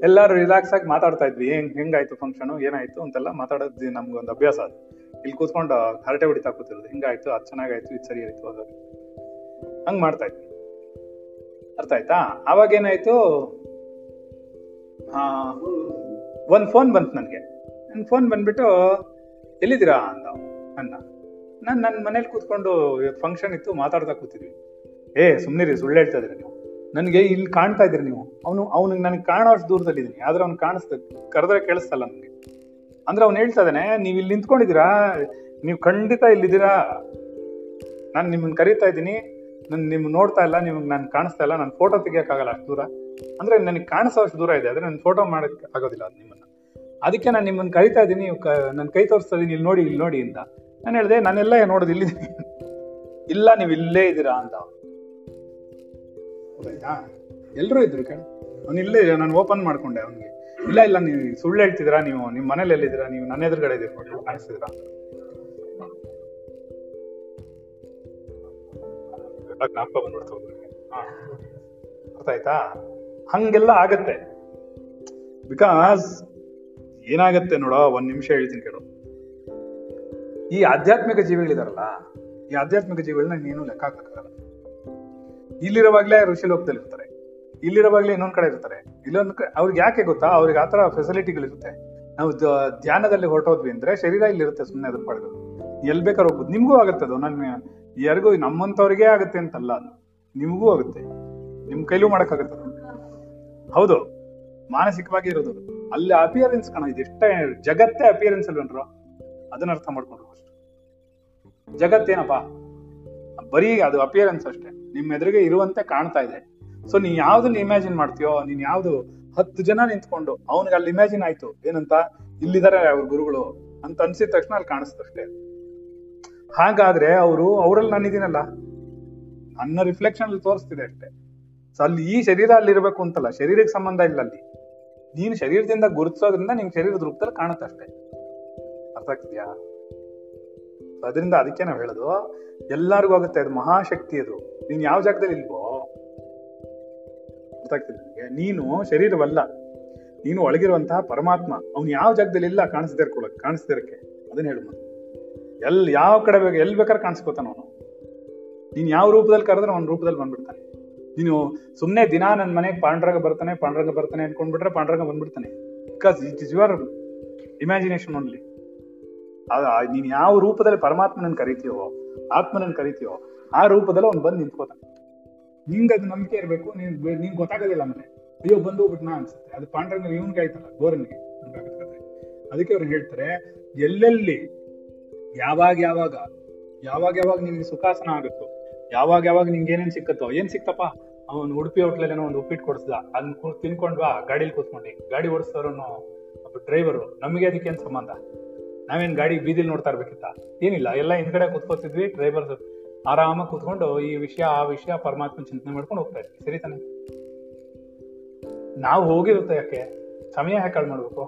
ಎಲ್ಲರೂ ರಿಲ್ಯಾಕ್ಸ್ ಆಗಿ ಮಾತಾಡ್ತಾ ಇದ್ವಿ. ಹೆಂಗ್ ಹೆಂಗಾಯ್ತು ಫಂಕ್ಷನ್ ಏನಾಯ್ತು ಅಂತೆಲ್ಲ ಮಾತಾಡೋದು ನಮ್ಗೆ ಒಂದು ಅಭ್ಯಾಸ ಅದು. ಇಲ್ಲಿ ಕೂತ್ಕೊಂಡು ಹರಟೆ ಹೊಡಿತಾ ಕೂತಿರೋದು. ಹಿಂಗಾಯ್ತು? ಅದು ಚೆನ್ನಾಗಾಯ್ತು? ಇದು ಸರಿ ಆಯ್ತು ಅದು ಹಂಗ್ ಮಾಡ್ತಾ ಇದ್ವಿ. ಅರ್ಥ ಆಯ್ತಾ? ಅವಾಗ ಏನಾಯ್ತು? ಒಂದ್ ಫೋನ್ ಬಂತು ನನಗೆ. ನನ್ನ ಫೋನ್ ಬಂದ್ಬಿಟ್ಟು, ಎಲ್ಲಿದ್ದೀರಾ ಅಂದ ನನ್ನ ನಾನು ನನ್ನ ಮನೇಲಿ ಕೂತ್ಕೊಂಡು ಫಂಕ್ಷನ್ ಇತ್ತು, ಮಾತಾಡ್ತಾ ಕೂತಿದ್ವಿ. ಏ ಸುಮ್ಮನಿರಿ ಸುಳ್ಳು ಹೇಳ್ತಾ ಇದ್ರಿ ನೀವು? ನನಗೆ ಇಲ್ಲಿ ಕಾಣ್ತಾ ಇದ್ರಿ ನೀವು. ಅವನು ಅವನಿಗೆ ನನಗೆ ಕಾಣೋಷ್ಟು ದೂರದಲ್ಲಿದ್ದೀನಿ ಆದ್ರೆ ಅವ್ನು ಕಾಣಿಸ್ತ ಕರೆದ್ರೆ ಕೇಳಿಸ್ತಲ್ಲ ನನಗೆ. ಅಂದ್ರೆ ಅವ್ನು ಹೇಳ್ತಾ ಇದ್ದಾನೆ, ನೀವು ಇಲ್ಲಿ ನಿಂತ್ಕೊಂಡಿದ್ದೀರಾ? ನೀವು ಖಂಡಿತ ಇಲ್ಲಿದ್ದೀರಾ? ನಾನು ನಿಮ್ಮನ್ನು ಕರೀತಾ ಇದ್ದೀನಿ. ನಾನು ನಿಮ್ಮ ನೋಡ್ತಾ ಇಲ್ಲ, ನಿಮ್ಗೆ ನಾನು ಕಾಣಿಸ್ತಾ ಇಲ್ಲ. ನಾನು ಫೋಟೋ ತೆಗಿಯೋಕ್ಕಾಗಲ್ಲ ಅಷ್ಟು ದೂರ. ಅಂದರೆ ನನಗೆ ಕಾಣಿಸೋ ದೂರ ಇದೆ. ಆದರೆ ನಾನು ಫೋಟೋ ಮಾಡೋಕ್ಕೆ ಆಗೋದಿಲ್ಲ ಅದು ನಿಮ್ಮನ್ನು. ಅದಕ್ಕೆ ನಾನು ನಿಮ್ಮನ್ನು ಕರಿತಾ ಇದ್ದೀನಿ. ಕ ನನ್ನ ಕೈ ತೋರಿಸ್ತಾ ಇದ್ದೀನಿ. ಇಲ್ಲಿ ನೋಡಿ ಇಲ್ಲಿ ನೋಡಿ ಅಂತ. ನಾನು ಹೇಳಿದೆ, ನಾನೆಲ್ಲ ನೋಡೋದು ಇಲ್ಲಿ ಇಲ್ಲ, ನೀವು ಇಲ್ಲೇ ಇದ್ದೀರಾ? ಅಂತ ಹೌದಾಯ್ತಾ ಎಲ್ಲರೂ ಇದ್ರು ಕಣ. ಅವ್ನು ಇಲ್ಲೇ ನಾನು ಓಪನ್ ಮಾಡ್ಕೊಂಡೆ ಅವನಿಗೆ. ಇಲ್ಲ ಇಲ್ಲ, ನೀವು ಸುಳ್ಳು ಹೇಳ್ತಿದ್ದೀರಾ ನೀವು? ನಿಮ್ಮ ಮನೇಲಿ ಎಲ್ಲಿದ್ದೀರಾ? ನೀವು ನನ್ನ ಎದುರುಗಡೆ ಇದ್ದೀರಾ ಕಾಣಿಸ್ತಿದ್ದೀರಾ? ಜ್ಞಾಪಕ ಬಂದ್ಬಿಡ್ತು. ಅರ್ಥ ಆಯ್ತಾ ಹಂಗೆಲ್ಲ ಆಗತ್ತೆ. ಬಿಕಾಸ್ ಏನಾಗತ್ತೆ ನೋಡ, ಒಂದ್ ನಿಮಿಷ ಹೇಳ್ತೀನಿ ಕೇಳು. ಈ ಆಧ್ಯಾತ್ಮಿಕ ಜೀವಿಗಳಿದಾರಲ್ಲ, ಈ ಆಧ್ಯಾತ್ಮಿಕ ಜೀವಿಗಳನ್ನ ನೀನು ಲೆಕ್ಕ ಹಾಕಕ್ಕಾಗಲ್ಲ. ಇಲ್ಲಿರುವಾಗ್ಲೇ ಋಷಿ ಲೋಕದಲ್ಲಿ ಇರ್ತಾರೆ. ಇಲ್ಲಿರುವಾಗ್ಲೇ ಇನ್ನೊಂದ್ ಕಡೆ ಇರ್ತಾರೆ. ಇಲ್ಲೊಂದ್ ಅವ್ರಿಗೆ ಯಾಕೆ ಗೊತ್ತಾ? ಅವ್ರಿಗೆ ಆತರ ಫೆಸಿಲಿಟಿಗಳಿರುತ್ತೆ ನಾವು ಧ್ಯಾನದಲ್ಲಿ ಹೊರಟೋದ್ವಿ ಅಂದ್ರೆ ಶರೀರ ಇಲ್ಲಿರುತ್ತೆ ಸುಮ್ಮನೆ ಅದ್ರ ಪಡೆದು ಎಲ್ ಬೇಕಾದ್ರೆ ಹೋಗ್ಬೋದು. ನಿಮಗೂ ಆಗುತ್ತೆ ಅದು. ನನ್ನ ಯಾರಿಗೂ ನಮ್ಮಂತವ್ರಿಗೆ ಆಗುತ್ತೆ ಅಂತಲ್ಲ ಅದು. ನಿಮ್ಗೂ ಆಗುತ್ತೆ. ನಿಮ್ ಕೈಲೂ ಮಾಡಕ್ಕಾಗುತ್ತೆ. ಹೌದು. ಮಾನಸಿಕವಾಗಿ ಇರೋದು ಅಲ್ಲಿ ಅಪಿಯರೆನ್ಸ್ ಕಾಣ ಇದೆಷ್ಟೇ ಜಗತ್ತೇ ಅಪಿಯರೆನ್ಸ್ ಅಲ್ವೇನ್ರು, ಅದನ್ನ ಅರ್ಥ ಮಾಡ್ಕೊಂಡ್ರು ಜಗತ್ತೇನಪ್ಪ? ಬರೀ ಅದು ಅಪಿಯರೆನ್ಸ್ ಅಷ್ಟೇ. ನಿಮ್ಮ ಎದುರಿಗೆ ಇರುವಂತೆ ಕಾಣ್ತಾ ಇದೆ. ಸೊ ನೀನ್ ಯಾವ್ದನ್ನ ಇಮ್ಯಾಜಿನ್ ಮಾಡ್ತೀಯೋ, ನೀನ್ ಯಾವ್ದು ಹತ್ತು ಜನ ನಿಂತ್ಕೊಂಡು ಅವನಿಗೆ ಅಲ್ಲಿ ಇಮ್ಯಾಜಿನ್ ಆಯ್ತು, ಏನಂತ? ಇಲ್ಲಿದ್ದಾರೆ ಅವ್ರ ಗುರುಗಳು ಅಂತ ಅನ್ಸಿದ ತಕ್ಷಣ ಅಲ್ಲಿ ಕಾಣಿಸ್ತಷ್ಟೇ ಹಾಗಾದ್ರೆ ಅವರು ಅವರಲ್ಲಿ ನಾನಿದ್ದೀನಲ್ಲ ನನ್ನ ರಿಫ್ಲೆಕ್ಷನ್ ಅಲ್ಲಿ ತೋರಿಸ್ತಿದೆ ಅಷ್ಟೇ. ಸೊ ಅಲ್ಲಿ ಈ ಶರೀರ ಅಲ್ಲಿ ಇರಬೇಕು ಅಂತಲ್ಲ, ಶರೀರಕ್ಕೆ ಸಂಬಂಧ ಇಲ್ಲ ಅಲ್ಲಿ. ನೀನು ಶರೀರದಿಂದ ಗುರುತಿಸೋದ್ರಿಂದ ನಿನ್ ಶರೀರದ ರೂಪದಲ್ಲಿ ಕಾಣುತ್ತೆ ಅಷ್ಟೇ. ಅರ್ಥ ಆಗ್ತಿದ್ಯಾ? ಅದರಿಂದ ಅದಕ್ಕೆ ನಾವು ಹೇಳೋದು, ಎಲ್ಲರಿಗೂ ಆಗುತ್ತೆ, ಅದು ಮಹಾಶಕ್ತಿ ಅದು. ನೀನು ಯಾವ ಜಾಗದಲ್ಲಿ ಇಲ್ವೋ ಆಗ್ತಿದೆ ನೀನು ಶರೀರವಲ್ಲ, ನೀನು ಒಳಗಿರುವಂತಹ ಪರಮಾತ್ಮ, ಅವ್ನು ಯಾವ ಜಾಗದಲ್ಲಿ ಇಲ್ಲ ಕಾಣಿಸ್ದೇ ಇರ್ಕೊಳಕ್ ಕಾಣಿಸ್ದೇ ಇರಕ್ಕೆ. ಅದನ್ನ ಹೇಳು ಮತ್ತೆ ಎಲ್, ಯಾವ ಕಡೆ ಬೇಕು ಎಲ್ಲಿ ಬೇಕಾದ್ರೆ ಕಾಣಿಸ್ಕೋತಾನ ಅವನು. ನೀನು ಯಾವ ರೂಪದಲ್ಲಿ ಕರೆದ್ರೆ ಅವನ ರೂಪದಲ್ಲಿ ಬಂದ್ಬಿಡ್ತಾನೆ. ನೀನು ಸುಮ್ಮನೆ ದಿನ ನನ್ನ ಮನೆಗೆ ಪಾಂಡ್ರಂಗ ಬರ್ತಾನೆ ಪಾಂಡ್ರಂಗ ಬರ್ತಾನೆ ಅನ್ಕೊಂಡ್ಬಿಟ್ರೆ Panduranga ಬಂದ್ಬಿಡ್ತಾನೆ. Because it is your imagination only ನೀನ್ ಯಾವ ರೂಪದಲ್ಲಿ ಪರಮಾತ್ಮನನ್ನು ಕರಿತೀಯೋ, ಆತ್ಮನನ್ನು ಕರಿತೀಯೋ, ಆ ರೂಪದಲ್ಲಿ ಅವ್ನು ಬಂದು ನಿಂತ್ಕೋತಾನೆ. ನಿಂಗೆ ಅದು ನಂಬಿಕೆ ಇರಬೇಕು, ನೀನ್ ನಿಂಗೆ ಗೊತ್ತಾಗೋದಿಲ್ಲ ಮನೆ. ಅಯ್ಯೋ, ಬಂದು ಹೋಗ್ಬಿಟ್ನಾ ಅನ್ಸುತ್ತೆ. ಅದು ಪಾಂಡ್ರಂಗ ಇವನ್ಗೆ ಆಯ್ತಲ್ಲ, ಗೋರನ್ಗೆ. ಅದಕ್ಕೆ ಅವ್ರು ಹೇಳ್ತಾರೆ, ಎಲ್ಲೆಲ್ಲಿ, ಯಾವಾಗ ಯಾವಾಗ ಯಾವಾಗ ಯಾವಾಗ ನಿಮ್ಗೆ ಸುಖಾಸನ ಆಗುತ್ತೋ, ಯಾವಾಗ ಯಾವಾಗ ನಿಂಗೆ ಏನೇನ್ ಸಿಕ್ಕತ್ತೋ, ಏನ್ ಸಿಕ್ತಪ್ಪ? ಅವನು ಉಡುಪಿ ಹೋಟ್ಲಲ್ಲಿ ಒಂದು ಉಪ್ಪಿಟ್ಟು ಕೊಡಿಸ್ದ ಅದನ್ನ ತಿನ್ಕೊಂಡ್ವಾ ಗಾಡಿಲಿ ಕೂತ್ಕೊಂಡು. ಗಾಡಿ ಓಡಿಸ್ತಾರನು ಡ್ರೈವರು ನಮಗೆ ಅದಕ್ಕೇನು ಸಂಬಂಧ? ನಾವೇನ್ ಗಾಡಿ ಬೀದಿಲಿ ನೋಡ್ತಾ ಇರ್ಬೇಕಿತ್ತ? ಏನಿಲ್ಲ, ಎಲ್ಲ ಹಿಂದ್ಗಡೆ ಕೂತ್ಕೋತಿದ್ವಿ ಡ್ರೈವರ್ ಆರಾಮಾಗಿ ಕೂತ್ಕೊಂಡು ಈ ವಿಷಯ, ಆ ವಿಷಯ ಪರಮಾತ್ಮ ಚಿಂತನೆ ಮಾಡ್ಕೊಂಡು ಹೋಗ್ತಾ ಇದ್ವಿ. ಸರಿ ತಾನೆ? ನಾವು ಹೋಗಿರುತ್ತೆ ಯಾಕೆ? ಸಮಯ ಯಾಕೆ ಹಾಳು ಮಾಡ್ಬೇಕು?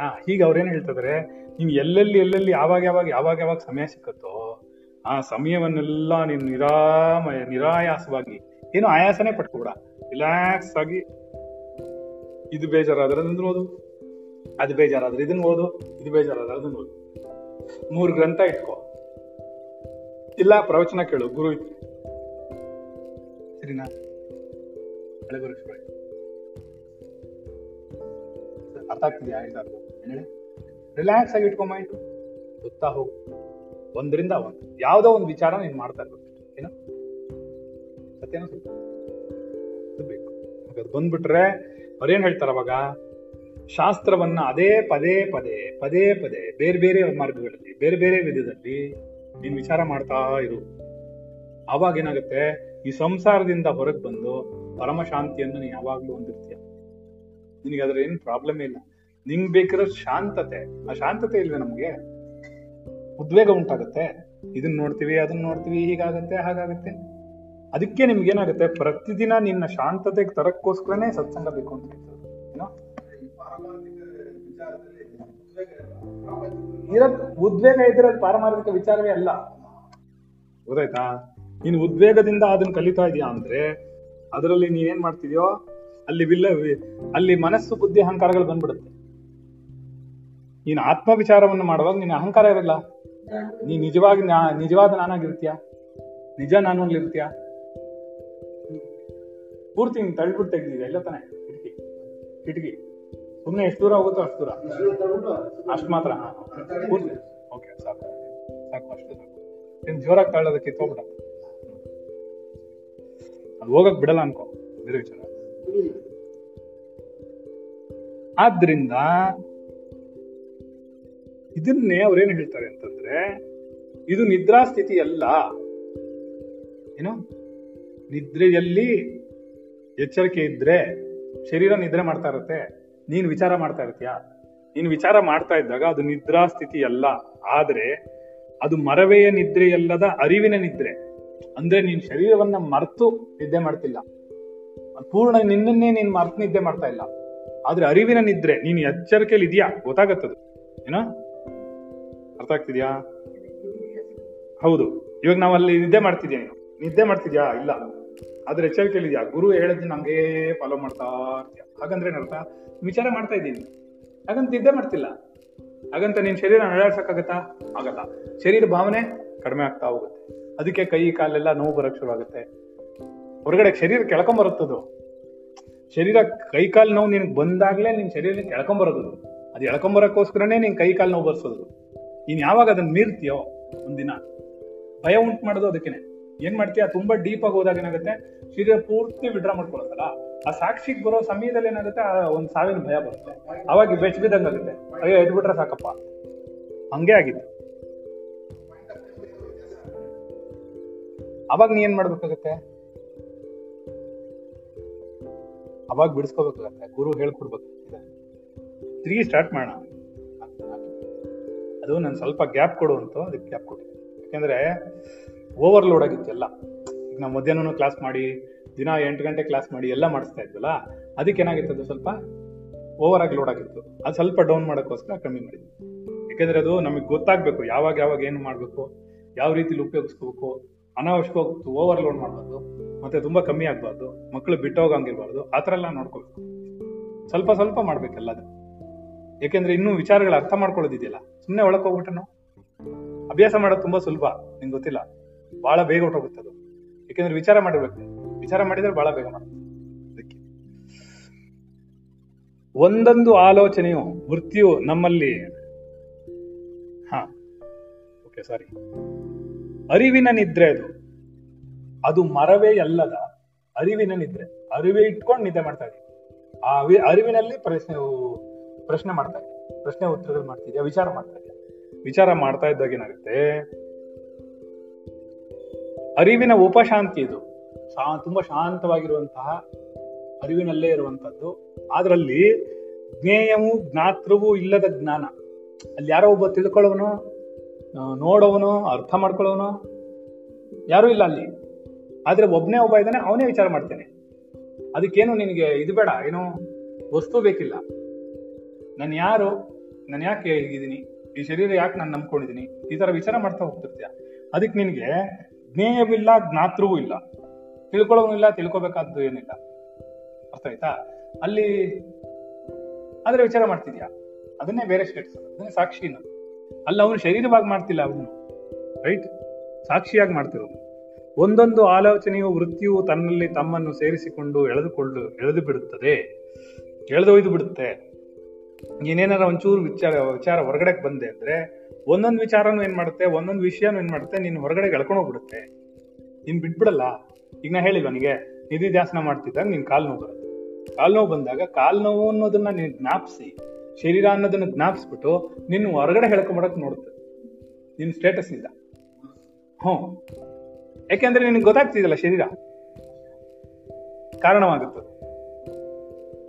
ಹಾ ಹೀಗೆ ಅವ್ರೇನು ಹೇಳ್ತಿದ್ರೆ? ನೀವು ಎಲ್ಲೆಲ್ಲಿ ಎಲ್ಲೆಲ್ಲಿ, ಯಾವಾಗ ಯಾವಾಗ ಯಾವಾಗ ಯಾವಾಗ ಸಮಯ ಸಿಕ್ಕತ್ತೋ, ಆ ಸಮಯವನ್ನೆಲ್ಲ ನೀನು ನಿರಾಮಯ ನಿರಾಯಾಸವಾಗಿ, ಏನು ಆಯಾಸನೇ ಪಟ್ಕೊಬಿಡ. ರಿಲ್ಯಾಕ್ಸ್ ಆಗಿ, ಇದು ಬೇಜಾರಾದ್ರೆ ಓದು ಅದು ಬೇಜಾರಾದ್ರೆ ಇದನ್ನ ಓದು, ಇದು ಬೇಜಾರಾದ್ರೆ ಅದನ್ನ ಓದು. ಮೂರು ಗ್ರಂಥ ಇಟ್ಕೋ. ಇಲ್ಲ, ಪ್ರವಚನ ಕೇಳು, ಗುರು ಇತ್ತು. ಸರಿನಾ. ಅರ್ಥ ರಿಲ್ಯಾಕ್ಸ್ ಆಗಿ ಇಟ್ಕೊ ಮೈಂಡ್ ಗೊತ್ತಾ ಹೋಗು. ಒಂದರಿಂದ ಒಂದು. ಯಾವ್ದೋ ಒಂದು ವಿಚಾರ ನೀನ್ ಮಾಡ್ತಾ ಇರ್ಬೇಕು. ಏನ? ಸತ್ಯನೋ? ಸುಳ್ಳು? ಬೇಕು. ಅದು ಬಂದ್ಬಿಟ್ರೆ ಅವ್ರೇನ್ ಹೇಳ್ತಾರ ಅವಾಗ? ಶಾಸ್ತ್ರವನ್ನ ಅದೇ ಪದೇ ಪದೇ ಪದೇ ಪದೇ, ಬೇರೆ ಬೇರೆ ಮಾರ್ಗಗಳಲ್ಲಿ, ಬೇರೆ ಬೇರೆ ವಿಧದಲ್ಲಿ ನೀನ್ ವಿಚಾರ ಮಾಡ್ತಾ ಇರು. ಆವಾಗ ಏನಾಗುತ್ತೆ? ಈ ಸಂಸಾರದಿಂದ ಹೊರಗೆ ಬಂದು ಪರಮ ಶಾಂತಿಯನ್ನು ನೀನ್ ಯಾವಾಗ್ಲೂ ಹೊಂದಿರ್ತೀಯ. ನಿನಗೆ ಅದ್ರ ಏನು ಪ್ರಾಬ್ಲಮ್ ಇಲ್ಲ. ನಿಂಗೆ ಬೇಕಿರೋ ಶಾಂತತೆ. ಆ ಶಾಂತತೆ ಇಲ್ವೇ ನಮಗೆ? ಉದ್ವೇಗ ಉಂಟಾಗುತ್ತೆ. ಇದನ್ನ ನೋಡ್ತೀವಿ ಅದನ್ನ ನೋಡ್ತೀವಿ, ಹೀಗಾಗತ್ತೆ, ಹಾಗಾಗತ್ತೆ. ಅದಕ್ಕೆ ನಿಮ್ಗೆ ಏನಾಗುತ್ತೆ ಪ್ರತಿದಿನ ನಿನ್ನ ಶಾಂತತೆಗೆ ತರಕ್ಕೋಸ್ಕರನೇ ಸತ್ಸಂಗ ಬೇಕು ಅಂತ ಇರೋದ್ ಉದ್ವೇಗ ಇದ್ರೆ ಅದು ಪಾರಮಾರ್ಥಿಕ ವಿಚಾರವೇ ಅಲ್ಲ. ಗೊತ್ತಾಯ್ತಾ? ನೀನು ಉದ್ವೇಗದಿಂದ ಅದನ್ನ ಕಲಿತಾ ಇದೀಯಾ ಅಂದ್ರೆ ಅದರಲ್ಲಿ ನೀನೇನ್ ಮಾಡ್ತಿದ್ಯೋ ಅಲ್ಲಿ ವಿಲ್ಲ ಅಲ್ಲಿ ಮನಸ್ಸು ಬುದ್ಧಿ ಅಹಂಕಾರಗಳು ಬಂದ್ಬಿಡುತ್ತೆ. ನೀನು ಆತ್ಮ ವಿಚಾರವನ್ನು ಮಾಡುವಾಗ ನಿನ್ನ ಅಹಂಕಾರ ಇರಲ್ಲ. ನೀ ನಿಜವಾಗಿ ನಿಜವಾದ ನಾನಾಗಿರ್ತೀಯ? ನಿಜ ನಾನು ಇರ್ತೀಯ ಪೂರ್ತಿ ನೀನ್ ತಳ್ಬಿಟ್ಟು ತೆಗ್ದಿದೆ ಎಲ್ಲ ತಾನೆ? ಕಿಟಕಿ. ಕಿಟಕಿ. ಸುಮ್ಮನೆ ಎಷ್ಟು ದೂರ ಹೋಗುತ್ತೋ ಅಷ್ಟು ದೂರ. ಅಷ್ಟು ಮಾತ್ರ ಓಕೆ, ಸಾಕು. ಸಾಕು, ಅಷ್ಟು ಸಾಕು. ಇನ್ನು ಜೋರಾಗಿ ತಳ್ಳೋದಕ್ಕೆ ಕಿತ್ತೋಗ್ಬಿಡ ಅದು ಹೋಗಕ್ ಬಿಡಲ್ಲ ಅನ್ಕೋ, ಬೇರೆ ವಿಚಾರ. ಆದ್ರಿಂದ ಇದನ್ನೇ ಅವ್ರೇನು ಹೇಳ್ತಾರೆ ಅಂತಂದ್ರೆ, ಇದು ನಿದ್ರಾ ಸ್ಥಿತಿ ಅಲ್ಲ. ಏನು? ನಿದ್ರೆಯಲ್ಲಿ ಎಚ್ಚರಿಕೆ ಇದ್ರೆ ಶರೀರ ನಿದ್ರೆ ಮಾಡ್ತಾ ಇರುತ್ತೆ. ನೀನ್ ವಿಚಾರ ಮಾಡ್ತಾ ಇರ್ತೀಯ? ನೀನು ವಿಚಾರ ಮಾಡ್ತಾ ಇದ್ದಾಗ ಅದು ನಿದ್ರಾ ಸ್ಥಿತಿ ಅಲ್ಲ. ಆದ್ರೆ ಅದು ಮರವೆಯ ನಿದ್ರೆಯಲ್ಲದ ಅರಿವಿನ ನಿದ್ರೆ. ಅಂದ್ರೆ ನೀನ್ ಶರೀರವನ್ನ ಮರ್ತು ನಿದ್ದೆ ಮಾಡ್ತಿಲ್ಲ. ಪೂರ್ಣ ನಿನ್ನನ್ನೇ ನೀನ್ ಮರ್ತು ನಿದ್ದೆ ಮಾಡ್ತಾ ಇಲ್ಲ. ಆದ್ರೆ ಅರಿವಿನ ನಿದ್ರೆ, ನೀನ್ ಎಚ್ಚರಿಕೆಯಲ್ಲಿ ಇದೆಯಾ? ಗೊತ್ತಾಗತ್ತದು. ಏನ? ಅರ್ಥ ಆಗ್ತಿದ್ಯಾ? ಹೌದು. ಇವಾಗ ನಾವು ಅಲ್ಲಿ ನಿದ್ದೆ ಮಾಡ್ತಿದ್ಯಾ ನೀನು? ನಿದ್ದೆ ಮಾಡ್ತಿದ್ಯಾ? ಇಲ್ಲ. ಆದ್ರೆ ಎಚ್ಚರಿಕೆಯಲ್ಲಿ ಇದೆಯಾ. ಗುರು ಹೇಳಿದ್ ನಂಗೆ ಫಾಲೋ ಮಾಡ್ತಾ ಇರ್ತೀಯ. ಹಾಗಂದ್ರೆ ಏನರ್ಥ? ವಿಚಾರ ಮಾಡ್ತಾ ಇದ್ದೀನಿ. ಹಾಗಂತ ನಿದ್ದೆ ಮಾಡ್ತಿಲ್ಲ. ಹಾಗಂತ ನಿನ್ ಶರೀರ ನಡಾಡ್ಸಕ್ಕಾಗತ್ತಾ ಆಗಲ್ಲ. ಶರೀರ ಭಾವನೆ ಕಡಿಮೆ ಆಗ್ತಾ ಹೋಗುತ್ತೆ. ಅದಕ್ಕೆ ಕೈ, ಕಾಲೆಲ್ಲ ನೋವು ಬರಕ್ ಶುರು ಆಗುತ್ತೆ ಹೊರಗಡೆ ಶರೀರ ಕೆಳ್ಕೊಂಬರುತ್ತದು ಶರೀರ ಕೈ, ಕಾಲು ನೋವು ನಿನ್ಗೆ ಬಂದಾಗಲೇ ನಿನ್ನ ಶರೀರ ಕೆಳ್ಕೊಂಬರೋದು ಅದು. ಎಳ್ಕೊಂಬರಕ್ಕೋಸ್ಕರನೇ ನಿನ್ ಕೈ, ಕಾಲು ನೋವು ಬರ್ಸೋದು ನೀನು ಯಾವಾಗ ಅದನ್ನ ಮೀರ್ತೀಯೋ ಒಂದಿನ. ಭಯ ಉಂಟು ಮಾಡೋದು ಅದಕ್ಕೇನೆ. ಏನ್ ಮಾಡ್ತೀಯ? ತುಂಬಾ ಡೀಪ್ ಆಗಿ ಹೋದಾಗ ಏನಾಗುತ್ತೆ? ಶರೀರ ಪೂರ್ತಿ ವಿಡ್ರಾ ಮಾಡ್ಕೊಳತ್ತಲ್ಲ. ಆ ಸಾಕ್ಷಿಗೆ ಬರೋ ಸಮಯದಲ್ಲಿ ಏನಾಗುತ್ತೆ? ಆ ಒಂದ್ ಸಾವಿನ ಭಯ ಬರುತ್ತೆ. ಅವಾಗ ಬೆಚ್ಚ ಬಿದ್ದಂಗಾಗುತ್ತೆ ಅಯ್ಯೋ, ಎದ್ಬಿಟ್ರೆ ಸಾಕಪ್ಪ. ಹಂಗೆ ಆಗಿತ್ತು ಅವಾಗ ನೀ ಏನ್ ಮಾಡ್ಬೇಕಾಗತ್ತೆ? ಅವಾಗ ಬಿಡಿಸ್ಕೋಬೇಕಾಗತ್ತೆ. ಗುರು ಹೇಳ್ಕೊಡ್ಬೇಕು. ತಿರುಗಿ ಸ್ಟಾರ್ಟ್ ಮಾಡೋಣ. ಅದು ನಾನು ಸ್ವಲ್ಪ ಗ್ಯಾಪ್ ಕೊಡು ಅಂತ ಅದಕ್ಕೆ ಗ್ಯಾಪ್ ಕೊಟ್ಟಿದ್ದೆ ಯಾಕೆಂದ್ರೆ ಓವರ್ಲೋಡ್ ಆಗಿತ್ತು ಎಲ್ಲ ಈಗ ನಾವು ಮಧ್ಯಾಹ್ನ ಕ್ಲಾಸ್ ಮಾಡಿ, ದಿನ ಎಂಟು ಗಂಟೆ ಕ್ಲಾಸ್ ಮಾಡಿ ಎಲ್ಲ ಮಾಡಿಸ್ತಾ ಇದ್ವಲ್ಲ, ಅದಕ್ಕೆ ಏನಾಗಿತ್ತು ಅದು ಸ್ವಲ್ಪ ಓವರ್ ಆಗಿ ಲೋಡ್ ಆಗಿತ್ತು. ಅದು ಸ್ವಲ್ಪ ಡೌನ್ ಮಾಡೋಕ್ಕೋಸ್ಕರ ಕಮ್ಮಿ ಮಾಡಿದ್ವಿ. ಯಾಕೆಂದ್ರೆ ಅದು ನಮಗೆ ಗೊತ್ತಾಗಬೇಕು, ಯಾವಾಗ ಯಾವಾಗ ಏನು ಮಾಡಬೇಕು, ಯಾವ ರೀತಿಲಿ ಉಪಯೋಗಿಸ್ಕೋಬೇಕು ಅನಾವಶ್ಯಕವಾಗಿ ಓವರ್ ಲೋಡ್ ಮಾಡಬಾರ್ದು, ಮತ್ತೆ ತುಂಬಾ ಕಮ್ಮಿ ಆಗಬಾರ್ದು ಮಕ್ಕಳು ಬಿಟ್ಟೋಗಂಗಿರ್ಬಾರ್ದು ಆ ಥರ ಎಲ್ಲ ನೋಡ್ಕೋಬೇಕು. ಸ್ವಲ್ಪ ಸ್ವಲ್ಪ ಮಾಡ್ಬೇಕೆಲ್ಲದು ಯಾಕೆಂದ್ರೆ ಇನ್ನೂ ವಿಚಾರಗಳ ಅರ್ಥ ಮಾಡ್ಕೊಳ್ಳೋದಿದೆಯಲ್ಲ. ಸುಮ್ಮನೆ ಒಳಗೆ ಅಭ್ಯಾಸ ಮಾಡೋದು ತುಂಬಾ ಸುಲಭ, ನಿಂಗೆ ಗೊತ್ತಿಲ್ಲ? ಬಹಳ ಬೇಗ ಹೊಟ್ಟೋಗುತ್ತೆ ಅದು. ಯಾಕೆಂದ್ರೆ ವಿಚಾರ ಮಾಡಿರ್ಬೇಕು. ವಿಚಾರ ಮಾಡಿದ್ರೆ ಬಹಳ ಬೇಗ ಅದಕ್ಕೆ. ಒಂದೊಂದು ಆಲೋಚನೆಯು, ವೃತ್ತಿಯು ನಮ್ಮಲ್ಲಿ ಹಾ ಓಕೆ ಸಾರಿ ಅರಿವಿನ ನಿದ್ರೆ ಅದು. ಅದು ಮರವೇ ಅಲ್ಲದ ಅರಿವಿನ ನಿದ್ರೆ. ಅರಿವೇ ಇಟ್ಕೊಂಡು ನಿದ್ದೆ ಮಾಡ್ತಾ ಇದೀವಿ ಆ ಅರಿವಿನಲ್ಲಿ ಪ್ರಶ್ನೆ ಪ್ರಶ್ನೆ ಮಾಡ್ತಾ ಇದ್ದೀವಿ. ಪ್ರಶ್ನೆ ಉತ್ತರಗಳು ಮಾಡ್ತಿದ್ಯಾ ವಿಚಾರ ಮಾಡ್ತಾ ಇದೆಯಾ ವಿಚಾರ ಮಾಡ್ತಾ ಇದ್ದಾಗ ಏನಾಗುತ್ತೆ? ಅರಿವಿನ ಉಪಶಾಂತಿ ಇದು. ಶಾ ತುಂಬಾ ಶಾಂತವಾಗಿರುವಂತಹ ಅರಿವಿನಲ್ಲೇ ಇರುವಂತದ್ದು ಅದರಲ್ಲಿ ಜ್ಞೇಯವು ಜ್ಞಾತೃವೂ ಇಲ್ಲದ ಜ್ಞಾನ. ಅಲ್ಲಿ ಯಾರೋ ಒಬ್ಬ ತಿಳ್ಕೊಳ್ಳೋವನೋ ಆ, ನೋಡೋವನು ಅರ್ಥ ಮಾಡ್ಕೊಳ್ಳೋನು ಯಾರೂ ಇಲ್ಲ ಅಲ್ಲಿ. ಆದರೆ ಒಬ್ಬನೇ ಒಬ್ಬ ಇದ್ದಾನೆ ಅವನೇ ವಿಚಾರ ಮಾಡ್ತೇನೆ. ಅದಕ್ಕೇನು ನಿನಗೆ ಇದು ಬೇಡ ಏನು ವಸ್ತು ಬೇಕಿಲ್ಲ. ನಾನು ಯಾರು ನಾನು ಯಾಕೆ ಹೀಗಿದ್ದೀನಿ? ಈ ಶರೀರ ಯಾಕೆ ನಾನು ನಂಬ್ಕೊಂಡಿದ್ದೀನಿ? ಈ ತರ ವಿಚಾರ ಮಾಡ್ತಾ ಹೋಗ್ತಿರ್ತೀಯ. ಅದಕ್ಕೆ ನಿನಗೆ ಜ್ಞೇಯವಿಲ್ಲ, ಜ್ಞಾತೃವೂ ಇಲ್ಲ. ತಿಳ್ಕೊಳ್ಳೋನು ಇಲ್ಲ, ತಿಳ್ಕೊಬೇಕಾದ್ದು ಏನಿಲ್ಲ. ಅರ್ಥ ಆಯ್ತಾ? ಅಲ್ಲಿ ಆದ್ರೆ ವಿಚಾರ ಮಾಡ್ತಿದ್ಯಾ? ಅದನ್ನೇ ಬೇರೆ ಸ್ಟೇಟ್ಸ್ ಅದನ್ನೇ ಸಾಕ್ಷಿ ಅಲ್ಲಿ ಅಲ್ಲ, ಅವನು ಶರೀರವಾಗಿ ಮಾಡ್ತಿಲ್ಲ ಅವನು. ರೈಟ್ ಸಾಕ್ಷಿಯಾಗಿ ಮಾಡ್ತಿರೋ ಒಂದೊಂದು ಆಲೋಚನೆಯು, ವೃತ್ತಿಯು ತನ್ನಲ್ಲಿ ತಮ್ಮನ್ನು ಸೇರಿಸಿಕೊಂಡು ಎಳೆದುಕೊಂಡು ಎಳೆದು ಬಿಡುತ್ತದೆ ಎಳೆದೊಯ್ದು ಬಿಡುತ್ತೆ. ಏನೇನಾರ ಒಂಚೂರು ವಿಚಾರ ವಿಚಾರ ಹೊರಗಡೆ ಬಂದೆ ಅಂದ್ರೆ ಒಂದೊಂದು ವಿಚಾರನೂ ಏನು ಮಾಡುತ್ತೆ, ಒಂದೊಂದು ವಿಷಯನೂ ಏನು ಮಾಡುತ್ತೆ, ನೀನು ಹೊರಗಡೆ ಎಳ್ಕೊಂಡು ಹೋಗ್ಬಿಡುತ್ತೆ. ನೀನ್ ಬಿಟ್ಬಿಡಲ್ಲ. ಈಗ ನಾ ಹೇಳಿಲ್ವ ನಿಗೆ? ನಿಧಿ ಧ್ಯಾಸನ ಮಾಡ್ತಿದ್ದಾಗ ನಿನ್ ಕಾಲ್ ನೋವು ಬರುತ್ತೆ. ಕಾಲ್ ನೋವು ಬಂದಾಗ ಕಾಲು ನೋವು ಅನ್ನೋದನ್ನ ನೀನು ಜ್ಞಾಪಿಸಿ. ಶರೀರ ಅನ್ನೋದನ್ನ ಜ್ಞಾಪಿಸ್ಬಿಟ್ಟು ನಿನ್ನ ಹೊರಗಡೆ ಹೇಳ್ಕೊಂಬಡಕ್ ನೋಡುತ್ತೆ. ನಿನ್ ಸ್ಟೇಟಸ್ ಇಂದ. ಹ್ಞೂ. ಯಾಕೆಂದ್ರೆ ನಿನಗೆ ಗೊತ್ತಾಗ್ತಿದೆಯಲ್ಲ ಶರೀರ? ಕಾರಣವಾಗುತ್ತೆ.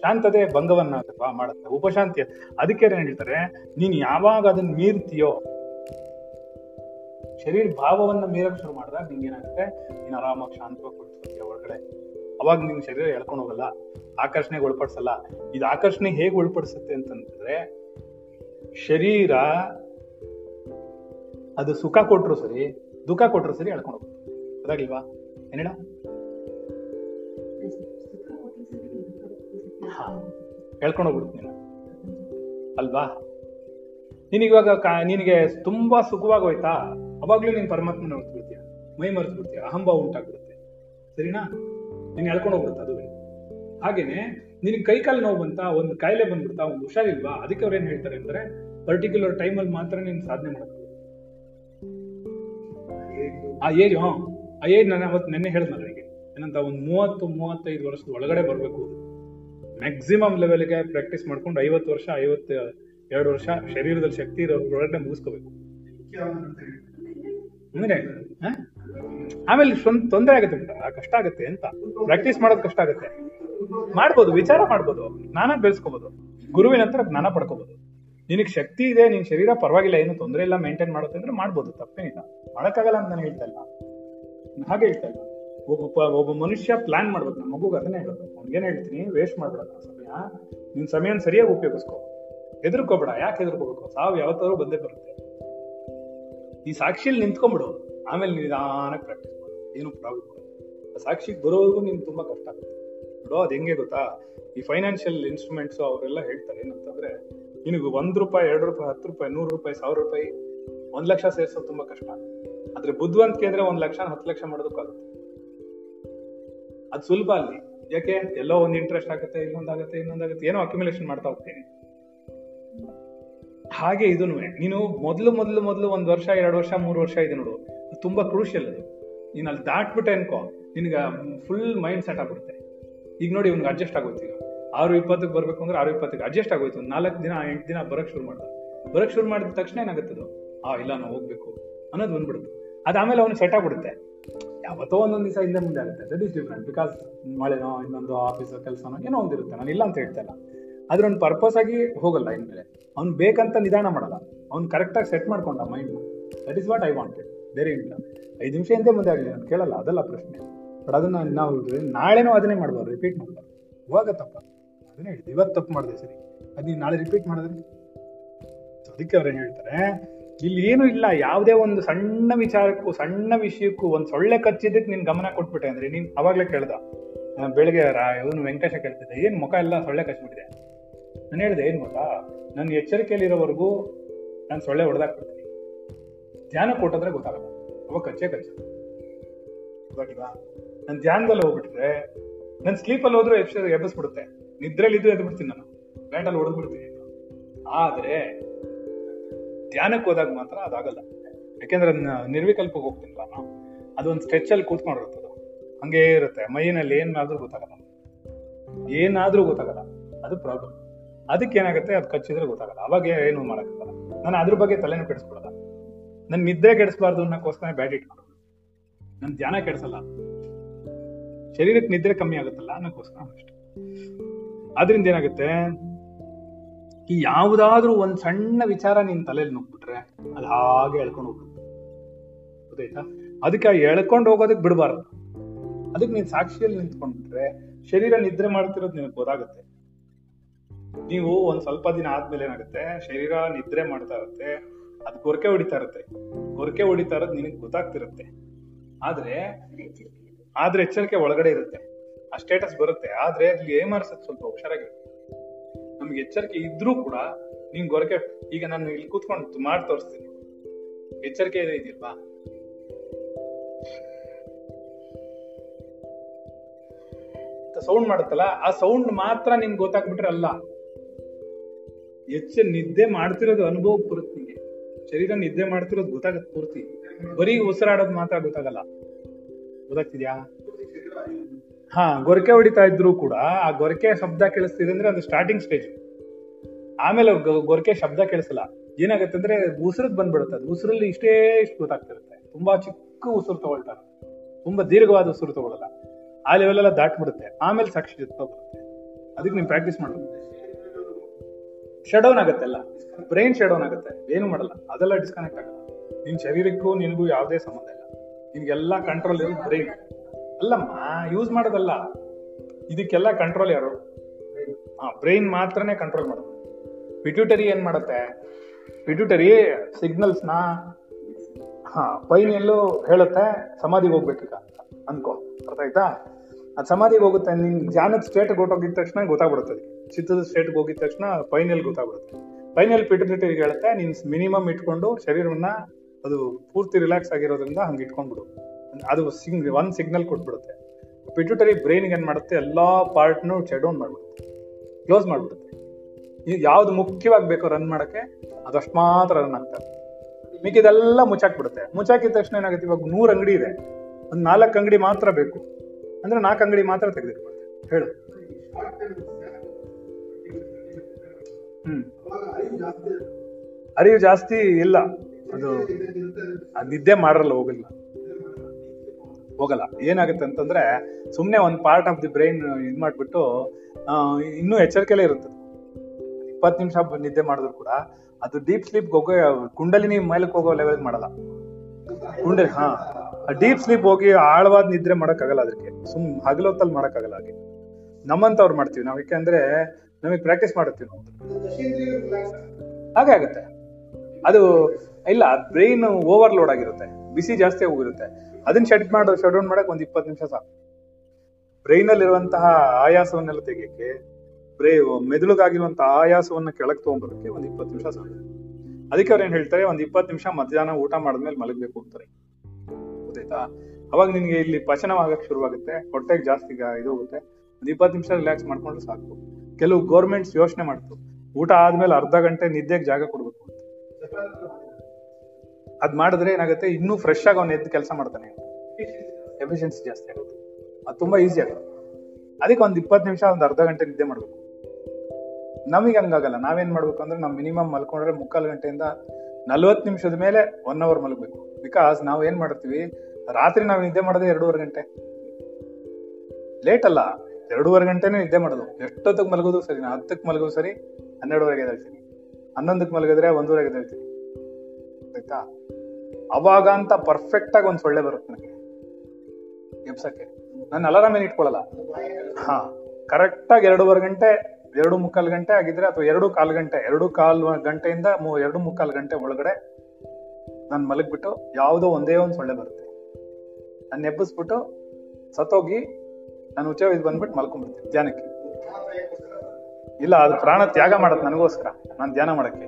ಶಾಂತತೆ ಭಂಗವನ್ನ ಮಾಡುತ್ತೆ, ಉಪಶಾಂತಿ ಅದಕ್ಕೆ ಏನ್ ಹೇಳ್ತಾರೆ, ನೀನ್ ಯಾವಾಗ ಅದನ್ನ ಮೀರ್ತೀಯೋ, ಶರೀರ ಭಾವವನ್ನ ಮೀರಕ್ ಶುರು ಮಾಡಿದಾಗ ನಿಂಗೆ ಏನಾಗುತ್ತೆ? ನೀನ್ ಆರಾಮಾಗಿ ಶಾಂತವಾಗಿ ಕುಳಿತುಕೊಳ್ತೀಯ ಒಳಗಡೆ ಅವಾಗ ನಿಮ್ ಶರೀರ ಎಳ್ಕೊಂಡು ಹೋಗಲ್ಲ, ಆಕರ್ಷಣೆಗೆ ಒಳಪಡಿಸಲ್ಲ. ಇದು ಆಕರ್ಷಣೆ ಹೇಗೆ ಒಳಪಡಿಸುತ್ತೆ ಅಂತಂದ್ರೆ, ಶರೀರ ಅದು ಸುಖ ಕೊಟ್ರು ಸರಿ, ದುಃಖ ಕೊಟ್ರು ಸರಿ ಎಳ್ಕೊಂಡು ಹೋಗುತ್ತೆ. ಅದಾಗಿಲ್ವಾ ಏನೇಳ ಹೇಳ್ಕೊಂಡು ಹೋಗ್ಬಿಡ್ತೀನಿ ಅಲ್ವಾ? ನಿನಗಿವಾಗ ಕಾ- ನಿನಗೆ ತುಂಬಾ ಸುಖವಾಗಿ ಹೋಯ್ತಾ? ಅವಾಗ್ಲೂ ನೀನ್ ಪರಮಾತ್ಮನ ಬಿಡ್ತೀಯ ಮೈ ಮರೆತು ಬಿಡ್ತೀಯ ಅಹಂಭಾವ ಉಂಟಾಗ್ಬಿಡುತ್ತೆ. ಸರಿನಾ? ನೀನು ಹೇಳ್ಕೊಂಡು ಹೋಗ್ಬಿಡುತ್ತೆ ಅದು ಹಾಗೇನೆ ನಿನಗೆ ಕೈ ಕಾಲು ನೋವು ಬಂತಾ, ಒಂದು ಕಾಯಿಲೆ ಬಂದ್ಬಿಡ್ತಾ, ಒಂದು ಹುಷಾರಿಲ್ವಾ? ಅದಕ್ಕೆ ಅವ್ರು ಏನ್ ಹೇಳ್ತಾರೆ ಅಂದ್ರೆ ಪರ್ಟಿಕ್ಯುಲರ್ ಟೈಮಲ್ಲಿ ಮಾತ್ರ ನೀನ್ ಸಾಧನೆ ಮಾಡಬೇಕು ಆ ಏಜ್ ಹಾ ಆ ಏಜ್ ನಾನು ಅವತ್ತು ನೆನ್ನೆ ಹೇಳಿದ್ನಲ್ಲ ನನಗೆ ಏನಂತ, ಒಂದು ಮೂವತ್ತು, ಮೂವತ್ತೈದು ವರ್ಷದ ಒಳಗಡೆ ಬರಬೇಕು ಮ್ಯಾಕ್ಸಿಮಮ್ ಲೆವೆಲ್ಗೆ ಪ್ರಾಕ್ಟೀಸ್ ಮಾಡ್ಕೊಂಡು ಐವತ್ತು ವರ್ಷ, ಐವತ್ತು, ಎರಡು ವರ್ಷ ಶರೀರದಲ್ಲಿ ಶಕ್ತಿ ಇರೋ ಒಳಗಡೆ ಮುಗಿಸ್ಕೋಬೇಕು. ಅಂದ್ರೆ? ಆಮೇಲೆ ತೊಂದರೆ ಆಗುತ್ತೆ ಕಷ್ಟ ಆಗುತ್ತೆ ಅಂತ. ಪ್ರಾಕ್ಟೀಸ್ ಮಾಡೋದು ಕಷ್ಟ ಆಗುತ್ತೆ. ಮಾಡ್ಬೋದು, ವಿಚಾರ ಮಾಡ್ಬೋದು, ಜ್ಞಾನ ಬೆಳೆಸ್ಕೋಬಹುದು ಗುರುವಿನ ಹತ್ರ ಜ್ಞಾನ ಪಡ್ಕೋಬಹುದು ನಿನಗೆ ಶಕ್ತಿ ಇದೆ, ನಿನ್ ಶರೀರ ಪರವಾಗಿಲ್ಲ, ಏನು ತೊಂದರೆ ಇಲ್ಲ ಮೇಂಟೈನ್ ಮಾಡುತ್ತೆ ಅಂದ್ರೆ ಮಾಡ್ಬೋದು, ತಪ್ಪೇನಿಲ್ಲ. ಮಾಡಕ್ಕಾಗಲ್ಲ ಅಂತ ನಾನು ಹೇಳ್ತಾ ಇಲ್ಲ. ಹಾಗೆ ಹೇಳ್ತಾ ಇಲ್ಲ. ಒಬ್ಬ ಒಬ್ಬ ಮನುಷ್ಯ ಪ್ಲಾನ್ ಮಾಡ್ಬೇಕು. ನಮ್ಮ ಮಗುಗೆ ಅದನ್ನೇ ಹೇಳ್ಬೇಕು. ಅವ್ನಿಗೇನು ಹೇಳ್ತೀನಿ? ವೇಸ್ಟ್ ಮಾಡ್ಬೇಡ ಆ ಸಮಯ. ನಿನ್ ಸಮಯನ ಸರಿಯಾಗಿ ಉಪಯೋಗಿಸ್ಕೋ. ಹೆದರ್ಕೋಬೇಡ. ಯಾಕೆ ಹೆದರ್ಕೋಬೇಕು? ಸಾವು ಯಾವತ್ತಾದ್ರು ಬಂದೇ ಬರುತ್ತೆ. ಈ ಸಾಕ್ಷಿಯಲ್ಲಿ ನಿಂತ್ಕೊಂಡ್ಬಿಡು ಆಮೇಲೆ ನಿಧಾನಕ್ಕೆ ಪ್ರಾಕ್ಟೀಸ್ ಮಾಡು. ಏನು ಪ್ರಾಬ್ಲಮ್ ಸಾಕ್ಷಿಗೆ ಬರೋವರೆಗೂ ನಿಮ್ಗೆ ತುಂಬಾ ಕಷ್ಟ ಆಗುತ್ತೆ. ನೋಡೋ, ಅದು ಹೆಂಗೆ ಗೊತ್ತಾ? ಈ ಫೈನಾನ್ಷಿಯಲ್ ಇನ್ಸ್ಟ್ರೂಮೆಂಟ್ಸ್ ಅವರೆಲ್ಲ ಹೇಳ್ತಾರೆ ಏನಂತಂದ್ರೆ, ನಿನಗೆ ಒಂದ್ ರೂಪಾಯಿ, ಎರಡು ರೂಪಾಯಿ, ಹತ್ತು ರೂಪಾಯಿ, ನೂರು ರೂಪಾಯಿ, ಸಾವಿರ ರೂಪಾಯಿ ಒಂದ್ ಲಕ್ಷ ಸೇರ್ಸೋದು ತುಂಬಾ ಕಷ್ಟ. ಆದ್ರೆ ಬುದ್ಧಿವಂತಿಕೆ ಕೇಂದ್ರೆ ಒಂದ್ ಲಕ್ಷ, ಹತ್ತು ಲಕ್ಷ ಮಾಡೋದಕ್ಕಾಗುತ್ತೆ. ಅದು ಸುಲಭ ಅಲ್ಲಿ. ಯಾಕೆ? ಎಲ್ಲೋ ಒಂದ್ ಇಂಟ್ರೆಸ್ಟ್ ಆಗುತ್ತೆ ಇನ್ನೊಂದಾಗುತ್ತೆ ಇನ್ನೊಂದಾಗುತ್ತೆ ಏನೋ ಅಕ್ಯುಮುಲೇಷನ್ ಮಾಡ್ತಾ ಹೋಗ್ತೀನಿ. ಹಾಗೆ ಇದನ್ನು ನೀನು ಮೊದಲು ಮೊದಲು ಮೊದಲು ಒಂದ್ ವರ್ಷ, ಎರಡು ವರ್ಷ, ಮೂರು ವರ್ಷ ಇದೆ ನೋಡು. ತುಂಬಾ ಕ್ರೂಷಿಯಲ್ ಅದು. ನೀನು ಅಲ್ಲಿ ದಾಟ್ಬಿಟ್ಟೆ ಅನ್ಕೋ. ನಿನ್ಗ ಫುಲ್ ಮೈಂಡ್ ಸೆಟ್ ಆಗ್ಬಿಡುತ್ತೆ. ಈಗ ನೋಡಿ ಇವ್ನಿಗೆ ಅಡ್ಜಸ್ಟ್ ಆಗೋಯ್ತು ಆರು ಇಪ್ಪತ್ತಕ್ಕೆ ಬರಬೇಕು ಅಂದ್ರೆ ಆರು ಇಪ್ಪತ್ತಕ್ಕೆ ಅಡ್ಜಸ್ಟ್ ಆಗೋಯ್ತು. ನಾಲ್ಕು ದಿನ, ಎಂಟು ದಿನ ಬರಕ್ ಶುರು ಮಾಡ್ದ. ಬರಕ್ ಶುರು ಮಾಡಿದ ತಕ್ಷಣ ಏನಾಗುತ್ತದು? ಆ, ಇಲ್ಲ, ನಾವು ಹೋಗ್ಬೇಕು ಅನ್ನೋದು ಬಂದ್ಬಿಡುತ್ತೆ. ಅದಾದಮೇಲೆ ಅವ್ನಿಗೆ ಸೆಟ್ ಆಗ್ಬಿಡುತ್ತೆ. ಯಾವತ್ತೋ ಒಂದೊಂದು ದಿವಸ ಹಿಂದೆ ಮುಂದೆ ಆಗುತ್ತೆ ದಟ್ ಇಸ್ ಡಿಫ್ರೆಂಟ್ ಬಿಕಾಸ್ ಮಳೆನೋ ಇನ್ನೊಂದು ಆಫೀಸ್ ಕೆಲಸನೋ, ಏನೋ ಒಂದಿರುತ್ತೆ ನಾನು ಇಲ್ಲ ಅಂತ ಹೇಳ್ತಾ ಇಲ್ಲ ಆದ್ರೆ ಅವ್ನು ಪರ್ಪಸ್ ಆಗಿ ಹೋಗಲ್ಲ ಇನ್ಮೇಲೆ. ಅವ್ನು ಬೇಕಂತ ನಿಧಾನ ಮಾಡಲ್ಲ. ಅವ್ನು ಕರೆಕ್ಟಾಗಿ ಸೆಟ್ ಮಾಡ್ಕೊಂಡ mind that is what I wanted ಬೇರೆ ಇಲ್ಲ ಐದು ನಿಮಿಷ ಹಿಂದೆ ಮುಂದೆ ಆಗಲಿ, ನಾನು ಕೇಳಲ್ಲ, ಅದಲ್ಲ ಪ್ರಶ್ನೆ. ಬಟ್ ಅದನ್ನ ನಾವು ನಾಳೆನೂ ಅದನ್ನೇ ಮಾಡ್ಬಾರ್ದು ರಿಪೀಟ್ ಮಾಡ್ಬಾರ್ದು ಇವಾಗ ತಪ್ಪ. ಅದನ್ನೇ ಹೇಳಿದ್ದು ಇವತ್ತು ತಪ್ಪು ಮಾಡಿದೆ ಸರಿ. ಅದು ನಾಳೆ ರಿಪೀಟ್ ಮಾಡಿದ್ರೆ? ಅದಕ್ಕೆ ಅವ್ರು ಏನು ಹೇಳ್ತಾರೆ? ಇಲ್ಲಿ ಏನು ಇಲ್ಲ. ಯಾವುದೇ ಒಂದು ಸಣ್ಣ ವಿಚಾರಕ್ಕೂ, ಸಣ್ಣ ವಿಷಯಕ್ಕೂ ಒಂದು ಸೊಳ್ಳೆ ಕಚ್ಚಿದ್ದಕ್ಕೆ ನೀನು ಗಮನ ಕೊಟ್ಬಿಟ್ಟೆ ಅಂದ್ರೆ ನೀನು ಅವಾಗ್ಲೇ ಕೇಳ್ದ. ಬೆಳಗ್ಗೆ ಇವನು ವೆಂಕಟೇಶ ಕೇಳ್ತಿದ್ದೆ. ಏನು ಮುಖ ಎಲ್ಲ ಸೊಳ್ಳೆ ಕಚ್ಚಿಬಿಟ್ಟಿದೆ? ನಾನು ಹೇಳಿದೆ, ಏನು ಗೊತ್ತಾ? ನನ್ನ ಎಚ್ಚರಿಕೆಯಲ್ಲಿರೋವರೆಗೂ ನಾನು ಸೊಳ್ಳೆ ಹೊಡೆದಾಕ್ಬಿಡ್ತೀನಿ. ಧ್ಯಾನ ಕೊಟ್ಟಿದ್ರೆ ಗೊತ್ತಾಗಲ್ಲ. ಅವಾಗ ಕಚ್ಚೆ ಕಚ್ಚ ಗೊತ್ತಾಗಿಲ್ವಾ ನಾನು ಧ್ಯಾನದಲ್ಲಿ ಹೋಗ್ಬಿಟ್ರೆ, ನಾನು ಸ್ಲೀಪಲ್ಲಿ ಹೋದ್ರೆ ಎಬ್ಬಿಸ್ಬಿಡುತ್ತೆ. ನಿದ್ರೆಲಿದ್ದು ಎದ್ಬಿಡ್ತೀನಿ ಎದ್ದು ಬಿಡ್ತೀನಿ ನಾನು. ಬ್ಯಾಂಡಲ್ಲಿ ಹೊಡೆದು ಬಿಡ್ತೀನಿ ಆದ್ರೆ ಧ್ಯಾನಕ್ಕೆ ಹೋದಾಗ ಮಾತ್ರ ಅದಾಗಲ್ಲ. ಯಾಕೆಂದ್ರೆ ನಿರ್ವಿಕಲ್ಪಕ್ಕೆ ಹೋಗ್ತೀನಲ್ಲ ನಾನು ಅದೊಂದು ಸ್ಟ್ರೆಚ್ ಅಲ್ಲಿ ಕೂತ್ಕೊಂಡಿರುತ್ತೆ ಅದು. ಹಂಗೇ ಇರುತ್ತೆ. ಮೈನಲ್ಲಿ ಏನಾದ್ರೂ ಗೊತ್ತಾಗಲ್ಲ. ಏನಾದ್ರೂ ಗೊತ್ತಾಗಲ್ಲ. ಅದು ಪ್ರಾಬ್ಲಮ್ ಅದಕ್ಕೆ ಏನಾಗುತ್ತೆ ಅದು ಕಚ್ಚಿದ್ರೆ ಗೊತ್ತಾಗಲ್ಲ. ಅವಾಗ ಏನು ಮಾಡೋಕ್ಕಾಗಲ್ಲ. ನಾನು ಅದ್ರ ಬಗ್ಗೆ ತಲೆನೂ ಕೆಡಿಸ್ಬಿಡಲ್ಲ ನನ್ ನಿದ್ರೆ ಕೆಡಿಸ್ಬಾರ್ದು ಅನ್ನೋಕ್ಕೋಸ್ಕರ ಬ್ಯಾಟ್ ಇಟ್ಕೊಂಡು ನನ್ನ ಧ್ಯಾನ ಕೆಡಿಸಲ್ಲ. ಶರೀರಕ್ಕೆ ನಿದ್ರೆ ಕಮ್ಮಿ ಆಗುತ್ತಲ್ಲ ಅನ್ನೋಕ್ಕೋಸ್ಕರ ಅಷ್ಟೇ. ಅದರಿಂದ ಏನಾಗುತ್ತೆ? ಈ ಯಾವುದಾದ್ರೂ ಒಂದ್ ಸಣ್ಣ ವಿಚಾರ ನಿನ್ ತಲೆಯಲ್ಲಿ ನುಗ್ಬಿಟ್ರೆ ಅದ್ ಹಾಗೆ ಎಳ್ಕೊಂಡು ಹೋಗುತ್ತೆ ಗೊತ್ತಾಯ್ತಾ? ಅದಕ್ಕೆ ಎಳ್ಕೊಂಡು ಹೋಗೋದಕ್ಕೆ ಬಿಡಬಾರ್ದು. ಅದಕ್ಕೆ ನೀನ್ ಸಾಕ್ಷಿಯಲ್ಲಿ ನಿಂತ್ಕೊಂಡ್ಬಿಟ್ರೆ ಶರೀರ ನಿದ್ರೆ ಮಾಡ್ತಿರೋದು ನಿನಗೆ ಗೊತ್ತಾಗುತ್ತೆ. ನೀವು ಒಂದ್ ಸ್ವಲ್ಪ ದಿನ ಆದ್ಮೇಲೆ ಏನಾಗುತ್ತೆ? ಶರೀರ ನಿದ್ರೆ ಮಾಡ್ತಾ ಇರುತ್ತೆ. ಅದ್ ಗೊರಕೆ ಹೊಡಿತಾ ಇರುತ್ತೆ. ಗೊರಕೆ ಹೊಡಿತಾ ಇರೋದು ನಿನಗೆ ಗೊತ್ತಾಗ್ತಿರುತ್ತೆ. ಆದ್ರೆ ಆದ್ರೆ ಎಚ್ಚರಿಕೆ ಒಳಗಡೆ ಇರುತ್ತೆ. ಆ ಸ್ಟೇಟಸ್ ಬರುತ್ತೆ. ಆದ್ರೆ ಅಲ್ಲಿ ಏಮಾರ್ಸದ್ ಸ್ವಲ್ಪ ಹುಷಾರಾಗಿರುತ್ತೆ ನಮ್ಗೆ ಎಚ್ಚರಿಕೆ ಇದ್ರೂ ಕೂಡ ನಿಂಗೆ ಗೊರಕೆ ಈಗ ನಾನು ಇಲ್ಲಿ ಕೂತ್ಕೊಂಡು ಮಾಡಿ ತೋರಿಸ್ತೀನಿ. ಎಚ್ಚರಿಕೆ ಇದೆ ಇದೆಯಲ್ವಾ? ಸೌಂಡ್ ಮಾಡುತ್ತಲ್ಲ, ಆ ಸೌಂಡ್ ಮಾತ್ರ ನಿನ್ಗೆ ಗೊತ್ತಾಗ್ಬಿಟ್ರೆ ಅಲ್ಲ. ಹೆಚ್ಚು ನಿದ್ದೆ ಮಾಡ್ತಿರೋದು ಅನುಭವ ಬರುತ್ತೆ ನಿಂಗೆ ಶರೀರ ನಿದ್ದೆ ಮಾಡ್ತಿರೋದು ಗೊತ್ತಾಗತ್ತೆ ಪೂರ್ತಿ. ಬರೀ ಉಸಿರಾಡೋದು ಮಾತ್ರ ಗೊತ್ತಾಗಲ್ಲ. ಗೊತ್ತಾಗ್ತಿದ್ಯಾ? ಹಾ, ಗೊರಕೆ ಹೊಡಿತಾ ಇದ್ರು ಕೂಡ ಆ ಗೊರಕೆ ಶಬ್ದ ಕೇಳಿಸ್ತಿದೆ ಅಂದ್ರೆ ಅದು ಸ್ಟಾರ್ಟಿಂಗ್ ಸ್ಟೇಜ್ ಆಮೇಲೆ ಗೊರಕೆ ಶಬ್ದ ಕೇಳಿಸಲ್ಲ. ಏನಾಗುತ್ತೆ ಅಂದ್ರೆ ಉಸಿರದ್ ಬಂದ್ಬಿಡುತ್ತೆ ಅದು. ಉಸಿರಲ್ಲಿ ಇಷ್ಟೇ ಇಷ್ಟು ಗೊತ್ತಾಗ್ತಿರುತ್ತೆ. ತುಂಬಾ ಚಿಕ್ಕ ಉಸಿರು ತಗೊಳ್ತಾರೆ ತುಂಬಾ ದೀರ್ಘವಾದ ಉಸಿರು ತಗೊಳ್ಳಲ್ಲ ಆ ಲೆವೆಲ್ ಎಲ್ಲ ದಾಟ್ಬಿಡುತ್ತೆ. ಆಮೇಲೆ ಸಾಕ್ಷಿ ಬರುತ್ತೆ ಅದಕ್ಕೆ ನೀವು ಪ್ರಾಕ್ಟೀಸ್ ಮಾಡಬೇಕು. ಶಡೌನ್ ಆಗುತ್ತೆ ಅಲ್ಲ. ಬ್ರೈನ್ ಶಡೌನ್ ಆಗುತ್ತೆ. ಏನು ಮಾಡಲ್ಲ. ಅದೆಲ್ಲ ಡಿಸ್ಕನೆಕ್ಟ್ ಆಗಲ್ಲ. ನಿನ್ ಶರೀರಕ್ಕೂ ನಿನಗೂ ಯಾವುದೇ ಸಂಬಂಧ ಇಲ್ಲ. ನಿನ್ಗೆಲ್ಲ ಕಂಟ್ರೋಲ್ ಇರೋದು ಬ್ರೈನ್ ಅಲ್ಲಮ್ಮ ಯೂಸ್ ಮಾಡೋದಲ್ಲ. ಇದಕ್ಕೆಲ್ಲ ಕಂಟ್ರೋಲ್ ಯಾರು? ಹಾ ಬ್ರೈನ್ ಮಾತ್ರನೇ ಕಂಟ್ರೋಲ್ ಮಾಡೋದು. ಪಿಟ್ಯೂಟರಿ ಏನು ಮಾಡುತ್ತೆ? ಪಿಟ್ಯೂಟರಿ ಸಿಗ್ನಲ್ಸ್ನ, ಹಾ ಎಲ್ಲೂ ಹೇಳುತ್ತೆ, ಸಮಾಧಿಗೆ ಹೋಗ್ಬೇಕೀಗ ಅನ್ಕೋ. ಅರ್ಥ ಆಯ್ತಾ? ಅದ್ ಸಮಾಧಿಗೆ ಹೋಗುತ್ತೆ, ನಿನ್ ಧ್ಯಾನದ ಸ್ಟೇಟ್ ಹೊಟ್ಟೋಗಿದ ತಕ್ಷಣ ಗೊತ್ತಾಗ್ಬಿಡುತ್ತೆ ಚಿತ್ತದ ಸ್ಟೇಟ್ಗೆ ಹೋಗಿದ ತಕ್ಷಣ ಫೈನಲ್ ಗೊತ್ತಾಗ್ಬಿಡುತ್ತೆ. ಫೈನಲ್ ಪಿಟ್ಯೂಟರಿ ಹೇಳುತ್ತೆ ನೀನ್ ಮಿನಿಮಮ್ ಇಟ್ಕೊಂಡು ಶರೀರವನ್ನ ಅದು ಪೂರ್ತಿ ರಿಲ್ಯಾಕ್ಸ್ ಆಗಿರೋದ್ರಿಂದ ಹಂಗೆ ಇಟ್ಕೊಂಡ್ಬಿಡು. ಅದು ಸಿಂಗ್ ಒಂದು ಸಿಗ್ನಲ್ ಕೊಟ್ಬಿಡುತ್ತೆ. ಪಿಟ್ಯೂಟರಿ ಬ್ರೈನ್ಗೆ ಏನು ಮಾಡುತ್ತೆ? ಎಲ್ಲ ಪಾರ್ಟ್ನು ಶಟ್ ಡೌನ್ ಮಾಡ್ಬಿಡುತ್ತೆ. ಕ್ಲೋಸ್ ಮಾಡ್ಬಿಡುತ್ತೆ. ಯಾವುದು ಮುಖ್ಯವಾಗಿ ಬೇಕೋ ರನ್ ಮಾಡೋಕ್ಕೆ ಅದಷ್ಟು ಮಾತ್ರ ರನ್ ಆಗ್ತದೆ. ಮಿಕ್ಕಿದೆಲ್ಲ ಮುಚ್ಚಾಕ್ಬಿಡುತ್ತೆ. ಮುಚ್ಚಾಕಿದ ತಕ್ಷಣ ಏನಾಗುತ್ತೆ? ಇವಾಗ ನೂರು ಅಂಗಡಿ ಇದೆ. ಒಂದು ನಾಲ್ಕು ಅಂಗಡಿ ಮಾತ್ರ ಬೇಕು. ಅಂದ್ರೆ ನಾಲ್ಕು ಅಂಗಡಿ ಮಾತ್ರ ತೆಗೆದಿಟ್ಬಿಡುತ್ತೆ ಹೇಳು. ಹ್ಮ್. ಅರಿವು ಜಾಸ್ತಿ ಇಲ್ಲ. ಅದು, ಅದ್ ನಿದ್ದೆ ಮಾಡಲ್ಲ ಹೋಗಲ್ಲ. ಹೋಗಲ್ಲ. ಏನಾಗುತ್ತೆ ಅಂತಂದ್ರೆ ಸುಮ್ನೆ ಒಂದ್ ಪಾರ್ಟ್ ಆಫ್ ದಿ ಬ್ರೈನ್ ಇದ್ ಮಾಡ್ಬಿಟ್ಟು ಇನ್ನೂ ಎಚ್ಚರಿಕೆಲೇ ಇರುತ್ತೆ. ಇಪ್ಪತ್ತು ನಿಮಿಷ ನಿದ್ದೆ ಮಾಡಿದ್ರು ಕೂಡ ಅದು ಡೀಪ್ ಸ್ಲೀಪ್ ಹೋಗೋ, ಕುಂಡಲಿನಿ ಮೇಲಕ್ಕೆ ಹೋಗೋ ಲೆವೆಲ್ ಮಾಡಲ್ಲ. ಕುಂಡಲಿ, ಹಾ. ಡೀಪ್ ಸ್ಲೀಪ್ ಹೋಗಿ ಆಳವಾದ ನಿದ್ರೆ ಮಾಡೋಕ್ಕಾಗಲ್ಲ ಅದಕ್ಕೆ ಸುಮ್ ಹಗಲೊತ್ತಲ್ಲಿ ಮಾಡೋಕ್ಕಾಗಲ್ಲ ಹಾಗೆ. ನಮ್ಮಂತವ್ರು ಮಾಡ್ತೀವಿ ನಾವು. ಯಾಕೆಂದ್ರೆ ನಮಗೆ ಪ್ರಾಕ್ಟೀಸ್ ಮಾಡುತ್ತೀವಿ ನಾವು. ಹಾಗೆ ಆಗುತ್ತೆ. ಅದು, ಇಲ್ಲ ಬ್ರೈನ್ ಓವರ್ಲೋಡ್ ಆಗಿರುತ್ತೆ. ಬಿಸಿ ಜಾಸ್ತಿ ಹೋಗಿರುತ್ತೆ. ಅದನ್ನ ಶಟ್ ಮಾಡೋ ಶಟ್ ಡೌನ್ ಮಾಡಕ್ ಒಂದ್ ಇಪ್ಪತ್ತು ನಿಮಿಷ ಸಾಕು. ಬ್ರೈನ್ ಅಲ್ಲಿರುವಂತಹ ಆಯಾಸವನ್ನೆಲ್ಲ ತೆಗಿಯಕ್ಕೆ ಬ್ರೇ ಮೆದುಳುಗಾಗಿರುವಂತಹ ಆಯಾಸವನ್ನ ಕೆಳಗೆ ತಗೊಂಡ್ಬರೋಕೆ ಒಂದ್ ಇಪ್ಪತ್ತು ನಿಮಿಷ ಸಾಕು. ಅದಕ್ಕೆ ಅವ್ರು ಏನ್ ಹೇಳ್ತಾರೆ, ಒಂದ್ ಇಪ್ಪತ್ತು ನಿಮಿಷ ಮಧ್ಯಾಹ್ನ ಊಟ ಮಾಡಿದ್ಮೇಲೆ ಮಲಗಬೇಕು ಅಂತಾರೆ. ಗೊತ್ತಾಯ್ತಾ? ಅವಾಗ ನಿನ್ಗೆ ಇಲ್ಲಿ ಪಚನವಾಗಕ್ ಶುರುವಾಗುತ್ತೆ, ಹೊಟ್ಟೆಗೆ ಜಾಸ್ತಿ ಇದು ಹೋಗುತ್ತೆ. ಒಂದ್ ಇಪ್ಪತ್ತು ನಿಮಿಷ ರಿಲ್ಯಾಕ್ಸ್ ಮಾಡ್ಕೊಂಡ್ರೆ ಸಾಕು. ಕೆಲವು ಗೌರ್ಮೆಂಟ್ಸ್ ಯೋಚನೆ ಮಾಡ್ತು. ಊಟ ಆದ್ಮೇಲೆ ಅರ್ಧ ಗಂಟೆ ನಿದ್ದೆಗೆ ಜಾಗ ಕೊಡ್ಬೇಕು ಅಂತ. ಅದ್ ಮಾಡಿದ್ರೆ ಏನಾಗುತ್ತೆ? ಇನ್ನೂ ಫ್ರೆಶ್ ಆಗಿ ಅವ್ನು ಎದ್ದು ಕೆಲಸ ಮಾಡ್ತಾನೆ. ಎಫಿಷಿಯನ್ಸಿ ಜಾಸ್ತಿ ಆಗುತ್ತೆ. ಅದು ತುಂಬಾ ಈಸಿ ಆಗುತ್ತೆ. ಅದಕ್ಕೆ ಒಂದು ಇಪ್ಪತ್ತು ನಿಮಿಷ, ಒಂದು ಅರ್ಧ ಗಂಟೆ ನಿದ್ದೆ ಮಾಡ್ಬೇಕು. ನಮಗೆ ಹಂಗಾಗಲ್ಲ. ನಾವೇನ್ ಮಾಡ್ಬೇಕು ಅಂದ್ರೆ ನಾವು ಮಿನಿಮಮ್ ಮಲ್ಕೊಂಡ್ರೆ ಮುಕ್ಕಾಲು ಗಂಟೆಯಿಂದ ನಲ್ವತ್ತು ನಿಮಿಷದ ಮೇಲೆ ಒನ್ ಅವರ್ ಮಲಗಬೇಕು. ಬಿಕಾಸ್ ನಾವು ಏನ್ ಮಾಡ್ತೀವಿ? ರಾತ್ರಿ ನಾವು ನಿದ್ದೆ ಮಾಡೋದೇ ಎರಡೂವರೆ ಗಂಟೆ. ಲೇಟ್ ಅಲ್ಲ. ಎರಡೂವರೆ ಗಂಟೆನೇ ನಿದ್ದೆ ಮಾಡೋದು ಎಷ್ಟೊತ್ತಿಗೆ ಮಲಗೋದು ಸರಿ, ನಾ ಹತ್ತಕ್ಕೆ ಮಲಗೋದು ಸರಿ, ಹನ್ನೆರಡುವರೆಗೆ ಎದ್ದೇಳ್ತೀನಿ. ಹನ್ನೊಂದಕ್ಕೆ ಮಲಗಿದ್ರೆ ಒಂದೂವರೆಗೆ ಎದ್ದೇಳ್ತೀನಿ. ಆಯ್ತಾ? ಅವಾಗ ಅಂತ ಪರ್ಫೆಕ್ಟ್ ಆಗಿ ಒಂದ್ ಸೊಳ್ಳೆ ಬರುತ್ತೆ ನನಗೆ. ಎಬ್ಸಕ್ಕೆ. ನಾನು ಅಲಾರಾಮ್ ಏನು ಇಟ್ಕೊಳ್ಳಲ್ಲ ಹಾ ಕರೆಕ್ಟ್ ಆಗಿ ಎರಡೂವರೆ ಗಂಟೆ, ಎರಡು ಮುಕ್ಕಾಲು ಗಂಟೆ ಆಗಿದ್ರೆ ಅಥವಾ ಎರಡು ಕಾಲು ಗಂಟೆ, ಎರಡು ಕಾಲು ಗಂಟೆಯಿಂದ ಎರಡು ಮುಕ್ಕಾಲು ಗಂಟೆ ಒಳಗಡೆ ನಾನು ಮಲಗ್ಬಿಟ್ಟು ಯಾವುದೋ ಒಂದೇ ಒಂದು ಸೊಳ್ಳೆ ಬರುತ್ತೆ. ನಾನು ಎಬ್ಬಿಸ್ಬಿಟ್ಟು ಸತ್ತೋಗಿ ನಾನು ಉಚ್ಚ ಬಂದ್ಬಿಟ್ಟು ಮಲ್ಕೊಂಡ್ಬಿಡ್ತೀನಿ, ಧ್ಯಾನಕ್ಕೆ. ಇಲ್ಲ, ಅದು ಪ್ರಾಣ ತ್ಯಾಗ ಮಾಡತ್ ನನಗೋಸ್ಕರ, ನಾನು ಧ್ಯಾನ ಮಾಡಕ್ಕೆ.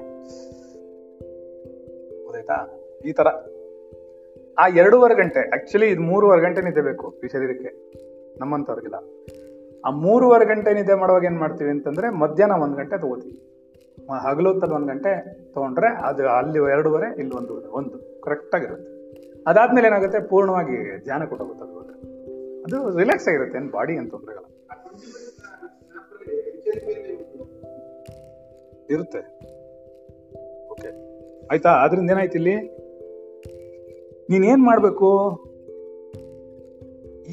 ಗೊತ್ತಾಯ್ತಾ? ಈ ತರ. ಆ ಎರಡೂವರೆ ಗಂಟೆ ಆಕ್ಚುಲಿ ಇದು ಮೂರುವರೆ ಗಂಟೆ ನಿದ್ದೆ ಬೇಕು ಈ ಶರೀರಕ್ಕೆ, ನಮ್ಮಂಥವ್ರಿಗೆಲ್ಲ. ಆ ಮೂರುವರೆ ಗಂಟೆ ನಿದ್ದೆ ಮಾಡುವಾಗ ಏನು ಮಾಡ್ತೀವಿ ಅಂತಂದ್ರೆ ಮಧ್ಯಾಹ್ನ ಒಂದು ಗಂಟೆ ತಗೋತೀವಿ ಹಗಲು ಹಗಲೊತ್ತಲ್ಲಿ ಒಂದು ಗಂಟೆ ತಗೊಂಡ್ರೆ ಅದು ಅಲ್ಲಿ ಎರಡೂವರೆ, ಇಲ್ಲಿ ಒಂದು ಒಂದು ಕರೆಕ್ಟ್ ಆಗಿರುತ್ತೆ. ಅದಾದ್ಮೇಲೆ ಏನಾಗುತ್ತೆ? ಪೂರ್ಣವಾಗಿ ಧ್ಯಾನ ಕೊಟ್ಟೋಗುತ್ತೆ ಅದು. ಅದು ರಿಲ್ಯಾಕ್ಸ್ ಆಗಿರುತ್ತೆ, ಏನು ಬಾಡಿ ಅಂತ ಅಂದ್ರೆ ಇರುತ್ತೆ. ಓಕೆ ಆಯ್ತಾ? ಅದರಿಂದ ಏನಾಯ್ತು ಇಲ್ಲಿ? ನೀನ್ ಮಾಡಬೇಕು? ಮಾಡ್ಬೇಕು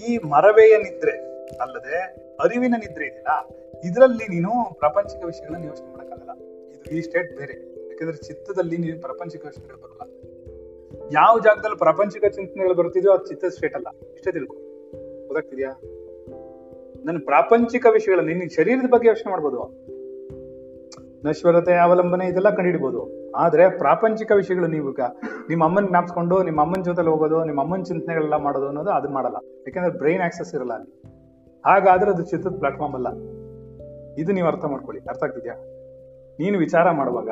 ಈ ಮರವೆಯ ನಿದ್ರೆ ಅಲ್ಲದೆ ಅರಿವಿನ ನಿದ್ರೆ ಇದೆಯಲ್ಲ, ಇದರಲ್ಲಿ ನೀನು ಪ್ರಾಪಂಚಿಕ ವಿಷಯಗಳನ್ನ ಯೋಚನೆ ಮಾಡೋಕ್ಕಾಗಲ್ಲ. ಇದು ಈ ಸ್ಟೇಟ್ ಬೇರೆ. ಯಾಕಂದ್ರೆ ಚಿತ್ತದಲ್ಲಿ ನೀನು ಪ್ರಾಪಂಚಿಕ ವಿಷಯಗಳು ಬರಲ್ಲ. ಯಾವ ಜಾಗದಲ್ಲಿ ಪ್ರಾಪಂಚಿಕ ಚಿಂತನೆಗಳು ಬರ್ತಿದೆಯೋ ಅದು ಚಿತ್ತದ ಸ್ಟೇಟ್ ಅಲ್ಲ. ಇಷ್ಟೇ ತಿಳ್ಕೊ. ಗೊತ್ತಾಗ್ತಿದ್ಯಾ? ನನ್ನ ಪ್ರಾಪಂಚಿಕ ವಿಷಯಗಳನ್ನ ನಿನ್ನ ಶರೀರದ ಬಗ್ಗೆ ಯೋಚನೆ ಮಾಡ್ಬೋದು? ನಶ್ವರತೆ ಅವಲಂಬನೆ ಇದೆಲ್ಲ ಕಂಡುಹಿಡ್ಬೋದು. ಆದ್ರೆ ಪ್ರಾಪಂಚಿಕ ವಿಷಯಗಳು ನೀವು ನಿಮ್ಮ ಅಮ್ಮನ ಜ್ಞಾಪಿಸ್ಕೊಂಡು, ನಿಮ್ಮ ಅಮ್ಮನ ಜೊತೆಲಿ ಹೋಗೋದು, ನಿಮ್ಮ ಅಮ್ಮನ ಚಿಂತನೆಗಳೆಲ್ಲ ಮಾಡೋದು ಅನ್ನೋದು ಅದು ಮಾಡಲ್ಲ. ಯಾಕಂದ್ರೆ ಬ್ರೈನ್ ಆಕ್ಸೆಸ್ ಇರಲ್ಲ ಅಲ್ಲಿ. ಹಾಗಾದ್ರೆ ಅದು ಚಿತ್ರದ ಪ್ಲಾಟ್ಫಾರ್ಮ್ ಅಲ್ಲ. ಇದು ನೀವು ಅರ್ಥ ಮಾಡ್ಕೊಳ್ಳಿ. ಅರ್ಥ ಆಗ್ತಿದ್ಯಾ? ನೀನು ವಿಚಾರ ಮಾಡುವಾಗ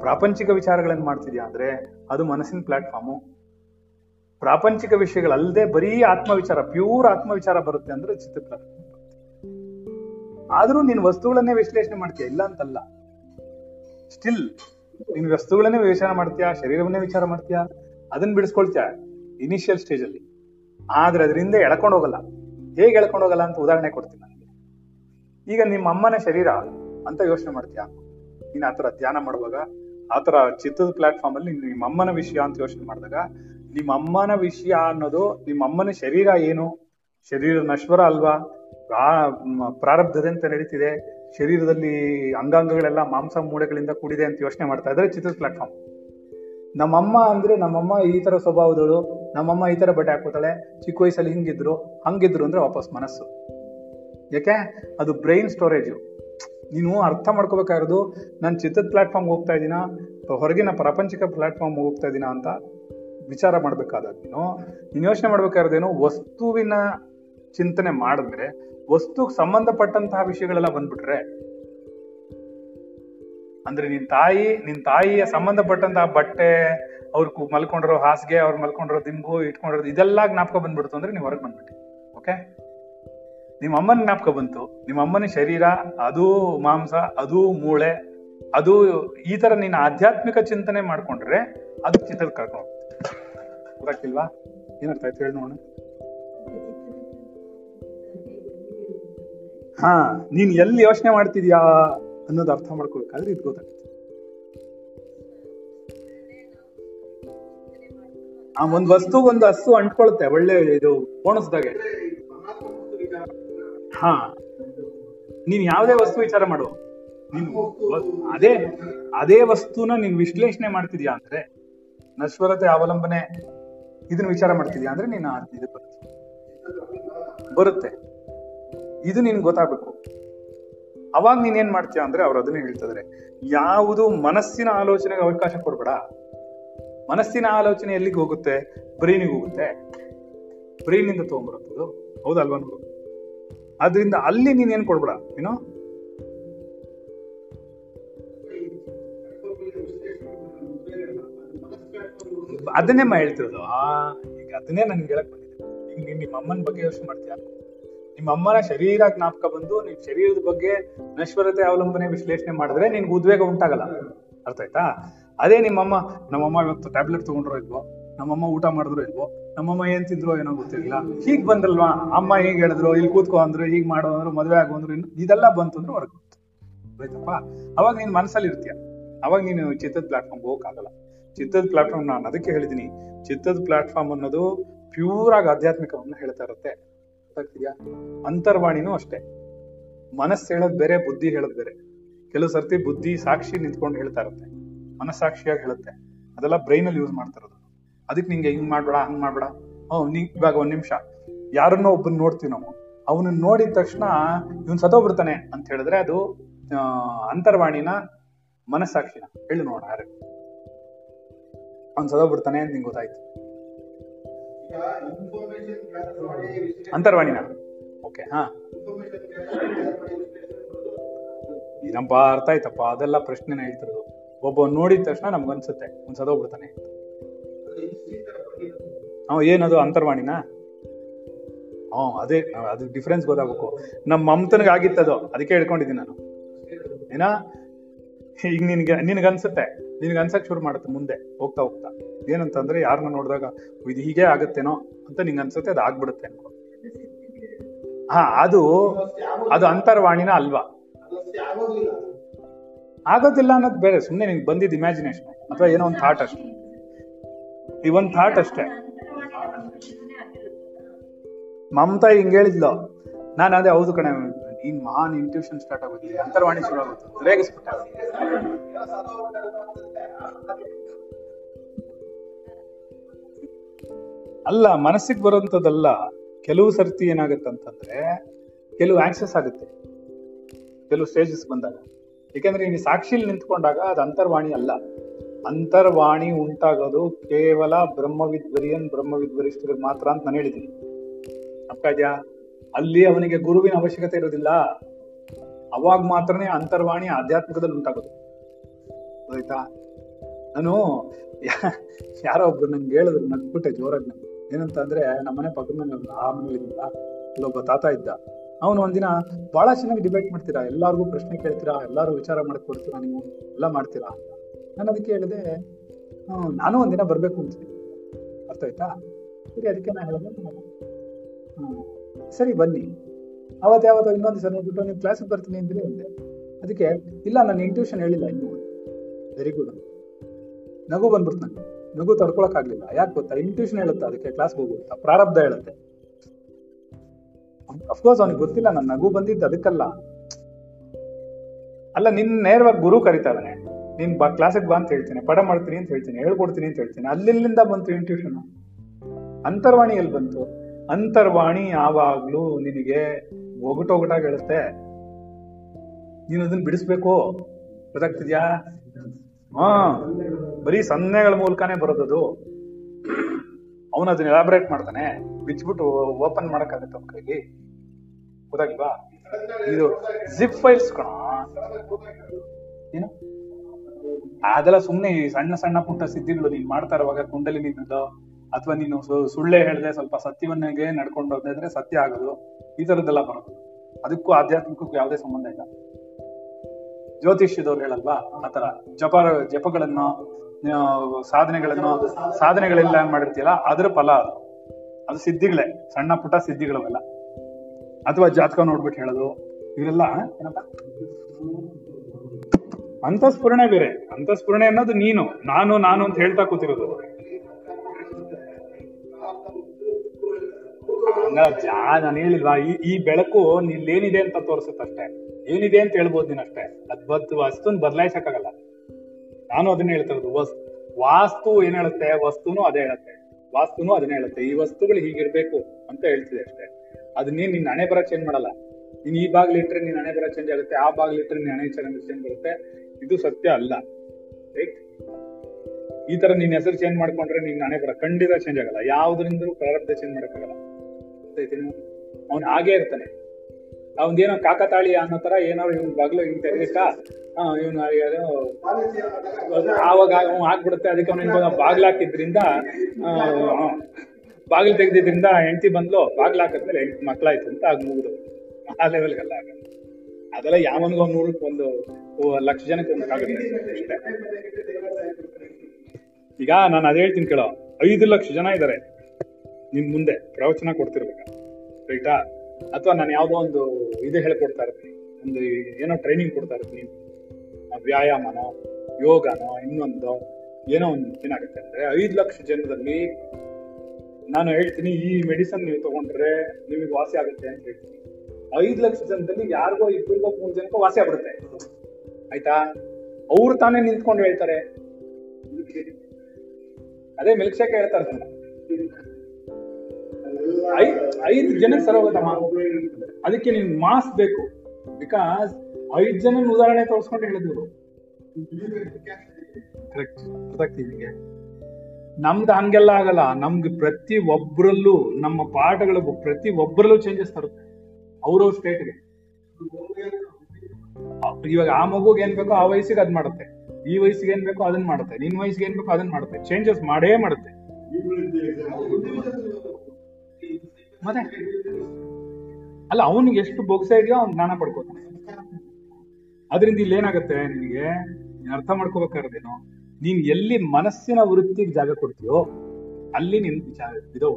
ಪ್ರಾಪಂಚಿಕ ವಿಚಾರಗಳನ್ನ ಮಾಡ್ತಿದ್ಯಾ ಅಂದ್ರೆ ಅದು ಮನಸ್ಸಿನ ಪ್ಲಾಟ್ಫಾರ್ಮು ಪ್ರಾಪಂಚಿಕ ವಿಷಯಗಳಲ್ಲದೆ ಬರೀ ಆತ್ಮವಿಚಾರ ಪ್ಯೂರ್ ಆತ್ಮವಿಚಾರ ಬರುತ್ತೆ ಅಂದ್ರೆ ಚಿತ್ರ ಪ್ಲಾಟ್ಫಾರ್ಮ್ ಆದ್ರೂ ನೀನು ವಸ್ತುಗಳನ್ನೇ ವಿಶ್ಲೇಷಣೆ ಮಾಡ್ತೀಯ? ಇಲ್ಲ ಅಂತಲ್ಲ. ಸ್ಟಿಲ್ ನೀನು ವಸ್ತುಗಳನ್ನೇ ವಿಚಾರ ಮಾಡ್ತೀಯಾ? ಶರೀರವನ್ನೇ ವಿಚಾರ ಮಾಡ್ತೀಯಾ? ಅದನ್ನ ಬಿಡಿಸ್ಕೊಳ್ತೀಯ? ಇನಿಷಿಯಲ್ ಸ್ಟೇಜ್ ಅಲ್ಲಿ. ಆದ್ರೆ ಅದರಿಂದ ಎಳ್ಕೊಂಡು ಹೋಗಲ್ಲ. ಹೇಗೆ ಎಳ್ಕೊಂಡು ಹೋಗಲ್ಲ ಅಂತ ಉದಾಹರಣೆ ಕೊಡ್ತೀನಿ ನನಗೆ ಈಗ ನಿಮ್ಮ ಅಮ್ಮನ ಶರೀರ ಅಂತ ಯೋಚನೆ ಮಾಡ್ತೀಯಾ? ನೀನ್ ಆತರ ಧ್ಯಾನ ಮಾಡುವಾಗ ಆತರ ಚಿತ್ತದ ಪ್ಲಾಟ್ಫಾರ್ಮ್ ಅಲ್ಲಿ ನಿಮ್ಮ ಅಮ್ಮನ ವಿಷಯ ಅಂತ ಯೋಚನೆ ಮಾಡಿದಾಗ, ನಿಮ್ಮ ಅಮ್ಮನ ವಿಷಯ ಅನ್ನೋದು ನಿಮ್ಮ ಅಮ್ಮನ ಶರೀರ ಏನು? ಶರೀರ ನಶ್ವರ ಅಲ್ವಾ? ಪ್ರಾರಬ್ಧದಂತೆ ನಡೀತಿದೆ. ಶರೀರದಲ್ಲಿ ಅಂಗಾಂಗಗಳೆಲ್ಲ ಮಾಂಸ ಮೂಳೆಗಳಿಂದ ಕೂಡಿದೆ ಅಂತ ಯೋಚನೆ ಮಾಡ್ತಾ ಇದ್ರೆ ಚಿತ್ರದ ಪ್ಲಾಟ್ಫಾರ್ಮ್ ನಮ್ಮಮ್ಮ ಅಂದ್ರೆ ನಮ್ಮಮ್ಮ ಈ ತರ ಸ್ವಭಾವದಳು, ನಮ್ಮಮ್ಮ ಈ ತರ ಬಟ್ಟೆ ಹಾಕೋತಾಳೆ ಚಿಕ್ಕ ವಯಸ್ಸಲ್ಲಿ ಹಿಂಗಿದ್ರು, ಹಂಗಿದ್ರು ಅಂದ್ರೆ ವಾಪಸ್ ಮನಸ್ಸು. ಯಾಕೆ? ಅದು ಬ್ರೈನ್ ಸ್ಟೋರೇಜು ನೀನು ಅರ್ಥ ಮಾಡ್ಕೋಬೇಕಾಗಿರೋದು, ನಾನು ಚಿತ್ರದ ಪ್ಲಾಟ್ಫಾರ್ಮ್ ಹೋಗ್ತಾ ಇದ್ದೀನ ಹೊರಗಿನ ಪ್ರಾಪಂಚಿಕ ಪ್ಲಾಟ್ಫಾರ್ಮ್ ಹೋಗ್ತಾ ಇದ್ದೀನ ಅಂತ ವಿಚಾರ ಮಾಡಬೇಕಾದಾಗ ನೀನು ನೀನು ಯೋಚನೆ ಏನು ವಸ್ತುವಿನ ಚಿಂತನೆ ಮಾಡಿದ್ರೆ ವಸ್ತುಗೆ ಸಂಬಂಧಪಟ್ಟಂತಹ ವಿಷಯಗಳೆಲ್ಲ ಬಂದ್ಬಿಟ್ರೆ, ಅಂದ್ರೆ ನಿನ್ ತಾಯಿ, ನಿನ್ ತಾಯಿಯ ಸಂಬಂಧಪಟ್ಟಂತಹ ಬಟ್ಟೆ, ಅವ್ರ ಮಲ್ಕೊಂಡಿರೋ ಹಾಸಿಗೆ, ಅವ್ರು ಮಲ್ಕೊಂಡಿರೋ ದಿಂಬು, ಇಟ್ಕೊಂಡಿರೋದು, ಇದೆಲ್ಲ ಜ್ಞಾಪಕ ಬಂದ್ಬಿಡ್ತು ಅಂದ್ರೆ ನೀವು ಹೊರಗೆ ಬಂದ್ಬಿಟ್ಟು ಓಕೆ? ನಿಮ್ಮ ಅಮ್ಮನ ಜ್ಞಾಪಕ ಬಂತು ನಿಮ್ಮ ಅಮ್ಮನ ಶರೀರ, ಅದು ಮಾಂಸ, ಅದು ಮೂಳೆ, ಅದು ಈ ತರ ನೀನು ಆಧ್ಯಾತ್ಮಿಕ ಚಿಂತನೆ ಮಾಡ್ಕೊಂಡ್ರೆ ಅದು ಚಿತ್ರದ ಕರ್ಕೊಂಡು ಗೊತ್ತಾಗ್ತಿಲ್ವಾ? ಏನರ್ಥ ಆಯ್ತು ಹೇಳಿ ನೋಡೋಣ. ಹಾ, ನೀನ್ ಎಲ್ಲಿ ಯೋಚನೆ ಮಾಡ್ತಿದ್ಯಾ ಅನ್ನೋದು ಅರ್ಥ ಮಾಡ್ಕೋಬೇಕಾದ್ರೆ ಇದು ಗೊತ್ತಾಗ್ತದೆ. ಆ ಒಂದ್ ವಸ್ತು ಒಂದು ಹಸು ಅಂಟ್ಕೊಳುತ್ತೆ, ಒಳ್ಳೆ ಇದು ಕೋಣಸ್ದಾಗೆ ಹಾ. ನೀನ್ ಯಾವ್ದೇ ವಸ್ತು ವಿಚಾರ ಮಾಡು. ನೀನು ಅದೇ ಅದೇ ವಸ್ತುನ ನೀನ್ ವಿಶ್ಲೇಷಣೆ ಮಾಡ್ತಿದ್ಯಾ ಅಂದ್ರೆ, ನಶ್ವರತೆ ಅವಲಂಬನೆ, ಇದನ್ನ ವಿಚಾರ ಮಾಡ್ತಿದ್ಯಾ ಅಂದ್ರೆ ನೀನು ಇದು ಬರುತ್ತೆ. ಬರುತ್ತೆ. ಇದು ನಿನ್ಗೆ ಗೊತ್ತಾಗ್ಬೇಕು. ಅವಾಗ ನೀನ್ ಏನ್ ಮಾಡ್ತೀಯ ಅಂದ್ರೆ ಅವ್ರು ಅದನ್ನೇ ಹೇಳ್ತಿದಾರೆ. ಯಾವುದು ಮನಸ್ಸಿನ ಆಲೋಚನೆಗೆ ಅವಕಾಶ ಕೊಡ್ಬೇಡ. ಮನಸ್ಸಿನ ಆಲೋಚನೆ ಎಲ್ಲಿಗೆ ಹೋಗುತ್ತೆ? ಬ್ರೈನಿಗೆ ಹೋಗುತ್ತೆ. ಬ್ರೈನಿಂದ ತಗೊಂಡ್ಬರುತ್ತದು ಹೌದಲ್ವಾ ಅದರಿಂದ ಅಲ್ಲಿ ನೀನ್ ಏನ್ ಕೊಡ್ಬೇಡ? ಏನೋ? ಅದನ್ನೇ ಮಾ ಹೇಳ್ತಿರೋದು. ಆ, ಈಗ ಅದನ್ನೇ ನನ್ಗೆ ಹೇಳಕ್ ಬಂದಿದ್ದೀನಿ ಈಗ ನೀನ್ ನಿಮ್ಮ ಅಮ್ಮನ ಬಗ್ಗೆ ಯೋಚನೆ ಮಾಡ್ತೀಯ? ನಿಮ್ಮ ಅಮ್ಮನ ಶರೀರ ಜ್ಞಾಪಕ ಬಂದು ನಿಮ್ ಶರೀರದ ಬಗ್ಗೆ ನಶ್ವರತೆ ಅವಲಂಬನೆ ವಿಶ್ಲೇಷಣೆ ಮಾಡಿದ್ರೆ ನಿನ್ಗೆ ಉದ್ವೇಗ ಉಂಟಾಗಲ್ಲ. ಅರ್ಥ ಆಯ್ತಾ? ಅದೇ ನಿಮ್ಮಮ್ಮ ನಮ್ಮಮ್ಮ ಇವತ್ತು ಟ್ಯಾಬ್ಲೆಟ್ ತಗೊಂಡ್ರೋ ಇಲ್ವೋ ನಮ್ಮಮ್ಮ ಊಟ ಮಾಡಿದ್ರು ಇಲ್ವೋ ನಮ್ಮಮ್ಮ ಏನ್ ತಿಂದ್ರು ಏನೋ ಗೊತ್ತಿರಲಿಲ್ಲ. ಹೀಗ್ ಬಂದಲ್ವಾ ಅಮ್ಮ ಹೀಗ್ ಹೇಳಿದ್ರು, ಇಲ್ಲಿ ಕೂತ್ಕೋ ಅಂದ್ರು, ಹೀಗ್ ಮಾಡೋ ಅಂದ್ರು, ಮದ್ವೆ ಆಗೋ ಅಂದ್ರು ಇದೆಲ್ಲ ಬಂತು ಅಂದ್ರೆ ಹೊರಗೆ ಆಯ್ತಪ್ಪ? ಅವಾಗ ನೀನ್ ಮನಸ್ಸಲ್ಲಿ ಇರ್ತೀಯ. ಅವಾಗ ನೀನು ಚಿತ್ತದ ಪ್ಲಾಟ್ಫಾರ್ಮ್ ಹೋಗಕ್ಕಾಗಲ್ಲ. ಚಿತ್ತದ ಪ್ಲಾಟ್ಫಾರ್ಮ್ ನಾನು ಅದಕ್ಕೆ ಹೇಳಿದೀನಿ. ಚಿತ್ತದ ಪ್ಲಾಟ್ಫಾರ್ಮ್ ಅನ್ನೋದು ಪ್ಯೂರ್ ಆಗಿ ಆಧ್ಯಾತ್ಮಿಕವನ್ನ ಹೇಳ್ತಾ ಇರುತ್ತೆ. ಗೊತ್ತಾಗ್ತಿದ್ಯಾ? ಅಂತರ್ವಾಣಿನೂ ಅಷ್ಟೇ. ಮನಸ್ಸು ಹೇಳೋದ್ ಬೇರೆ, ಬುದ್ಧಿ ಹೇಳೋದ್ ಬೇರೆ. ಕೆಲವು ಸರ್ತಿ ಬುದ್ಧಿ ಸಾಕ್ಷಿ ನಿಂತ್ಕೊಂಡು ಹೇಳ್ತಾ ಇರುತ್ತೆ. ಮನಸ್ಸಾಕ್ಷಿಯಾಗಿ ಹೇಳುತ್ತೆ. ಅದೆಲ್ಲ ಬ್ರೈನ್ ಅಲ್ಲಿ ಯೂಸ್ ಮಾಡ್ತಾ ಇರೋದು. ಅದಕ್ಕೆ ನಿಂಗೆ ಹಿಂಗ್ ಮಾಡ್ಬೇಡ, ಹಂಗ್ ಮಾಡ್ಬೇಡ. ಹ್ಞೂ ನೀ ಇವಾಗ ಒಂದ್ ನಿಮಿಷ. ಯಾರನ್ನೋ ಒಬ್ಬನ್ ನೋಡ್ತೀವಿ ನಾವು. ಅವನನ್ನ ನೋಡಿದ ತಕ್ಷಣ ಇವನ್ ಸತ್ತೋಗ್ಬಿಡ್ತಾನೆ ಅಂತ ಹೇಳಿದ್ರೆ ಅದು ಅಂತರ್ವಾಣಿನ ಮನಸ್ಸಾಕ್ಷಿನ. ಹೇಳಿ ನೋಡ ಯಾರು. ಅವ್ನ್ ಬಿಡ್ತಾನೆ ಅಂತ ನಿಂಗೆ ಗೊತ್ತಾಯ್ತು. ಅಂತರ್ವಾಣಿನ? ಓಕೆ ಹಾ. ಏನಪ್ಪ ಅರ್ಥ ಆಯ್ತಪ್ಪ ಅದೆಲ್ಲ ಪ್ರಶ್ನೆನ ಹೇಳ್ತಿರೋದು. ಒಬ್ಬ ನೋಡಿದ ತಕ್ಷಣ ನಮ್ಗೆ ಅನ್ಸುತ್ತೆ ಒಂದ್ ಸದೋಗ್ಬಿಡ್ತಾನೆ. ಅವ ಏನದು ಅಂತರ್ವಾಣಿನ? ಹ್ಞೂ ಅದೇ ಅದು ಡಿಫ್ರೆನ್ಸ್ ಗೊತ್ತಾಗಬೇಕು. ನಮ್ಮ ಮಮತನಿಗೆ ಆಗಿತ್ತದು ಅದಕ್ಕೆ ಹೇಳ್ಕೊಂಡಿದ್ದೀನಿ ನಾನು. ಏನಾ? ಈಗ ನಿನ್ಗೆ ನಿನಗೆ ಅನ್ಸುತ್ತೆ ನಿನಗೆ ಅನ್ಸಕ್ ಶುರು ಮಾಡುತ್ತೆ ಮುಂದೆ ಹೋಗ್ತಾ ಹೋಗ್ತಾ. ಏನಂತಂದ್ರೆ ಯಾರನ್ನ ನೋಡಿದಾಗ ಇದು ಹೀಗೆ ಆಗುತ್ತೇನೋ? ಅಂತ ನಿಂಗೆ ಅನ್ಸುತ್ತೆ, ಅದು ಆಗ್ಬಿಡುತ್ತೆ. ಅನ್ಕೋ ಹಾ, ಅದು ಅದು ಅಂತರ್ವಾಣಿನ ಅಲ್ವಾ? ಆಗೋದಿಲ್ಲ ಅನ್ನೋದು ಬೇರೆ ಸುಮ್ಮನೆ ನಿಂಗೆ ಬಂದಿದ್ದು ಇಮ್ಯಾಜಿನೇಷನ್ ಅಥವಾ ಏನೋ ಒಂದು ಥಾಟ್ ಅಷ್ಟೇ. ಈ ಒಂದು ಥಾಟ್ ಅಷ್ಟೇ. ಮಮತಾ ಹಿಂಗೆ ಹೇಳಿದ್ಲು, ನಾನು ಅದೇ, ಹೌದು ಕಣೆ, ನೀನ್ ಮಹಾನ್ ಇಂಟ್ಯೂಷನ್ ಸ್ಟಾರ್ಟ್ ಆಗುತ್ತೆ ಅಂತರ್ವಾಣಿ ಶುರು ಆಗುತ್ತೆ, ರೇಗಿಸ್ಬಿಟ್ಟ. ಅಲ್ಲ, ಮನಸ್ಸಿಗೆ ಬರೋಂಥದ್ದಲ್ಲ ಕೆಲವು ಸರ್ತಿ ಏನಾಗುತ್ತೆ ಅಂತಂದ್ರೆ ಕೆಲವು ಆಕ್ಸೆಸ್ ಆಗುತ್ತೆ. ಕೆಲವು ಸ್ಟೇಜಸ್ ಬಂದಾಗ. ಏಕೆಂದ್ರೆ ಇನ್ನು ಸಾಕ್ಷಿಲಿ ನಿಂತ್ಕೊಂಡಾಗ ಅದು ಅಂತರ್ವಾಣಿ ಅಲ್ಲ. ಅಂತರ್ವಾಣಿ ಉಂಟಾಗೋದು ಕೇವಲ ಬ್ರಹ್ಮವಿದ್ವರಿಯನ್ ಬ್ರಹ್ಮವಿದ್ವರಿಷ್ಠರಿಗೆ ಮಾತ್ರ ಅಂತ ನಾನು ಹೇಳಿದ್ದೀನಿ. ಅರ್ಥ ಅಲ್ಲಿ ಅವನಿಗೆ ಗುರುವಿನ ಅವಶ್ಯಕತೆ ಇರೋದಿಲ್ಲ. ಅವಾಗ ಮಾತ್ರನೇ ಅಂತರ್ವಾಣಿ ಆಧ್ಯಾತ್ಮಿಕದಲ್ಲಿ ಉಂಟಾಗೋದು. ಆಯ್ತಾ ನಾನು ಯಾರೋ ಒಬ್ರು ನಂಗೆ ಹೇಳಿದ್ರು, ನಗ್ಬಿಟ್ಟೆ ಜೋರಾಗಿ ನಂಗೆ. ಏನಂತ ಅಂದ್ರೆ ನಮ್ಮನೆ ಪಕ್ಕದ ಮನೆ ಆ ಮನೇಲಿದ್ದ ಅಲ್ಲೊಬ್ಬ ತಾತ ಇದ್ದ. ಅವನು ಒಂದಿನ ಬಹಳ ಚೆನ್ನಾಗಿ ಡಿಬೇಟ್ ಮಾಡ್ತೀರಾ, ಎಲ್ಲಾರ್ಗೂ ಪ್ರಶ್ನೆ ಕೇಳ್ತೀರಾ ಎಲ್ಲಾರು ವಿಚಾರ ಮಾಡಕ್ ಕೊಡ್ತೀರಾ ನೀವು, ಎಲ್ಲ ಮಾಡ್ತೀರಾ? ನಾನು ಅದಕ್ಕೆ ಹೇಳಿದೆ ನಾನು ಒಂದಿನ ಬರ್ಬೇಕು ಅಂತೀನಿ ಅರ್ಥ ಆಯ್ತಾ? ಸರಿ, ಅದಕ್ಕೆ ನಾನು ಹೇಳಿದೆ ಸರಿ, ಬನ್ನಿ. ಅವತ್ತು ಯಾವತ್ತೋ ಇನ್ನೊಂದು ಸರ್ ನೋಡ್ಬಿಟ್ಟು ನೀವು ಕ್ಲಾಸಿಗೆ ಬರ್ತೀನಿ ಅಂದ್ರೆ ಅಂದೆ. ಅದಕ್ಕೆ, ಇಲ್ಲ, ನಾನು ಇಂಟ್ಯೂಷನ್ ಹೇಳಿಲ್ಲ ಇನ್ನು. ವೆರಿ ಗುಡ್ ನಗು ಬಂದ್ಬಿಡ್ತು ನಂಗೆ. ನಗು ತಡ್ಕೊಳಕ್ ಆಗ್ಲಿಲ್ಲ ಯಾಕೆ ಗೊತ್ತಾ? ಇಂಟ್ಯೂಷನ್ ಹೇಳುತ್ತೆ, ಅದಕ್ಕೆ ಕ್ಲಾಸ್ಗೆ ಹೋಗುತ್ತಾ ಪ್ರಾರಬ್ಧ ಹೇಳುತ್ತೆ. ಅಫ್ಕೋರ್ಸ್ ಅವ್ನಿಗೆ ಗೊತ್ತಿಲ್ಲ ನನ್ನ ನಗು ಬಂದಿದ್ದು ಅದಕ್ಕಲ್ಲ. ಅಲ್ಲ, ನಿನ್ ನೇರವಾಗಿ ಗುರು ಕರಿತಾರೆ ನೀನ್ ಬಾ ಕ್ಲಾಸಿಗೆ ಬಾ ಅಂತ ಹೇಳ್ತೀನಿ ಪಡ ಮಾಡ್ತೀನಿ ಅಂತ ಹೇಳ್ತೀನಿ, ಹೇಳ್ಕೊಡ್ತೀನಿ ಅಂತ ಹೇಳ್ತೀನಿ. ಅಲ್ಲಿಂದ ಬಂತು ಇಂಟ್ಯೂಷನ್ ಅಂತರ್ವಾಣಿ ಎಲ್ಲಿ ಬಂತು. ಅಂತರ್ವಾಣಿ ಯಾವಾಗ್ಲೂ ನಿನಗೆ ಒಗಟೋಗಟಾಗಿ ಹೇಳುತ್ತೆ. ನೀನು ಅದನ್ನ ಬಿಡಿಸ್ಬೇಕು? ಗೊತ್ತಾಗ್ತಿದ್ಯಾ? ಹಾ, ಬರೀ ಸನ್ನೆಗಳ ಮೂಲಕನೇ ಬರೋದದು. ಅವನು ಅದನ್ನ ಎಲಾಬ್ರೇಟ್ ಮಾಡ್ತಾನೆ. ಬಿಚ್ಬಿಟ್ಟು ಓಪನ್ ಮಾಡಕ್ಕಾಗತ್ತೆ ಅವ್ನ ಕೈಲಿ. ಗೊತ್ತಾಗಿಲ್ವಾ ಇದು ಜಿಪ್ ಫೈಲ್ಸ್ ಕಣ. ಏನು? ಅದೆಲ್ಲ ಸುಮ್ಮನೆ ಸಣ್ಣ ಸಣ್ಣ ಪುಟ್ಟ ಸಿದ್ಧಿಗಳು ನೀನ್ ಮಾಡ್ತಾ ಇರುವಾಗ ಕುಂಡಲಿ ನಿನ್ನದು ಅಥವಾ ನೀನು ಸುಳ್ಳೆ ಹೇಳದೆ ಸ್ವಲ್ಪ ಸತ್ಯವನ್ನೇ ನಡ್ಕೊಂಡು ಹೋದ್ರೆ ಸತ್ಯ ಆಗೋದು. ಈ ತರದ್ದೆಲ್ಲ ಬರೋದು. ಅದಕ್ಕೂ ಆಧ್ಯಾತ್ಮಿಕಕ್ಕೂ ಯಾವುದೇ ಸಂಬಂಧ ಇಲ್ಲ. ಜ್ಯೋತಿಷ್ಯದವ್ರು ಹೇಳಲ್ವಾ ಆತರ ಜಪ ಜಪಗಳನ್ನು ಸಾಧನೆಗಳನ್ನು, ಸಾಧನೆಗಳೆಲ್ಲ ಏನ್ ಮಾಡಿರ್ತೀಯಲ್ಲ, ಅದ್ರ ಫಲ ಅದು. ಅದು ಸಿದ್ಧಿಗಳೇ, ಸಣ್ಣ ಪುಟ್ಟ ಸಿದ್ಧಿಗಳವೆಲ್ಲ. ಅಥವಾ ಜಾತಕ ನೋಡ್ಬಿಟ್ಟು ಹೇಳೋದು ಇವರೆಲ್ಲ ಏನಪ್ಪ? ಅಂತಸ್ಫುರಣೆ ಬೇರೆ. ಅಂತಸ್ಫುರಣೆ ಅನ್ನೋದು ನೀನು, ನಾನು ನಾನು ಅಂತ ಹೇಳ್ತಾ ಕೂತಿರೋದು. ಹಂಗ ಜಾ, ನಾನು ಹೇಳಿಲ್ವಾ, ಈ ಬೆಳಕು ನಿಲ್ಲೇನಿದೆ ಅಂತ ತೋರಿಸುತ್ತೆ ಅಷ್ಟೇ ಏನಿದೆ ಅಂತ ಹೇಳ್ಬೋದು ನೀನು ಅಷ್ಟೇ. ಅದ್ ಬದ್ ವಸ್ತುನ್ ಬದಲಾಯಿಸಕ್ಕಾಗಲ್ಲ. ನಾನು ಅದನ್ನ ಹೇಳ್ತಾ ಇರೋದು, ವಸ್, ವಾಸ್ತು ಏನ್ ಹೇಳುತ್ತೆ? ವಸ್ತುನು ಅದೇ ಹೇಳುತ್ತೆ. ವಾಸ್ತುನು ಅದನ್ನ ಹೇಳುತ್ತೆ. ಈ ವಸ್ತುಗಳು ಹೀಗಿರ್ಬೇಕು ಅಂತ ಹೇಳ್ತಿದೆ ಅಷ್ಟೇ. ಅದ್ ನೀನ್ ನಿನ್ ಹಣೆ ಬರ ಚೇಂಜ್ ಮಾಡಲ್ಲ. ನೀನ್ ಈ ಬಾಗ್ಲಿಟ್ರೆ ನಿನ್ ಹಣೆ ಬರ ಚೇಂಜ್ ಆಗುತ್ತೆ, ಆ ಬಾಗ್ಲಿಟ್ರೆ ನಿನ್ ಹಣೆ ಚೇಂಜ್ ಬರುತ್ತೆ. ಇದು ಸತ್ಯ ಅಲ್ಲ. ರೈಟ್ ಈ ತರ ನಿನ್ ಹೆಸರು ಚೇಂಜ್ ಮಾಡ್ಕೊಂಡ್ರೆ ನಿನ್ ಹಣೆ ಬರ ಖಂಡಿತ ಚೇಂಜ್ ಆಗಲ್ಲ. ಯಾವ್ದ್ರಿಂದಲೂ ಪ್ರಾರಬ್ಧ ಚೇಂಜ್ ಮಾಡಕ್ಕಾಗಲ್ಲ. ಅವ್ನು ಹಾಗೇ ಇರ್ತಾನೆ. ಅವನ್ದೇನೋ ಕಾಕತಾಳಿ ಅನ್ನೋ ತರ ಏನೋ ಇವ್ನ ಬಗ್ಲು ಹಿಂಗ್ ತೆಗೆದಿಟ್ಟ ಇವನು ಆವಾಗ ಅವ್ನು ಆಗ್ಬಿಡುತ್ತೆ, ಅದಕ್ಕೆ ಅವ್ನ ಬಾಗ್ಲ ಹಾಕಿದ್ರಿಂದ ಬಾಗಿಲು ತೆಗ್ದಿದ್ರಿಂದ ಹೆಂಡತಿ ಬಂದ್ಲು ಬಾಗ್ಲ ಹಾಕಿದ್ಮೇಲೆ ಹೆಂಡತಿ ಮಕ್ಳಾಯ್ತು ಅಂತ ಆಗ ಮುಗಿದು. ಆ ಲೆವೆಲ್ಗೆಲ್ಲ ಆಗಲ್ಲ ಅದೆಲ್ಲ ಯಾವನಿಗೂ ನೂರಕ್ಕೆ ಒಂದು ಲಕ್ಷ ಜನಕ್ಕೆ ಒಂದು ಅಷ್ಟೇ. ಈಗ ನಾನು ಅದೇ ಹೇಳ್ತೀನಿ ಕೇಳೋ, ಐದು ಲಕ್ಷ ಜನ ಇದ್ದಾರೆ ನಿಮ್ಮ ಮುಂದೆ ಪ್ರವಚನ ಕೊಡ್ತಿರ್ಬೇಕು, ರೈಟಾ? ಅಥವಾ ನಾನು ಯಾವುದೋ ಒಂದು ಇದು ಹೇಳ್ಕೊಡ್ತಾ ಇರ್ತೀನಿ. ಒಂದು ಏನೋ ಟ್ರೈನಿಂಗ್ ಕೊಡ್ತಾ ಇರ್ತೀನಿ. ವ್ಯಾಯಾಮನೋ, ಯೋಗನೋ, ಇನ್ನೊಂದು, ಏನೋ ಒಂದು ಏನಾಗುತ್ತೆ ಅಂದ್ರೆ ಐದು ಲಕ್ಷ ಜನದಲ್ಲಿ ನಾನು ಹೇಳ್ತೀನಿ ಈ ಮೆಡಿಸನ್ ನೀವು ತಗೊಂಡ್ರೆ ನಿಮಗೆ ವಾಸಿ ಆಗುತ್ತೆ ಅಂತ ಹೇಳ್ತೀನಿ. ಐದು ಲಕ್ಷ ಜನದಲ್ಲಿ ಯಾರಿಗೋ ಇಬ್ಬರಿಗೋ ಮೂರು ಜನಕ್ಕೋ ವಾಸಿ ಆಗ್ಬಿಡುತ್ತೆ. ಆಯ್ತಾ? ಅವ್ರು ತಾನೇ ನಿಂತ್ಕೊಂಡು ಹೇಳ್ತಾರೆ. ಅದೇ ಮಿಲ್ಕ್ ಶೇಕ್ ಹೇಳ್ತಾರೆ ಐದು ಜನಕ್ಕೆ ಸರೋಗತ್ತಮ್ಮ ಅದಕ್ಕೆ ನಿನ್ ಮಾಸ್ ಬೇಕು. ಬಿಕಾಸ್ ಐದು ಜನ ಉದಾಹರಣೆ ತೋರಿಸ್ಕೊಂಡು ಹೇಳಿದ್ರು. ನಮ್ದು ಹಂಗೆಲ್ಲ ಆಗಲ್ಲ. ನಮ್ಗೆ ಪ್ರತಿ ಒಬ್ರಲ್ಲೂ, ನಮ್ಮ ಪಾಠಗಳ ಪ್ರತಿ ಒಬ್ರಲ್ಲೂ ಚೇಂಜಸ್ ತರುತ್ತೆ. ಅವ್ರವ್ರ ಸ್ಟೇಟ್ಗೆ ಇವಾಗ ಆ ಮಗುಗೆ ಏನ್ ಬೇಕೋ ಆ ವಯಸ್ಸಿಗೆ ಅದ್ ಮಾಡುತ್ತೆ. ಈ ವಯಸ್ಸಿಗೆ ಏನ್ ಬೇಕೋ ಅದನ್ನ ಮಾಡುತ್ತೆ. ನಿನ್ ವಯಸ್ಸಿಗೆ ಏನ್ ಬೇಕೋ ಅದನ್ನ ಮಾಡುತ್ತೆ. ಚೇಂಜಸ್ ಮಾಡೇ ಮಾಡುತ್ತೆ. ಮತ್ತೆ ಅಲ್ಲ, ಅವನಿಗೆ ಎಷ್ಟು ಬೊಗ್ಸ ಇದೆಯೋ ಅವ್ನು ಜ್ಞಾನ ಪಡ್ಕೋತಾನೆ. ಅದರಿಂದ ಇಲ್ಲಿ ಏನಾಗುತ್ತೆ ನಿನಗೆ? ನೀನ್ ಅರ್ಥ ಮಾಡ್ಕೋಬೇಕಾರದೇನು ನೀನ್ ಎಲ್ಲಿ ಮನಸ್ಸಿನ ವೃತ್ತಿಗೆ ಜಾಗ ಕೊಡ್ತೀಯೋ, ಅಲ್ಲಿ ನಿನ್ ವಿಚಾರ ಇದೋ.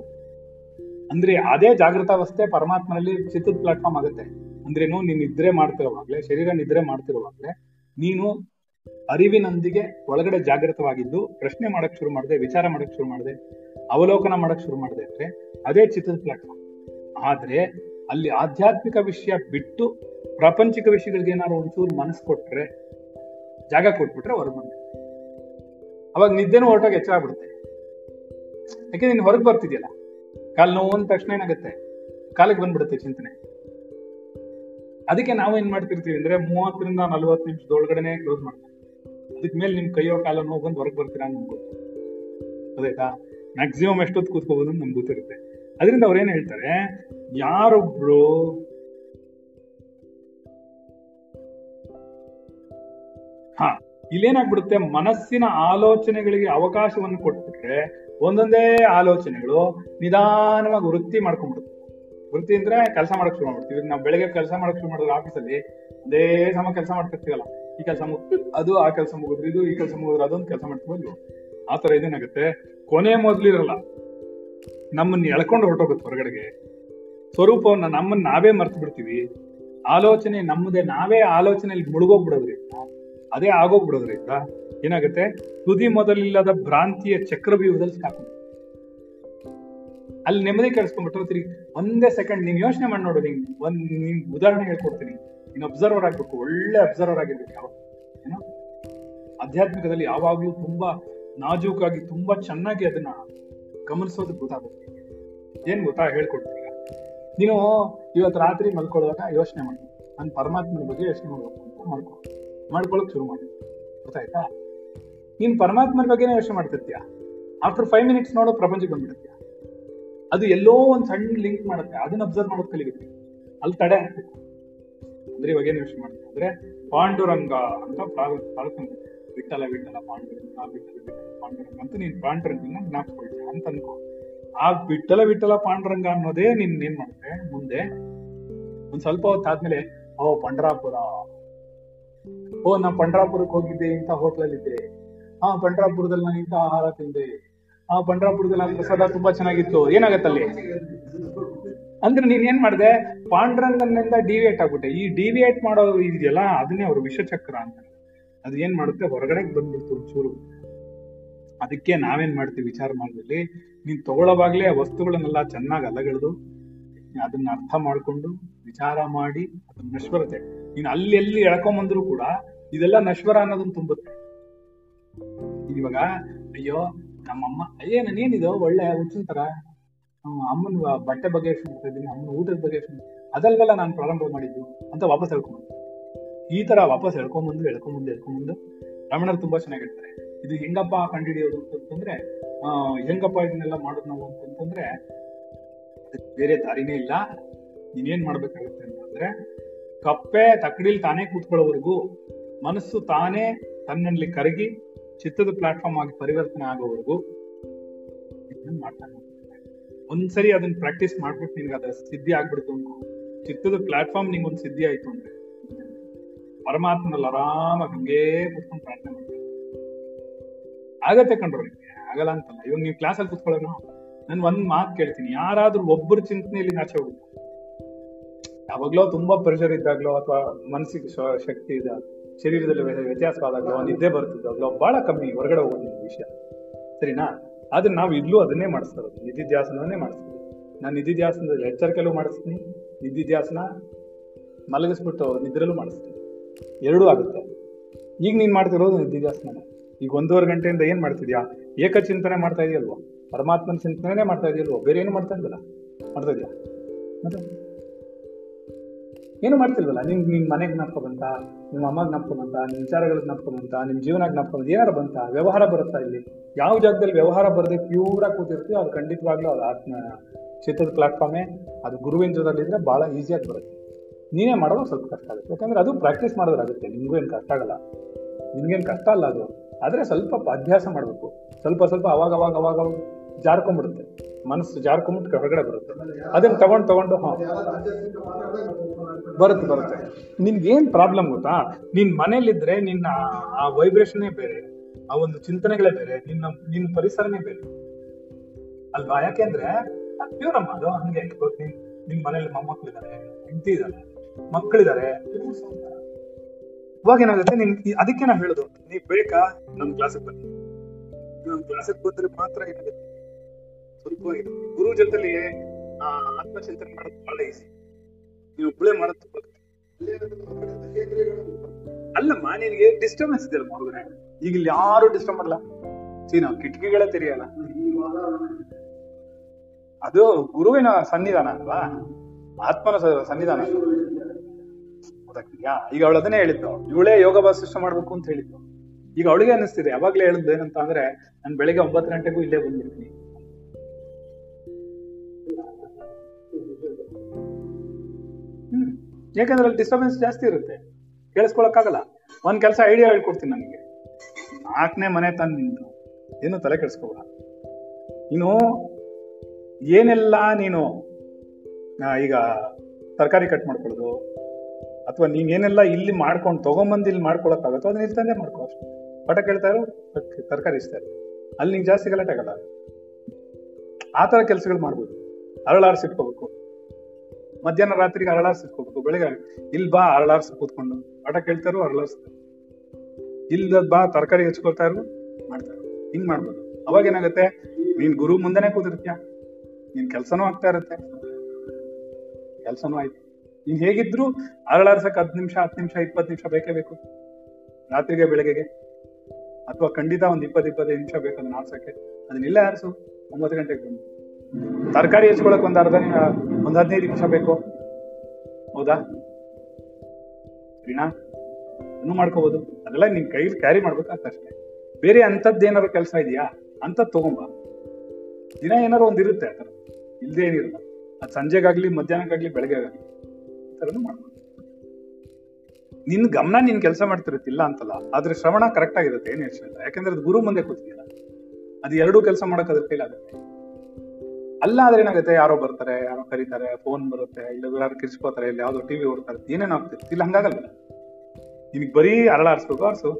ಅಂದ್ರೆ ಅದೇ ಜಾಗೃತಾವಸ್ಥೆ ಪರಮಾತ್ಮನಲ್ಲಿ ಚಿತ್ರದ ಪ್ಲಾಟ್ಫಾರ್ಮ್ ಆಗುತ್ತೆ. ಅಂದ್ರೇನು ನೀನ್ ನಿದ್ರೆ ಮಾಡ್ತಿರೋವಾಗ್ಲೆ, ಶರೀರ ನಿದ್ರೆ ಮಾಡ್ತಿರೋವಾಗ್ಲೆ, ನೀನು ಅರಿವಿನೊಂದಿಗೆ ಒಳಗಡೆ ಜಾಗೃತವಾಗಿದ್ದು, ಪ್ರಶ್ನೆ ಮಾಡಕ್ ಶುರು ಮಾಡಿದೆ, ವಿಚಾರ ಮಾಡಕ್ ಶುರು ಮಾಡಿದೆ, ಅವಲೋಕನ ಮಾಡಕ್ ಶುರು ಮಾಡಿದೆ ಅಂದ್ರೆ ಅದೇ ಚಿತ್ರದ ಪ್ಲಾಟ್ಫಾರ್ಮ್ ಆದ್ರೆ ಅಲ್ಲಿ ಆಧ್ಯಾತ್ಮಿಕ ವಿಷಯ ಬಿಟ್ಟು ಪ್ರಾಪಂಚಿಕ ವಿಷಯಗಳಿಗೆ ಏನಾದ್ರು ಒಂಚೂರು ಮನಸ್ಸು ಕೊಟ್ರೆ, ಜಾಗ ಕೊಟ್ಬಿಟ್ರೆ ಹೊರಗೆ ಬಂದೆ ಅವಾಗ ನಿದ್ದೆನೂ ಹೊರಟೋಗಿ ಎಚ್ಚರ ಆಗ್ಬಿಡುತ್ತೆ. ಯಾಕೆ ನೀನು ಹೊರಗೆ ಬರ್ತಿದ್ಯಲ್ಲ, ಕಾಲು ನೋವು ಅಂದ ತಕ್ಷಣ ಏನಾಗುತ್ತೆ? ಕಾಲಿಗೆ ಬಂದ್ಬಿಡುತ್ತೆ ಚಿಂತನೆ. ಅದಕ್ಕೆ ನಾವು ಏನ್ ಮಾಡ್ತಿರ್ತೀವಿ ಅಂದ್ರೆ ಮೂವತ್ತರಿಂದ ನಲ್ವತ್ತು ನಿಮಿಷದ ಒಳಗಡೆನೆ ಕ್ಲೋಸ್ ಮಾಡ್ತೀವಿ. ಅದಕ್ಕೆ ಮೇಲೆ ನಿಮ್ ಕೈಯೋ ಕಾಲೋ ನೋವು ಬಂದು ಹೊರಗೆ ಬರ್ತೀರಾ ನಮ್ಗೆ ಗೊತ್ತು ಅದಾಯ್ತಾ ಮ್ಯಾಕ್ಸಿಮಮ್ ಎಷ್ಟೊತ್ತು ಕೂತ್ಕೋಬಹುದು ನಮ್ಗೆ ಗೊತ್ತಿರುತ್ತೆ. ಅದರಿಂದ ಅವ್ರು ಏನ್ ಹೇಳ್ತಾರೆ? ಯಾರೊಬ್ರು ಹಾ, ಇಲ್ಲೇನಾಗ್ಬಿಡುತ್ತೆ? ಮನಸ್ಸಿನ ಆಲೋಚನೆಗಳಿಗೆ ಅವಕಾಶವನ್ನು ಕೊಟ್ಬಿಟ್ರೆ ಒಂದೊಂದೇ ಆಲೋಚನೆಗಳು ನಿಧಾನವಾಗಿ ವೃತ್ತಿ ಮಾಡ್ಕೊಂಡ್ಬಿಡುತ್ತೆ. ವೃತ್ತಿ ಅಂದ್ರೆ ಕೆಲಸ ಮಾಡಕ್ ಶುರು ಮಾಡ್ಬಿಡ್ತೀವಿ. ನಾವು ಬೆಳಗ್ಗೆ ಕೆಲಸ ಮಾಡಕ್ ಶುರು ಮಾಡಿದ್ರೆ ಆಫೀಸಲ್ಲಿ ಅದೇ ಸಮ ಕೆಲಸ ಮಾಡ್ತಿರ್ತೀವಲ್ಲ, ಈ ಕೆಲಸ ಮುಗಿದು, ಅದು ಆ ಕೆಲಸ ಮುಗಿದ್ರು, ಇದು ಈ ಕೆಲಸ ಮುಗಿದ್ರೆ, ಅದೊಂದು ಕೆಲಸ ಮಾಡ್ತೀವಲ್ವ ಆ ತರ ಇದೇನಾಗುತ್ತೆ? ಕೊನೆ ಮೊದ್ಲಿರಲ್ಲ ನಮ್ಮನ್ನ ಎಳ್ಕೊಂಡು ಹೊರಟೋಗುತ್ತೆ ಹೊರಗಡೆಗೆ. ಸ್ವರೂಪವನ್ನ ನಮ್ಮನ್ನ ನಾವೇ ಮರ್ತು ಬಿಡ್ತೀವಿ. ಆಲೋಚನೆ ನಮ್ಮದೇ, ನಾವೇ ಆಲೋಚನೆಯಲ್ಲಿ ಮುಳುಗೋಗ್ಬಿಡೋದ್ರಿಂದ ಅದೇ ಆಗೋಗ್ಬಿಡೋದ್ರಿಂದ ಏನಾಗುತ್ತೆ? ತುದಿ ಮೊದಲಿಲ್ಲದ ಭ್ರಾಂತಿಯ ಚಕ್ರವ್ಯೂಹದಲ್ಲಿ ಸ್ಟಾಪ್ ಅಲ್ಲಿ ನೆಮ್ಮದಿ ಕೆಡಿಸ್ಕೊಂಡ್ಬಿಟ್ಟು ತಿರುಗಿ ಒಂದೇ ಸೆಕೆಂಡ್ ನೀನ್ ಯೋಚನೆ ಮಾಡಿ ನೋಡು ನೀನ್ ಒಂದ್ ನಿಮ್ಗೆ ಉದಾಹರಣೆ ಹೇಳ್ಕೊಡ್ತೀನಿ. ನೀನ್ ಅಬ್ಸರ್ವರ್ ಆಗ್ಬೇಕು, ಒಳ್ಳೆ ಅಬ್ಸರ್ವರ್ ಆಗಿರ್ಬೇಕು ಯಾವ ಏನೋ? ಆಧ್ಯಾತ್ಮಿಕದಲ್ಲಿ ಯಾವಾಗ್ಲೂ ತುಂಬಾ ನಾಜೂಕಾಗಿ, ತುಂಬಾ ಚೆನ್ನಾಗಿ ಅದನ್ನ ಗಮನಿಸೋದು ಗೊತ್ತಾಗುತ್ತೆ. ಏನ್ ಗೊತ್ತಾ ಹೇಳ್ಕೊಡ್ತೀನಿ. ನೀನು ಇವತ್ತು ರಾತ್ರಿ ಮಲ್ಕೊಳ್ಳುವಾಗ ಯೋಚನೆ ಮಾಡಿ. ನಾನು ಪರಮಾತ್ಮನ ಬಗ್ಗೆ ಯೋಚನೆ ಮಾಡ್ಬೇಕು ಅಂತ ಮಾಡ್ಕೊ ಮಾಡ್ಕೊಳಕ್ ಶುರು ಮಾಡಿ. ಗೊತ್ತಾಯ್ತಾ? ನೀನ್ ಪರಮಾತ್ಮನ ಬಗ್ಗೆನೇ ಯೋಚನೆ ಮಾಡ್ತಿರ್ತೀಯ? ಆಫ್ಟರ್ ಫೈವ್ ಮಿನಿಟ್ಸ್ ನೋಡೋ ಪ್ರಪಂಚಕ್ಕೆ ಬಂದ್ಬಿಡುತ್ತೀಯ? ಅದು ಎಲ್ಲೋ ಒಂದು ಸಣ್ಣ ಲಿಂಕ್ ಮಾಡುತ್ತೆ. ಅದನ್ನ ಅಬ್ಸರ್ವ್ ಮಾಡೋದು ಕಲಿಬೇಕು. ಅಲ್ಲಿ ತಡೆ ಹಾಕ್ಬೇಕು ಅಂದ್ರೆ ಇವಾಗ ಏನು ಯೋಚನೆ ಮಾಡ್ತೀವಿ ಅಂದ್ರೆ ಪಾಂಡುರಂಗ ಅಂತ ಪ್ರಾರಂಭ ವಿಠಲ ವಿಠಲ ಪಾಂಡುರಂಗ ಅಂತ ನೀನ್ ಪಾಂಡುರಂಗನ ಜ್ಞಾಪಿಸ್ಕೊಳ್ತೀಯ ಅಂತ ಅನ್ಕೋ ಆ ಬಿಟ್ಟಲ ಬಿಟ್ಟಲ ಪಾಂಡುರಂಗ ಅನ್ನೋದೇ ನೀನ್ ಏನ್ ಮಾಡುತ್ತೆ ಮುಂದೆ ಒಂದ್ ಸ್ವಲ್ಪ ಹೊತ್ತಾದ್ಮೇಲೆ ಓ, ಪಂಡ್ರಾಪುರ. ಓ, ನಾ ಪಂಡ್ರಾಪುರಕ್ಕೆ ಹೋಗಿದ್ದೆ, ಇಂಥ ಹೋಟ್ಲಲ್ಲಿ ಇದ್ದೆ. ಹಾ ಪಂಡ್ರಾಪುರದಲ್ಲಿ ನಾನು ಇಂಥ ಆಹಾರ ತಿಂದೆ. ಆ, ಪಂಡ್ರಾಪುರದಲ್ಲಿ ಆ ಪ್ರಸಾದ ತುಂಬಾ ಚೆನ್ನಾಗಿತ್ತು. ಏನಾಗತ್ತಲ್ಲಿ? ಅಂದ್ರೆ ನೀನ್ ಏನ್ ಮಾಡಿದೆ? ಪಾಂಡುರಂಗನಿಂದ ಡಿವಿಯೇಟ್ ಆಗ್ಬಿಟ್ಟೆ. ಈ ಡಿವಿಯೇಟ್ ಮಾಡೋ ಇದೆಯಲ್ಲ, ಅದನ್ನೇ ಅವರು ವಿಷಚಕ್ರ ಅಂತ. ಅದು ಏನ್ ಮಾಡುತ್ತೆ? ಹೊರಗಡೆ ಬಂದ್ಬಿಡ್ತು ಒಂಚೂರು. ಅದಕ್ಕೆ ನಾವೇನ್ ಮಾಡ್ತೀವಿ ವಿಚಾರ ಮಾಡಿದಲ್ಲಿ ನೀನ್ ತಗೊಳ್ಳೋವಾಗ್ಲೇ ಆ ವಸ್ತುಗಳನ್ನೆಲ್ಲ ಚೆನ್ನಾಗಿ ಅಲಗಳೆದು, ಅದನ್ನ ಅರ್ಥ ಮಾಡ್ಕೊಂಡು ವಿಚಾರ ಮಾಡಿ ಅದನ್ನ ನಶ್ವರತೆ. ನೀನ್ ಅಲ್ಲಿ ಎಲ್ಲಿ ಎಳ್ಕೊಂಬಂದ್ರು ಕೂಡ ಇದೆಲ್ಲ ನಶ್ವರ ಅನ್ನೋದನ್ನ ತುಂಬುತ್ತೆ. ಇವಾಗ, ಅಯ್ಯೋ, ನಮ್ಮಮ್ಮ, ಅಯ್ಯೇ, ನಾನೇನಿದು, ಒಳ್ಳೆ ತರ ಅಮ್ಮನ ಬಟ್ಟೆ ಬಗ್ಗೆ ಮಾಡ್ತಾ ಅಮ್ಮನ ಊಟದ ಬಗ್ಗೆ ಅದಲ್ವಲ್ಲ ನಾನು ಪ್ರಾರಂಭ ಮಾಡಿದ್ದು ಅಂತ ವಾಪಸ್ ಹೇಳ್ಕೊಂಬಂದು. ಈ ತರ ವಾಪಸ್ ಎಳ್ಕೊಂಬಂದು ಎಳ್ಕೊಂಬಂದು ಎಳ್ಕೊಂಬಂದು, ರಮಣರು ತುಂಬಾ ಚೆನ್ನಾಗಿ ಇದು ಹೆಂಗಪ್ಪ ಕಂಡುಹಿಡಿಯೋದು ಅಂತಂದ್ರೆ, ಆ, ಹೆಂಗಪ್ಪ ಇದನ್ನೆಲ್ಲ ಮಾಡೋದು ನಾವು ಅಂತಂದ್ರೆ ಅದಕ್ಕೆ ಬೇರೆ ದಾರಿನೇ ಇಲ್ಲ. ನೀನೇನ್ ಮಾಡ್ಬೇಕಾಗತ್ತೆ ಅಂತಂದ್ರೆ, ಕಪ್ಪೆ ತಕ್ಕಡಿಲ್ ತಾನೇ ಕೂತ್ಕೊಳ್ಳೋವರೆಗೂ ಮನಸ್ಸು ತಾನೇ ತನ್ನಲ್ಲಿ ಕರಗಿ ಚಿತ್ತದ ಪ್ಲಾಟ್ಫಾರ್ಮ್ ಆಗಿ ಪರಿವರ್ತನೆ ಆಗೋವರೆಗೂ ಮಾಡ್ತಾನೆ. ಒಂದ್ಸರಿ ಅದನ್ನ ಪ್ರಾಕ್ಟೀಸ್ ಮಾಡ್ಬಿಟ್ಟು ನಿನ್ಗೆ ಅದ ಸಿದ್ಧಿ ಆಗ್ಬಿಡ್ತು ಅನ್ಕೋ ಚಿತ್ತದ ಪ್ಲಾಟ್ಫಾರ್ಮ್ ನಿಂಗೊಂದು ಸಿದ್ಧಿ ಆಯ್ತು ಅಂದ್ರೆ, ಪರಮಾತ್ಮನಲ್ಲಿ ಆರಾಮಾಗಿ ಹಂಗೇ ಕೂತ್ಕೊಂಡು ಪ್ರಾರ್ಥನೆ ಆಗತ್ತೆ ನಿಮ್ಗೆ ಆಗಲ್ಲ ಅಂತಲ್ಲ. ಇವಾಗ ನೀವು ಕ್ಲಾಸಲ್ಲಿ ಕೂತ್ಕೊಳ್ಳೋಣ. ನಾನು ಒಂದ್ ಮಾತು ಕೇಳ್ತೀನಿ. ಯಾರಾದ್ರೂ ಒಬ್ಬರ ಚಿಂತನೆಯಲ್ಲಿ ಆಚೆ ಹೋಗುತ್ತೆ? ಯಾವಾಗ್ಲೋ ತುಂಬಾ ಪ್ರೆಷರ್ ಇದ್ದಾಗ್ಲೋ ಅಥವಾ ಮನಸ್ಸಿಗೆ ಶಕ್ತಿ ಇದೆ ಶರೀರದಲ್ಲಿ ವ್ಯ- ವ್ಯತ್ಯಾಸವಾದಾಗ್ಲೋ ನಿದ್ದೆ ಬರ್ತಿದ್ದಾಗ್ಲೋ ಬಹಳ ಕಮ್ಮಿ ಹೊರಗಡೆ ಹೋಗೋದು ವಿಷಯ. ಸರಿನಾ? ಆದ್ರೆ ನಾವು ಇಲ್ಲೂ ಅದನ್ನೇ ಮಾಡಿಸ್ತಾ ಇರೋದು ನಿಧಿಧ್ಯಾಸನವನ್ನೇ ಮಾಡಿಸ್ತೀವಿ ನಾನು ನಿಧಿಧ್ಯಾಸನದಲ್ಲಿ ಎಚ್ಚರಿಕೆಲ್ಲೂ ಮಾಡಿಸ್ತೀನಿ. ನಿಧಿಧ್ಯಾಸನ ಮಲಗಿಸ್ಬಿಟ್ಟು ನಿದ್ರಲ್ಲೂ ಮಾಡಿಸ್ತೀನಿ. ಎರಡೂ ಆಗುತ್ತೆ. ಈಗ ನೀನ್ ಮಾಡ್ತಿರೋದು ನಿಧಿಧ್ಯಾಸನ ಈಗ ಒಂದೂವರೆ ಗಂಟೆಯಿಂದ ಏನು ಮಾಡ್ತಿದ್ಯಾ? ಏಕಚಿಂತನೆ ಮಾಡ್ತಾ ಇದೆಯಲ್ವೋ? ಪರಮಾತ್ಮನ ಚಿಂತನೆ ಮಾಡ್ತಾ ಇದೆಯಲ್ವೋ? ಬೇರೆ ಏನು ಮಾಡ್ತಾ ಇಲ್ವಲ್ಲ? ಮಾಡ್ತಾ ಇದೆಯಾ? ಏನು ಮಾಡ್ತಿಲ್ವಲ್ಲ? ನಿಮ್ ನಿನ್ನ ಮನೆಗೆ ನಪ್ಪ ಬಂತ? ನಿಮ್ಮ ಅಮ್ಮಗೆ ನಪ್ಪ ಬಂತ? ನಿಮ್ಮ ವಿಚಾರಗಳಿಗೆ ನಪ್ಪ ಬಂತ? ನಿಮ್ಮ ಜೀವನಕ್ಕೆ ನಪ್ಪ ಬಂತ? ಏನಾರ ಬಂತ? ವ್ಯವಹಾರ ಬರುತ್ತಾ ಇಲ್ಲಿ? ಯಾವ ಜಾಗದಲ್ಲಿ ವ್ಯವಹಾರ ಬರದೆ ಪ್ಯೂರ್ ಆಗಿ ಕೂತಿರ್ತೀವಿ ಅದು ಖಂಡಿತವಾಗ್ಲೂ ಅದು ಆತ್ಮ ಚಿತ್ರದ ಪ್ಲಾಟ್ಫಾರ್ಮೇ ಅದು ಗುರುವಿನ ಜೊತೆಲಿದ್ರೆ ಭಾಳ ಈಸಿಯಾಗಿ ಬರುತ್ತೆ. ನೀನೇ ಮಾಡೋದು ಸ್ವಲ್ಪ ಕಷ್ಟ ಆಗುತ್ತೆ. ಯಾಕಂದ್ರೆ ಅದು ಪ್ರಾಕ್ಟೀಸ್ ಮಾಡೋದಾಗುತ್ತೆ ನಿಮ್ಗೂ ಏನು ಕಷ್ಟ ಆಗಲ್ಲ. ನಿಮ್ಗೇನು ಕಷ್ಟ ಅಲ್ಲ ಅದು. ಆದ್ರೆ ಸ್ವಲ್ಪ ಅಭ್ಯಾಸ ಮಾಡಬೇಕು. ಸ್ವಲ್ಪ ಸ್ವಲ್ಪ ಅವಾಗ ಅವಾಗ ಅವಾಗ ಜಾರ್ಕೊಂಡ್ಬಿಡುತ್ತೆ. ಮನಸ್ಸು ಜಾರ್ಕೊಂಡ್ಬಿಟ್ಟು ಹೊರಗಡೆ ಬರುತ್ತೆ. ಅದನ್ನ ತಗೊಂಡು ತಗೊಂಡು, ಹಾ. ಬರುತ್ತೆ ಬರುತ್ತೆ. ನಿನ್ಗೇನ್ ಪ್ರಾಬ್ಲಮ್ ಗೊತ್ತಾ? ನಿನ್ ಮನೇಲಿದ್ರೆ ನಿನ್ನ ಆ ವೈಬ್ರೇಷನ್ನೇ ಬೇರೆ, ಆ ಒಂದು ಚಿಂತನೆಗಳೇ ಬೇರೆ, ನಿನ್ನ ನಿನ್ನ ಪರಿಸರನೇ ಬೇರೆ. ಅಲ್ವಾ? ಯಾಕೆಂದ್ರೆ ಪ್ಯೂರ್ ಅಮ್ಮ ಅದು ಹಂಗೆ. ನಿನ್ ಮನೇಲಿ ಮೊಮ್ಮಕ್ಕಳಿದ್ದಾರೆ ಹೆಂಡತಿ ಇದ್ದಾರೆ ಮಕ್ಕಳಿದಾರೆ ಇವಾಗ ಏನಾಗುತ್ತೆ ನಿನ್ ಅದಕ್ಕೆ ನಾ ಹೇಳುದು. ನೀವ್ ಬೇಕಾ ನಮ್ ಕ್ಲಾಸಿಗೆ ಬನ್ನಿ. ನಮ್ ಕ್ಲಾಸಿಗೆ ಬಂದ್ರೆ ಮಾತ್ರ ಏನಾಗುತ್ತೆ. ಗುರು ಜೊತೆಲಿ ಆತ್ಮಚಿಂತನೆ ಮಾಡೋದು ಬಹಳ ಈಸಿ ನೀವು ಒಬ್ಬಳೇ ಮಾಡೋದು. ಅಲ್ಲಮ್ಮ ನಿನ್ಗೆ ಡಿಸ್ಟರ್ಬೆನ್ಸ್ ಇದೆ ಮಗುನೇ ಈಗ ಇಲ್ಲಿ ಯಾರು ಡಿಸ್ಟರ್ಬ್ ಮಾಡಲ್ಲ ಸೀನಾ ಕಿಟಕಿಗಳೇ ತೆರೆಯಲ್ಲ. ಅದು ಗುರುವಿನ ಸನ್ನಿಧಾನ ಅಲ್ವಾ? ಆತ್ಮನ ಸನ್ನಿಧಾನ. ಗೊತ್ತಾಗ್ತಿದ್ಯಾ? ಈಗ ಅವಳು ಅದನ್ನೇ ಹೇಳಿದ್ದು. ಇವಳೇ ಯೋಗ ವಾಸಿಷ್ಠ ಮಾಡ್ಬೇಕು ಅಂತ ಹೇಳಿದ್ದು. ಈಗ ಅವಳಿಗೆ ಅನಿಸ್ತಿದೆ ಯಾವಾಗ್ಲೇ ಹೇಳಿದ್ದು ಏನಂತ ಅಂದ್ರೆ, ನಾನು ಬೆಳಿಗ್ಗೆ ಒಂಬತ್ತು ಗಂಟೆಗೂ ಇಲ್ಲೇ ಬಂದಿರ್ತೀನಿ. ಹ್ಮ್. ಯಾಕಂದ್ರೆ ಅಲ್ಲಿ ಡಿಸ್ಟರ್ಬೆನ್ಸ್ ಜಾಸ್ತಿ ಇರುತ್ತೆ. ಕೇಳಿಸ್ಕೊಳಕ್ಕಾಗಲ್ಲ. ಒಂದ್ ಕೆಲಸ ಐಡಿಯಾ ಹೇಳ್ಕೊಡ್ತೀನಿ ನನಗೆ. ನಾಲ್ಕನೇ ಮನೆ ತಂದು ನಿಂತು ಏನು ತಲೆ ಕೆಡಿಸ್ಕೋಬೇಡ. ನೀನು ಏನೆಲ್ಲ ನೀನು ಈಗ ತರಕಾರಿ ಕಟ್ ಮಾಡ್ಕೊಳ್ಳೋದು ಅಥವಾ ನೀನ್ ಏನೆಲ್ಲ ಇಲ್ಲಿ ಮಾಡ್ಕೊಂಡು ತಗೊಂಬಂದು ಇಲ್ಲಿ ಮಾಡ್ಕೊಳಕ್ಕಾಗತ್ತೋ ಅದನ್ನ ಇಲ್ಲಿ ತಂದೆ ಮಾಡ್ಕೋ ಕೇಳ್ತಾ ಇರೋ ತರಕಾರಿ ಇಷ್ಟ ಅಲ್ಲಿ ನಿಂಗೆ ಜಾಸ್ತಿ ಗಲಾಟೆ ಆಗಲ್ಲ. ಆ ತರ ಕೆಲಸಗಳು ಮಾಡ್ಬೋದು. ಅರಳಾರ್ಸಿಟ್ಕೋಬೇಕು ಮಧ್ಯಾಹ್ನ ರಾತ್ರಿಗೆ ಅರಳಾರ್ಸಿಟ್ಕೋಬೇಕು ಬೆಳಿಗ್ಗೆ ಇಲ್ಲಿ ಬಾ ಅರಳಾರ್ಸಿ ಕೂತ್ಕೊಂಡು. ಪಾಠ ಕೇಳ್ತಾರೋ ಅರಳಾರ್ಸ್ತಾರೆ ಇಲ್ದ ಬಾ, ತರಕಾರಿ ಹೆಚ್ಕೊಳ್ತಾ ಇರು ಮಾಡ್ತಾರೆ ಹಿಂಗ್ ಮಾಡ್ಬೋದು. ಅವಾಗ ಏನಾಗುತ್ತೆ? ನೀನ್ ಗುರು ಮುಂದೆನೆ ಕೂತಿರ್ತೀಯ. ನಿನ್ ಕೆಲ್ಸನೂ ಆಗ್ತಾ ಇರುತ್ತೆ. ಕೆಲ್ಸನೂ ಆಯ್ತು. ನೀನ್ ಹೇಗಿದ್ರು ಅರಳಾರ್ಸಕ್ ಹತ್ತು ನಿಮಿಷ ಹತ್ತು ನಿಮಿಷ, ಇಪ್ಪತ್ತು ನಿಮಿಷ ಬೇಕೇ ಬೇಕು. ರಾತ್ರಿಗೆ, ಬೆಳಗ್ಗೆಗೆ. ಅಥವಾ ಖಂಡಿತ ಒಂದ್ ಇಪ್ಪತ್ ಇಪ್ಪತ್ತೈದು ನಿಮಿಷ ಬೇಕು ಅದನ್ನ ಆರ್ಸಕ್ಕೆ ಅದನ್ನ ಇಲ್ಲೇ ಆರಿಸು. ಒಂಬತ್ತು ಗಂಟೆಗೆ ಬಂದು. ತರಕಾರಿ ಹೆಚ್ಕೊಳಕ್ ಒಂದ್ ಅರ್ಧ ಒಂದ್ ಹದಿನೈದು ನಿಮಿಷ ಬೇಕು. ಹೌದಾ? ಸರಿನಾ? ಇನ್ನೂ ಮಾಡ್ಕೋಬಹುದು ಅದೆಲ್ಲ ನಿನ್ ಕೈಲಿ ಕ್ಯಾರಿ ಮಾಡ್ಬೇಕಾಗ್ತಷ್ಟೇ ಬೇರೆ ಅಂತದ್ದು ಏನಾದ್ರು ಕೆಲಸ ಇದೆಯಾ? ಅಂತ ತಗೊಂಬ. ದಿನ ಏನಾರು ಒಂದಿರುತ್ತೆ ಆ ಥರ. ಅದು ಸಂಜೆಗಾಗ್ಲಿ, ಮಧ್ಯಾಹ್ನಕ್ಕಾಗ್ಲಿ ಬೆಳಗ್ಗೆ ಆಗಲಿ ಥರನೂ ಮಾಡ್ಬೋದು ನಿನ್ ಗಮನ ನೀನ್ ಕೆಲಸ ಮಾಡ್ತಿರುತ್ತಿಲ್ಲ ಅಂತಲ್ಲ, ಆದ್ರೆ ಶ್ರವಣ ಕರೆಕ್ಟ್ ಆಗಿರುತ್ತೆ, ಏನ್ ಯೋಚನೆ ಯಾಕಂದ್ರೆ ಅದು ಗುರು ಮುಂದೆ ಕೂತಿಲ್ಲ ಅದು ಎರಡೂ ಕೆಲಸ ಮಾಡಕ್ ಅದ್ರ ಕೈಲಾಗುತ್ತೆ. ಅಲ್ಲ ಆದ್ರೆ ಏನಾಗುತ್ತೆ, ಯಾರೋ ಬರ್ತಾರೆ, ಯಾರೋ ಕರೀತಾರೆ ಫೋನ್ ಬರುತ್ತೆ, ಇಲ್ಲ ಯಾರು ಕಿರ್ಚ್ಕೋತಾರೆ, ಇಲ್ಲ ಯಾವ್ದೋ ಟಿವಿ ಓಡ್ತಾರೆ ಏನೇನೋ ಆಗ್ತಿರುತ್ತೆ. ಇಲ್ಲ, ಹಂಗಾಗಲ್ಲ. ನಿನಗೆ ಬರೀ ಅರಳ ಆರಿಸ್ಬೇಕು, ಆರಿಸು.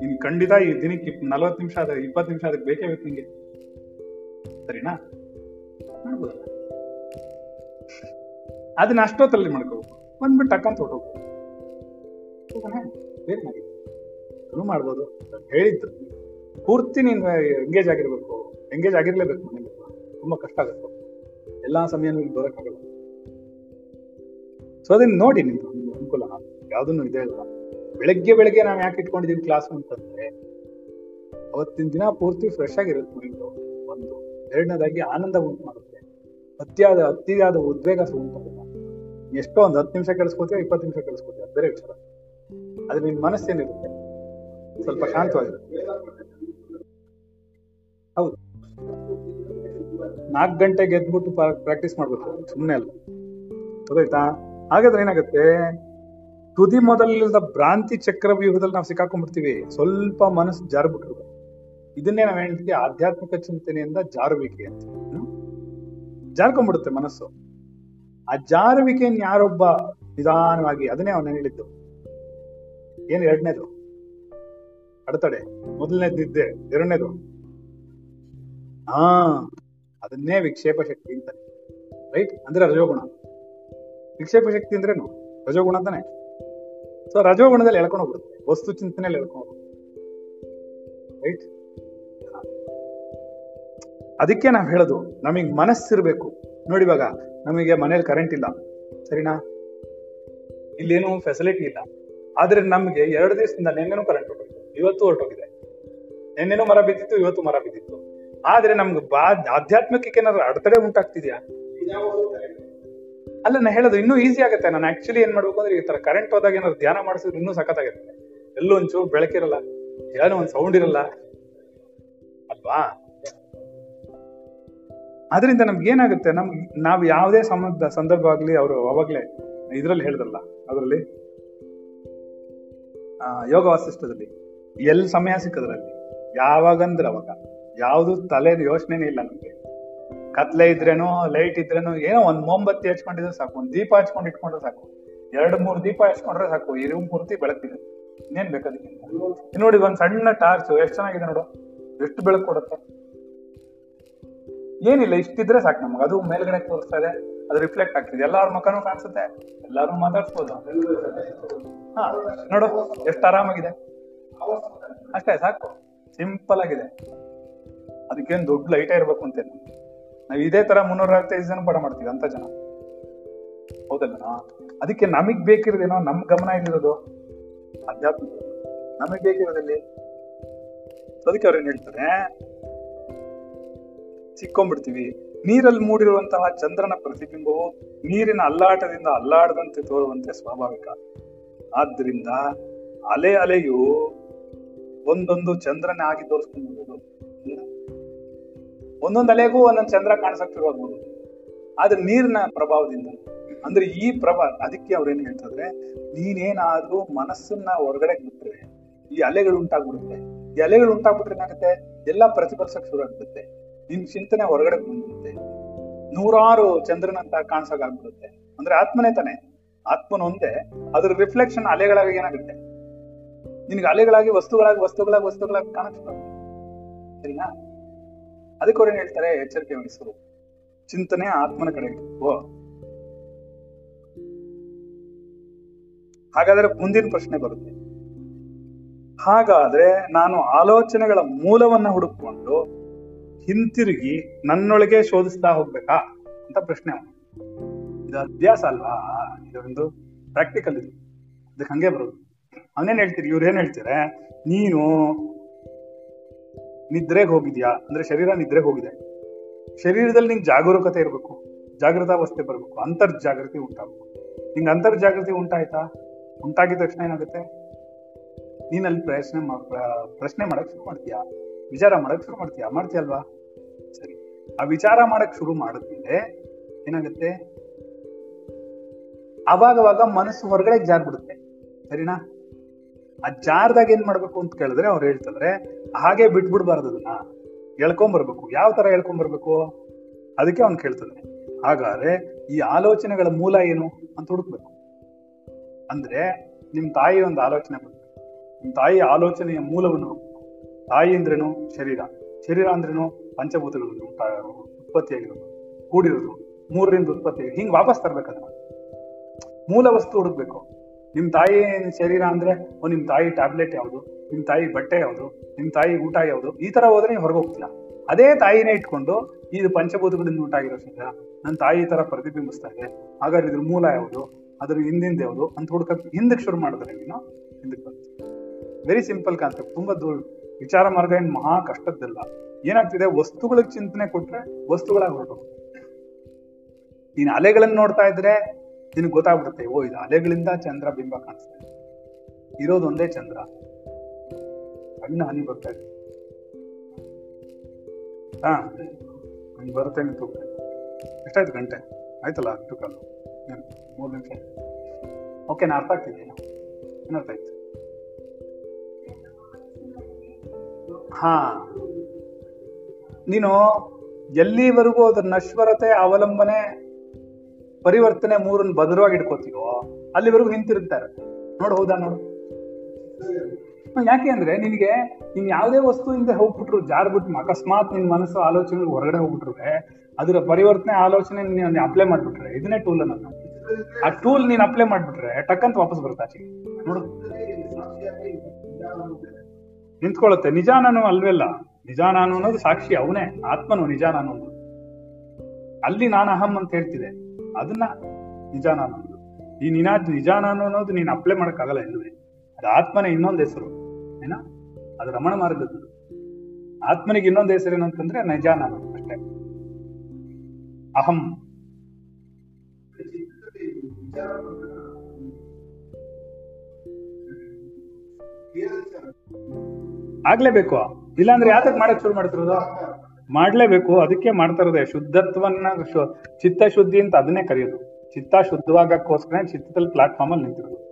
ನಿನ್ ಖಂಡಿತ ಈ ದಿನಕ್ಕೆ ನಲ್ವತ್ತು ನಿಮಿಷ ಆದ್ರೆ, ಇಪ್ಪತ್ತು ನಿಮಿಷ ಅದಕ್ಕೆ ಬೇಕೇ ಬೇಕು ನಿಂಗೆ. ಸರಿನಾ? ಮಾಡ್ಬೋದಲ್ಲ? ಅದನ್ನ ಅಷ್ಟೊತ್ತಲ್ಲಿ ಮಾಡ್ಕೋಬೇಕು. ಬಂದ್ಬಿಟ್ಟು ಟಕ್ಕಂತ ಬೇರೆ ಮಾಡಿ. ಅದನ್ನು ಮಾಡ್ಬೋದು. ಹೇಳಿದ್ರು. ಪೂರ್ತಿ ನೀನು ಎಂಗೇಜ್ ಆಗಿರ್ಬೇಕು. ಎಂಗೇಜ್ ಆಗಿರ್ಲೇಬೇಕು ಮನೇಲಿ ತುಂಬ ಕಷ್ಟ ಆಗುತ್ತೆ. ಎಲ್ಲ ಸಮಯನೂ ಇಲ್ಲಿ ಬರೋಕ್ಕಾಗಲ್ಲ ಸೊ ಅದನ್ನ ನೋಡಿ ನಿಮ್ಗೆ ಅನುಕೂಲ ಯಾವುದನ್ನು ಇದೇ ಇಲ್ಲ ಬೆಳಗ್ಗೆ ಬೆಳಗ್ಗೆ ನಾವು ಯಾಕೆ ಇಟ್ಕೊಂಡಿದ್ದೀವಿ ಕ್ಲಾಸ್ ಅಂತಂದ್ರೆ, ಅವತ್ತಿನ ದಿನ ಪೂರ್ತಿ ಫ್ರೆಶ್ ಆಗಿರುತ್ತೆ ಮೈಂಡು ಒಂದು. ಎರಡನೇದಾಗಿ ಆನಂದ ಉಂಟು ಮಾಡುತ್ತೆ. ಅತಿಯಾದ ಅತಿಯಾದ ಉದ್ವೇಗ ಉಂಟಾಗಲ್ಲ ಎಷ್ಟೋ ಒಂದು ಹತ್ತು ನಿಮಿಷ ಕೆಲ್ಸ್ಕೊತೀಯ ಇಪ್ಪತ್ತು ನಿಮಿಷ ಕೆಲ್ಸ್ಕೊತೀಯ ಅದು ಬೇರೆ ವಿಚಾರ. ಆದ್ರೆ ನಿನ್ ಮನಸ್ಸೇನಿರುತ್ತೆ ಸ್ವಲ್ಪ ಶಾಂತವಾಗಿರುತ್ತೆ ಹೌದು. ನಾಲ್ಕು ಗಂಟೆಗೆ ಎದ್ಬಿಟ್ಟು ಪ್ರಾಕ್ಟೀಸ್ ಮಾಡ್ಬೇಕು. ಸುಮ್ಮನೆ ಅಲ್ಲ. ಗೊತ್ತಾಯ್ತಾ? ಹಾಗಾದ್ರೆ ಏನಾಗುತ್ತೆ? ತುದಿ ಮೊದಲಿಲ್ಲದ ಭ್ರಾಂತಿ ಚಕ್ರವ್ಯೂಹದಲ್ಲಿ ನಾವು ಸಿಕ್ಕಾಕೊಂಡ್ಬಿಡ್ತೀವಿ. ಸ್ವಲ್ಪ ಮನಸ್ಸು ಜಾರ್ಬಿಟ್ಟಿರ್ಬೇಕು ಇದನ್ನೇ ನಾವ್ ಹೇಳ್ತೀವಿ ಆಧ್ಯಾತ್ಮಿಕ ಚಿಂತನೆಯಿಂದ ಜಾರುವಿಕೆ ಅಂತ? ಜಾರ್ಕೊಂಡ್ಬಿಡುತ್ತೆ ಮನಸ್ಸು. ಆ ಜಾರುವಿಕೆಯನ್ನು ಯಾರೊಬ್ಬ ನಿಧಾನವಾಗಿ, ಅದನ್ನೇ ಅವನ ಹೇಳಿದ್ದು. ಏನು ಎರಡನೇದು? ಅಡತಡೆ. ಮೊದಲನೇದು ನಿದ್ದೆ ಎರಡನೇದು. ಹಾ, ಅದನ್ನೇ ವಿಕ್ಷೇಪ ಶಕ್ತಿ ಅಂತಾನೆ. ರೈಟ್? ಅಂದ್ರೆ ರಜೋಗುಣ. ವಿಕ್ಷೇಪ ಶಕ್ತಿ ಅಂದ್ರೇನು? ರಜೋಗುಣ ಅಂತಾನೆ. ಸೊ ರಜೋಗುಣದಲ್ಲಿ ಎಳ್ಕೊಂಡು ಹೋಗ್ಬಿಡುತ್ತೆ. ವಸ್ತು ಚಿಂತನೆಯಲ್ಲಿ ಎಳ್ಕೊಂಡು ರೈಟ್? ಅದಕ್ಕೆ ನಾವು ಹೇಳೋದು, ನಮಗ್ ಮನಸ್ಸಿರ್ಬೇಕು. ನೋಡಿ ಇವಾಗ ನಮಗೆ ಮನೇಲಿ ಕರೆಂಟ್ ಇಲ್ಲ. ಸರಿನಾ? ಇಲ್ಲೇನು ಫೆಸಿಲಿಟಿ ಇಲ್ಲ. ಆದ್ರೆ ನಮ್ಗೆ ಎರಡು ದಿವಸದಿಂದ ನಿನ್ನೆನೂ ಕರೆಂಟ್ ಹೊರಟೋಗಿದೆ ಇವತ್ತು ಹೊರಟೋಗಿದೆ. ನಿನ್ನೆನೂ ಮರ ಬಿದ್ದಿತ್ತು, ಇವತ್ತು ಮರ ಬಿದ್ದಿತ್ತು. ಆದ್ರೆ ನಮ್ಗೆ ಬಾ, ಆಧ್ಯಾತ್ಮಿಕಕ್ಕೆ ಏನಾದ್ರು ಅಡೆತಡೆ ಉಂಟಾಗ್ತಿದ್ಯಾ? ಅಲ್ಲ, ನಾ ಹೇಳೋದು ಇನ್ನೂ ಈಸಿ ಆಗುತ್ತೆ. ನಾನು ಆಕ್ಚುಲಿ ಏನ್ ಮಾಡ್ಬೇಕು ಅಂದ್ರೆ ಈ ತರ ಕರೆಂಟ್ ಹೋದಾಗ ಏನಾದ್ರು ಧ್ಯಾನ ಮಾಡಿಸಿದ್ರೆ ಇನ್ನೂ ಸಖತ್ತಾಗುತ್ತೆ ಎಲ್ಲೂ ಒಂಚೂರು ಬೆಳಕಿರಲ್ಲ. ಏನೋ ಒಂದ್ ಸೌಂಡ್ ಇರಲ್ಲ. ಅಲ್ವಾ? ಅದರಿಂದ ನಮ್ಗೆ ಏನಾಗುತ್ತೆ ನಮ್ಗೆ ನಾವು ಯಾವುದೇ ಸಂಬಂಧ, ಸಂದರ್ಭ ಆಗ್ಲಿ, ಅವರು ಅವಾಗಲೇ ಇದರಲ್ಲಿ ಹೇಳಿದ್ರಲ್ಲ ಅದರಲ್ಲಿ ಯೋಗ ವಾಸಿಷ್ಠದಲ್ಲಿ ಎಲ್ಲಿ ಸಮಯ ಸಿಕ್ಕದ್ರಲ್ಲಿ, ಯಾವಾಗಂದ್ರೆ ಅವಾಗ, ಯಾವುದು ತಲೆ ಯೋಚನೆನೇ ಇಲ್ಲ ನಮ್ಗೆ. ಕತ್ಲೆ ಇದ್ರೇನು, ಲೈಟ್ ಇದ್ರೇನು, ಏನೋ ಒಂದ್ ಮೊಂಬತ್ತಿ ಹಚ್ಕೊಂಡಿದ್ರೆ ಸಾಕು, ಒಂದ್ ದೀಪ ಹಚ್ಕೊಂಡು ಇಟ್ಕೊಂಡ್ರೆ ಸಾಕು, ಎರಡು, ಮೂರು ದೀಪ ಹಚ್ಕೊಂಡ್ರೆ ಸಾಕು, ಈ ರೂಮ್ ಪೂರ್ತಿ ಬೆಳಕಿದೆ ಇನ್ನೇನ್ ಬೇಕದಕ್ಕೆ ನೋಡಿ, ಒಂದ್ ಸಣ್ಣ ಟಾರ್ಚ್ ಎಷ್ಟು ಚೆನ್ನಾಗಿದೆ ನೋಡು, ಎಷ್ಟು ಬೆಳಕು ಕೊಡುತ್ತೆ? ಏನಿಲ್ಲ, ಇಷ್ಟಿದ್ರೆ ಸಾಕು ನಮ್ಗೆ. ಅದು ಮೇಲ್ಗಡೆ ತೋರಿಸ್ತಾ ಇದೆ ಅದು ರಿಫ್ಲೆಕ್ಟ್ ಆಗ್ತಿದೆ. ಎಲ್ಲಾರ ಮುಖನೂ ಕಾಣಿಸುತ್ತೆ. ಎಲ್ಲಾರು ಮಾತಾಡ್ಸ್ಬೋದು. ಹಾ, ನೋಡು, ಎಷ್ಟು ಆರಾಮಾಗಿದೆ? ಅಷ್ಟೇ, ಸಾಕು. ಸಿಂಪಲ್ ಆಗಿದೆ. ಅದಕ್ಕೇನು ದೊಡ್ಡ ಲೈಟೇ ಇರಬೇಕು ಅಂತೇನು ನಾವು ಇದೇ ತರ ಮುನ್ನೂರ ಅರವತ್ತೈದು ಜನ ಪಾಠ ಮಾಡ್ತೀವಿ, ಅಂತ ಜನ. ಹೌದಲ್ಲ? ಅದಕ್ಕೆ ನಮಗ್ ಬೇಕಿರೋದೇನೋ ನಮ್ ಗಮನ ಇಲ್ಲಿರೋದು ಅಧ್ಯಾತ್ಮ. ನಮಗ್ ಬೇಕಿರೋದಲ್ಲಿ. ಅದಕ್ಕೆ ಅವ್ರೇನ್ ಹೇಳ್ತಾರೆ? ಸಿಕ್ಕೊಂಡ್ಬಿಡ್ತೀವಿ. ನೀರಲ್ಲಿ ಮೂಡಿರುವಂತಹ ಚಂದ್ರನ ಪ್ರತಿಬಿಂಬವು ನೀರಿನ ಅಲ್ಲಾಟದಿಂದ ಅಲ್ಲಾಡದಂತೆ ತೋರುವಂತೆ ಸ್ವಾಭಾವಿಕ. ಆದ್ರಿಂದ ಅಲೆ ಅಲೆಯು ಒಂದೊಂದು ಚಂದ್ರನೇ ಆಗಿ ತೋರಿಸ್ಕೊಂಡ್ಬಿಡ್ಬೋದು. ಒಂದೊಂದು ಅಲೆಗೂ ಒಂದೊಂದು ಚಂದ್ರ ಕಾಣಿಸಕ್ ಶುರುವಾಗ್ಬೋದು ಆದ್ರೆ ನೀರಿನ ಪ್ರಭಾವದಿಂದ. ಅಂದ್ರೆ ಈ ಪ್ರಭಾ, ಅದಕ್ಕೆ ಅವ್ರೇನ್ ಹೇಳ್ತಾರೆ ನೀನೇನಾದ್ರೂ ಮನಸ್ಸನ್ನ ಹೊರಗಡೆ ಬಿಟ್ರೆ, ಈ ಅಲೆಗಳು ಉಂಟಾಗ್ಬಿಡುತ್ತೆ. ಈ ಅಲೆಗಳು ಉಂಟಾಗ್ಬಿಟ್ರೆ ಏನಾಗುತ್ತೆ? ಎಲ್ಲ ಪ್ರತಿಫಲಿಸಕ್ ಶುರು ಆಗ್ಬಿಡುತ್ತೆ ನಿನ್ ಚಿಂತನೆ ಹೊರಗಡೆ ಬಂದ್ಬಿಡುತ್ತೆ. ನೂರಾರು ಚಂದ್ರನಂತ ಕಾಣಿಸಕ್ ಆಗ್ಬಿಡುತ್ತೆ ಅಂದ್ರೆ ಆತ್ಮನೇ ತಾನೆ. ಆತ್ಮನ ಒಂದೇ. ಅದ್ರ ರಿಫ್ಲೆಕ್ಷನ್ ಅಲೆಗಳಾಗಿ ಏನಾಗುತ್ತೆ? ನಿನ್ಗೆ ಅಲೆಗಳಾಗಿ, ವಸ್ತುಗಳಾಗಿ ವಸ್ತುಗಳಾಗಿ ವಸ್ತುಗಳಾಗಿ ಆಗುತ್ತೆ ಸರಿನಾ? ಅದಕ್ಕೆ ಏನ್ ಹೇಳ್ತಾರೆ? ಎಚ್ಚರಿಕೆ ವಹಿಸು. ಚಿಂತನೆ ಆತ್ಮನ ಕಡೆ ಇಟ್ಕೋ ಹಾಗಾದ್ರೆ ಮುಂದಿನ ಪ್ರಶ್ನೆ ಬರುತ್ತೆ. ಹಾಗಾದ್ರೆ ನಾನು ಆಲೋಚನೆಗಳ ಮೂಲವನ್ನ ಹುಡುಕೊಂಡು ಹಿಂತಿರುಗಿ ನನ್ನೊಳಗೆ ಶೋಧಿಸ್ತಾ ಹೋಗ್ಬೇಕಾ ಅಂತ ಪ್ರಶ್ನೆ ಅವನು. ಇದು ಅಭ್ಯಾಸ ಅಲ್ವಾ? ಇದೊಂದು ಪ್ರಾಕ್ಟಿಕಲ್ ಇದು. ಅದಕ್ಕೆ ಹಂಗೆ ಬರೋದು. ಅವನೇನ್ ಹೇಳ್ತೀರಿ? ಇವ್ರು ಏನ್ ಹೇಳ್ತಾರೆ? ನೀನು ನಿದ್ರೆಗೆ ಹೋಗಿದ್ಯಾ? ಅಂದ್ರೆ ಶರೀರ ನಿದ್ರೆಗೆ ಹೋಗಿದೆ. ಶರೀರದಲ್ಲಿ ನಿಂಗೆ ಜಾಗರೂಕತೆ ಇರಬೇಕು. ಜಾಗೃತಾವಸ್ಥೆ ಬರಬೇಕು. ಅಂತರ್ಜಾಗೃತಿ ಉಂಟಾಗಬೇಕು. ನಿಂಗೆ ಅಂತರ್ಜಾಗೃತಿ ಉಂಟಾಯ್ತಾ? ಉಂಟಾಗಿದ ತಕ್ಷಣ ಏನಾಗುತ್ತೆ? ನೀನಲ್ಲಿ ಪ್ರಶ್ನೆ ಮಾಡ ಪ್ರಶ್ನೆ ಮಾಡಕ್ ಶುರು ಮಾಡ್ತೀಯಾ? ವಿಚಾರ ಮಾಡಕ್ ಶುರು ಮಾಡ್ತೀಯಾ? ಮಾಡ್ತೀಯಲ್ವಾ? ಸರಿ. ಆ ವಿಚಾರ ಮಾಡಕ್ ಶುರು ಮಾಡಿದ್ಮೇಲೆ ಏನಾಗುತ್ತೆ? ಅವಾಗವಾಗ ಮನಸ್ಸು ಹೊರಗಡೆ ಜಾರ್ಬಿಡುತ್ತೆ. ಸರಿನಾ? ಆ ಜಾರ್ದಾಗ ಏನ್ ಮಾಡ್ಬೇಕು ಅಂತ ಕೇಳಿದ್ರೆ ಅವ್ರು ಹೇಳ್ತಾರೆ ಹಾಗೆ ಬಿಟ್ಬಿಡ್ಬಾರ್ದು ಅದನ್ನ. ಎಳ್ಕೊಂಬರ್ಬೇಕು. ಯಾವ ತರ ಎಳ್ಕೊಂಬರ್ಬೇಕು? ಅದಕ್ಕೆ ಅವ್ನು ಕೇಳ್ತಾನೆ ಹಾಗಾದ್ರೆ ಈ ಆಲೋಚನೆಗಳ ಮೂಲ ಏನು ಅಂತ ಹುಡುಕ್ಬೇಕು. ಅಂದ್ರೆ ನಿಮ್ ತಾಯಿ ಒಂದು ಆಲೋಚನೆ ಬರ್ಬೇಕು ನಿಮ್ ತಾಯಿ ಆಲೋಚನೆಯ ಮೂಲವನ್ನು ತಾಯಿ ಅಂದ್ರೇನು? ಶರೀರ. ಶರೀರ ಅಂದ್ರೇನು? ಪಂಚಭೂತಗಳು ಉತ್ಪತ್ತಿ ಉತ್ಪತ್ತಿಯಾಗಿರೋದು, ಕೂಡಿರೋದು, ಮೂರರಿಂದ ಉತ್ಪತ್ತಿ ಹಿಂಗ್ ವಾಪಸ್ ತರ್ಬೇಕು ಮೂಲ ವಸ್ತು ಹುಡುಕ್ಬೇಕು. ನಿಮ್ ತಾಯಿ ಶರೀರ ಅಂದ್ರೆ, ಓ, ನಿಮ್ ತಾಯಿ ಟ್ಯಾಬ್ಲೆಟ್ ಯಾವುದು, ನಿಮ್ ತಾಯಿ ಬಟ್ಟೆ ಯಾವುದು, ನಿಮ್ ತಾಯಿ ಊಟ ಯಾವುದು, ಈ ತರ ಹೋದ್ರೆ ನೀವು ಹೊರಗೆ ಹೋಗ್ತೀರಾ? ಅದೇ ತಾಯಿನೇ ಇಟ್ಕೊಂಡು ಇದು ಪಂಚಭೂತಗಳಿಂದ ಉಂಟಾಗಿರೋ ಶರೀರ ನನ್ನ ತಾಯಿ ಈ ತರ ಪ್ರತಿಬಿಂಬಿಸ್ತಾ ಇದೆ. ಹಾಗಾದ್ರೆ ಇದ್ರ ಮೂಲ ಯಾವುದು, ಅದ್ರ ಹಿಂದಿಂದ ಯಾವುದು ಅಂತ ಹುಡುಕಕ್ ಹಿಂದಕ್ಕೆ ಶುರು ಮಾಡಿದ್ರೆ ನೀನು ಹಿಂದಕ್ಕೆ ಬರ್ತೀವಿ ವೆರಿ ಸಿಂಪಲ್ ಕಾನ್ಸೆಪ್ಟ್ ತುಂಬಾ ದೂರ ವಿಚಾರ ಮಾರ್ಗ ಏನು ಮಹಾ ಕಷ್ಟದ್ದಲ್ಲ. ಏನಾಗ್ತಿದೆ? ವಸ್ತುಗಳಿಗೆ ಚಿಂತನೆ ಕೊಟ್ರೆ ವಸ್ತುಗಳಾಗಿ ನೀನು ಅಲೆಗಳನ್ನು ನೋಡ್ತಾ ಇದ್ರೆ ನಿನಗೆ ಗೊತ್ತಾಗ್ಬಿಡುತ್ತೆ, ಓ, ಇದು ಅಲೆಗಳಿಂದ ಚಂದ್ರ ಬಿಂಬ ಕಾಣಿಸ್ತದೆ. ಇರೋದು ಒಂದೇ ಚಂದ್ರ. ಸಣ್ಣ ಹನಿ ಬರ್ತಾ ಇದೆ. ಹಾ, ಹಂಗ್ ಬರುತ್ತೆ ನಿಂತು ಎಷ್ಟಾಯ್ತು ಗಂಟೆ? ಆಯ್ತಲ್ಲ ಅಷ್ಟು ಕಾಲು. ಮೂರು ನಿಮಿಷ? ಓಕೆ, ನಾ ಅರ್ಥ ಆಗ್ತಿದೆಯಾ ಏನರ್ಥ ಆಯ್ತು. ಹಾ. ನೀನು ಎಲ್ಲಿವರೆಗೂ ಅದ್ರ ನಶ್ವರತೆ, ಅವಲಂಬನೆ, ಪರಿವರ್ತನೆ ಮೂರನ್ನ ಭದ್ರವಾಗಿ ಇಟ್ಕೋತೀವೋ ಅಲ್ಲಿವರೆಗೂ ನಿಂತಿರ್ತಾರೆ ನೋಡು, ಹೌದಾ ನೋಡು? ಯಾಕೆ ಅಂದ್ರೆ ನಿನಗೆ ನೀನ್ ಯಾವುದೇ ವಸ್ತುವಿಂದ ಹೋಗ್ಬಿಟ್ರು ಜಾರ್ಬಿಟ್ಟು ಅಕಸ್ಮಾತ್ ನಿನ್ ಮನಸ್ಸು ಆಲೋಚನೆ ಹೊರಗಡೆ ಹೋಗ್ಬಿಟ್ರೆ ಅದರ ಪರಿವರ್ತನೆ, ಆಲೋಚನೆ ನೀನು ಅಪ್ಲೈ ಮಾಡ್ಬಿಟ್ರೆ, ಇದನ್ನೇ ಟೂಲ್ ಅನ್ನೋದು ಆ ಟೂಲ್ ನೀನ್ ಅಪ್ಲೈ ಮಾಡ್ಬಿಟ್ರೆ ಟಕ್ಕಂತ ವಾಪಸ್ ಬರುತ್ತೆ ನೋಡು. ನಿಂತ್ಕೊಳ್ಳುತ್ತೆ ನಿಜ ನಾನು ಅಲ್ವೆಲ್ಲ ನಿಜ ನಾನು ಅನ್ನೋದು ಸಾಕ್ಷಿ ಅವನೇ, ಆತ್ಮನು ನಿಜ ನಾನು ಅನ್ನೋದು ಅಲ್ಲಿ ನಾನು ಅಹಂ ಅಂತ ಹೇಳ್ತಿದೆ, ಅದನ್ನ ನಿಜ ನಾನು ಅನ್ನೋದು ಈ ನಿನಾ ನಿಜ ನಾನು ಅನ್ನೋದು ನೀನು ಅಪ್ಲೈ ಮಾಡೋಕ್ಕಾಗಲ್ಲ ಇಲ್ಲವೇ ಅದು ಆತ್ಮನೇ ಇನ್ನೊಂದು ಹೆಸರು, ಏನ? ಅದು ರಮಣ ಮಾರ್ಗದ್ದು. ಆತ್ಮನಿಗೆ ಇನ್ನೊಂದು ಹೆಸರು ಏನಂತಂದ್ರೆ ನಿಜ ನಾನು ಅಷ್ಟೇ. ಅಹಂ. ಆಗ್ಲೇಬೇಕು. ಇಲ್ಲಾಂದ್ರೆ ಯಾತಕ್ಕೆ ಮಾಡಕ್ ಶುರು ಮಾಡ್ತಿರೋದು? ಮಾಡ್ಲೇಬೇಕು, ಅದಕ್ಕೆ ಮಾಡ್ತಾ ಇರೋದೇ. ಶುದ್ಧತ್ವನ್ನ ಚಿತ್ತ ಶುದ್ಧಿ ಅಂತ ಅದನ್ನೇ ಕರೆಯೋದು. ಚಿತ್ತ ಶುದ್ಧವಾಗಕ್ಕೋಸ್ಕರ ಚಿತ್ತದಲ್ಲಿ ಪ್ಲಾಟ್ಫಾರ್ಮ್ ಅಲ್ಲಿ ನಿಂತಿರೋದು.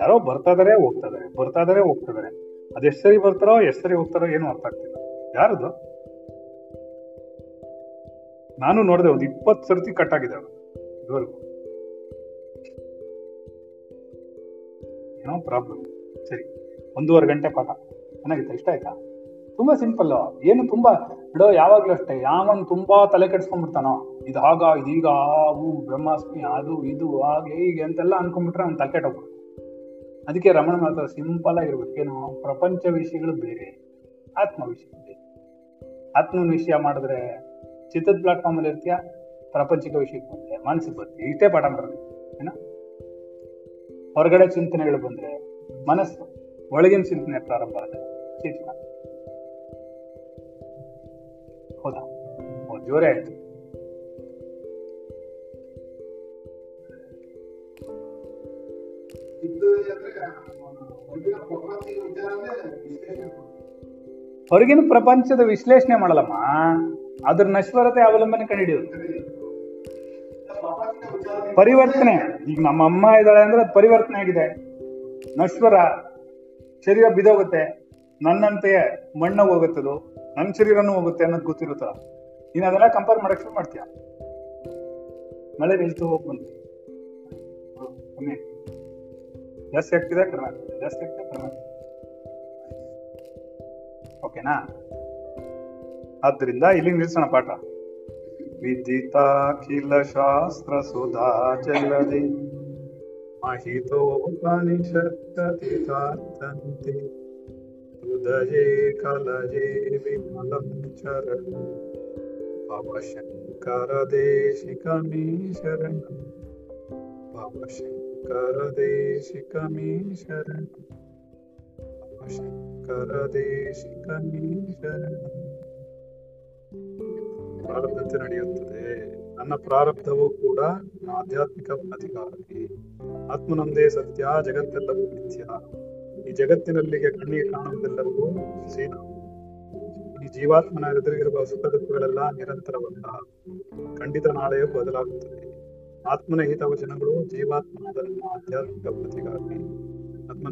ಯಾರೋ ಬರ್ತಾ ಇದಾರೆ, ಹೋಗ್ತಾ ಇದಾರೆ. ಬರ್ತಾ ಇದಾರೆ, ಹೋಗ್ತಾ ಇದಾರೆ. ಸರಿ ಬರ್ತಾರೋ, ಎಷ್ಟು ಸರಿ ಹೋಗ್ತಾರೋ ಏನು ಅರ್ಥ ಆಗ್ತಿಲ್ಲ. ಯಾರದು? ನಾನು ನೋಡಿದೆ ಒಂದು ಇಪ್ಪತ್ತು ಸರ್ತಿ ಕಟ್ ಆಗಿದೆ ಇದುವರೆಗೂ. ಏನೋ ಪ್ರಾಬ್ಲಮ್ ಸರಿ. ಒಂದೂವರೆ ಗಂಟೆ ಪಾಠ. ಚೆನ್ನಾಗಿತ್ತು? ಇಷ್ಟ ಆಯ್ತಾ? ತುಂಬಾ ಸಿಂಪಲ್ ಏನು ತುಂಬಾ, ಬಿಡೋ, ಯಾವಾಗ್ಲೂ ಅಷ್ಟೇ. ಯಾವನ್ ತುಂಬಾ ತಲೆ ಕೆಡ್ಸ್ಕೊಂಡ್ಬಿಡ್ತಾನೋ, ಇದು ಆಗ ಇದೀಗ ಹೂ ಬ್ರಹ್ಮಾಸ್ಮಿ, ಅದು, ಇದು, ಹಾಗೆ, ಹೀಗೆ ಅಂತೆಲ್ಲ ಅನ್ಕೊಂಡ್ಬಿಟ್ರೆ ಅವ್ನು ತಲೆ ಕೆಟ್ಟೋಗ್ಬಿಡ್ತಾನೆ ಅದಕ್ಕೆ ರಮಣ ಮಾತ್ರ ಸಿಂಪಲ್ ಆಗಿರ್ಬೇಕು. ಏನು, ಪ್ರಪಂಚ ವಿಷಯಗಳು ಬೇರೆ, ಆತ್ಮ ವಿಷಯ ಬೇರೆ. ಆತ್ಮನ ವಿಷಯ ಮಾಡಿದ್ರೆ ಚಿತ್ತದ ಪ್ಲಾಟ್ಫಾರ್ಮ್ ಅಲ್ಲಿ ಇರ್ತೀಯ? ಪ್ರಪಂಚಿಕ ವಿಷಯಕ್ಕೆ ಬಂದ್ರೆ, ಮನಸ್ಸಿಗೆ ಬರ್ತೀಯ ಇಷ್ಟೇ ಪಾಠ ಮಾಡಿ ಏನ? ಹೊರಗಡೆ ಚಿಂತನೆಗಳು ಬಂದ್ರೆ, ಮನಸ್ಸು, ಒಳಗಿನ ಚಿಂತನೆ ಪ್ರಾರಂಭ ಚಿಂತನೆ ಹೌದಾ ಜೋರೇ ಆಯ್ತು ಹೊರಗಿನ ಪ್ರಪಂಚದ ವಿಶ್ಲೇಷಣೆ ಮಾಡಲ್ಲಮ್ಮ ಅದ್ರ ನಶ್ವರತೆ ಅವಲಂಬನೆ ಕಂಡಿಡಿಯೋದು ಪರಿವರ್ತನೆ. ಈಗ ನಮ್ಮ ಅಮ್ಮ ಇದ್ದಾಳೆ ಅಂದ್ರೆ ಅದು ಪರಿವರ್ತನೆ ಆಗಿದೆ. ನಶ್ವರ, ಶರೀರ ಬಿದೋಗುತ್ತೆ. ನನ್ನಂತೆಯೇ ಮಣ್ಣಾಗ ಹೋಗುತ್ತದು? ನನ್ನ ಶರೀರನು ಹೋಗುತ್ತೆ ಅನ್ನೋದು ಗೊತ್ತಿರುತ್ತಲ್ಲ. ನೀನು ಅದೆಲ್ಲ ಕಂಪೇರ್ ಮಾಡಕ್ ಶುರು ಮಾಡ್ತೀಯ? ಮಳೆ ನಿಲ್ತು ಹೋಗಿ ಬಂತು ಕಮ್ಮಿ ಜಾಸ್ತಿ ಆಗ್ತಿದೆ, ಕಡಿಮೆ ಆಗ್ತಿದೆ, ಜಾಸ್ತಿ ಆಗ್ತಿದೆ, ಕಡಿಮೆ ಓಕೆನಾ ಆದ್ದರಿಂದ ಇಲ್ಲಿ ನಿಲ್ಸೋಣ ಪಾಠ. ವಿದಿತಾಖಿಲ ಶಾಸ್ತ್ರ ಸುಧಾ ಜಲದಿ ಮಹಿತೋಪನಿಷತ್ತಂತೆ ಹೃದಯೇ कलये ಭವಶಂಕರ ದೇಶಿಕಮೀ ಶರಣ. ಭವಶಂಕರ ದೇಶಿಕಮೀ शरणं ದೇಶಿಕಮೀ ಶರಣ. ಪ್ರಾರಬ್ಧತೆ ನಡೆಯುತ್ತದೆ. ನನ್ನ ಪ್ರಾರಬ್ಧವೂ ಕೂಡ ಆಧ್ಯಾತ್ಮಿಕ ಉನ್ನತಿಗಾಗಿ ಆತ್ಮನೊಂದೇ ಸತ್ಯ, ಜಗತ್ತೆಲ್ಲವೂ ಮಿಥ್ಯ. ಈ ಜಗತ್ತಿನಲ್ಲಿ ಕಣ್ಣಿಗೆ ಕಾಣುವುದೆಲ್ಲವೂ ಈ ಜೀವಾತ್ಮನ ಎದುರಿಗಿರುವ ಸುಖ ದುಃಖಗಳೆಲ್ಲ ನಿರಂತರವಲ್ಲ. ಖಂಡಿತ ನಾಳೆಯೂ ಬದಲಾಗುತ್ತದೆ. ಆತ್ಮನ ಹಿತವಚನಗಳು ಜೀವಾತ್ಮದ ಆಧ್ಯಾತ್ಮಿಕ ಪ್ರತಿಗಾಗಿ. ಆತ್ಮ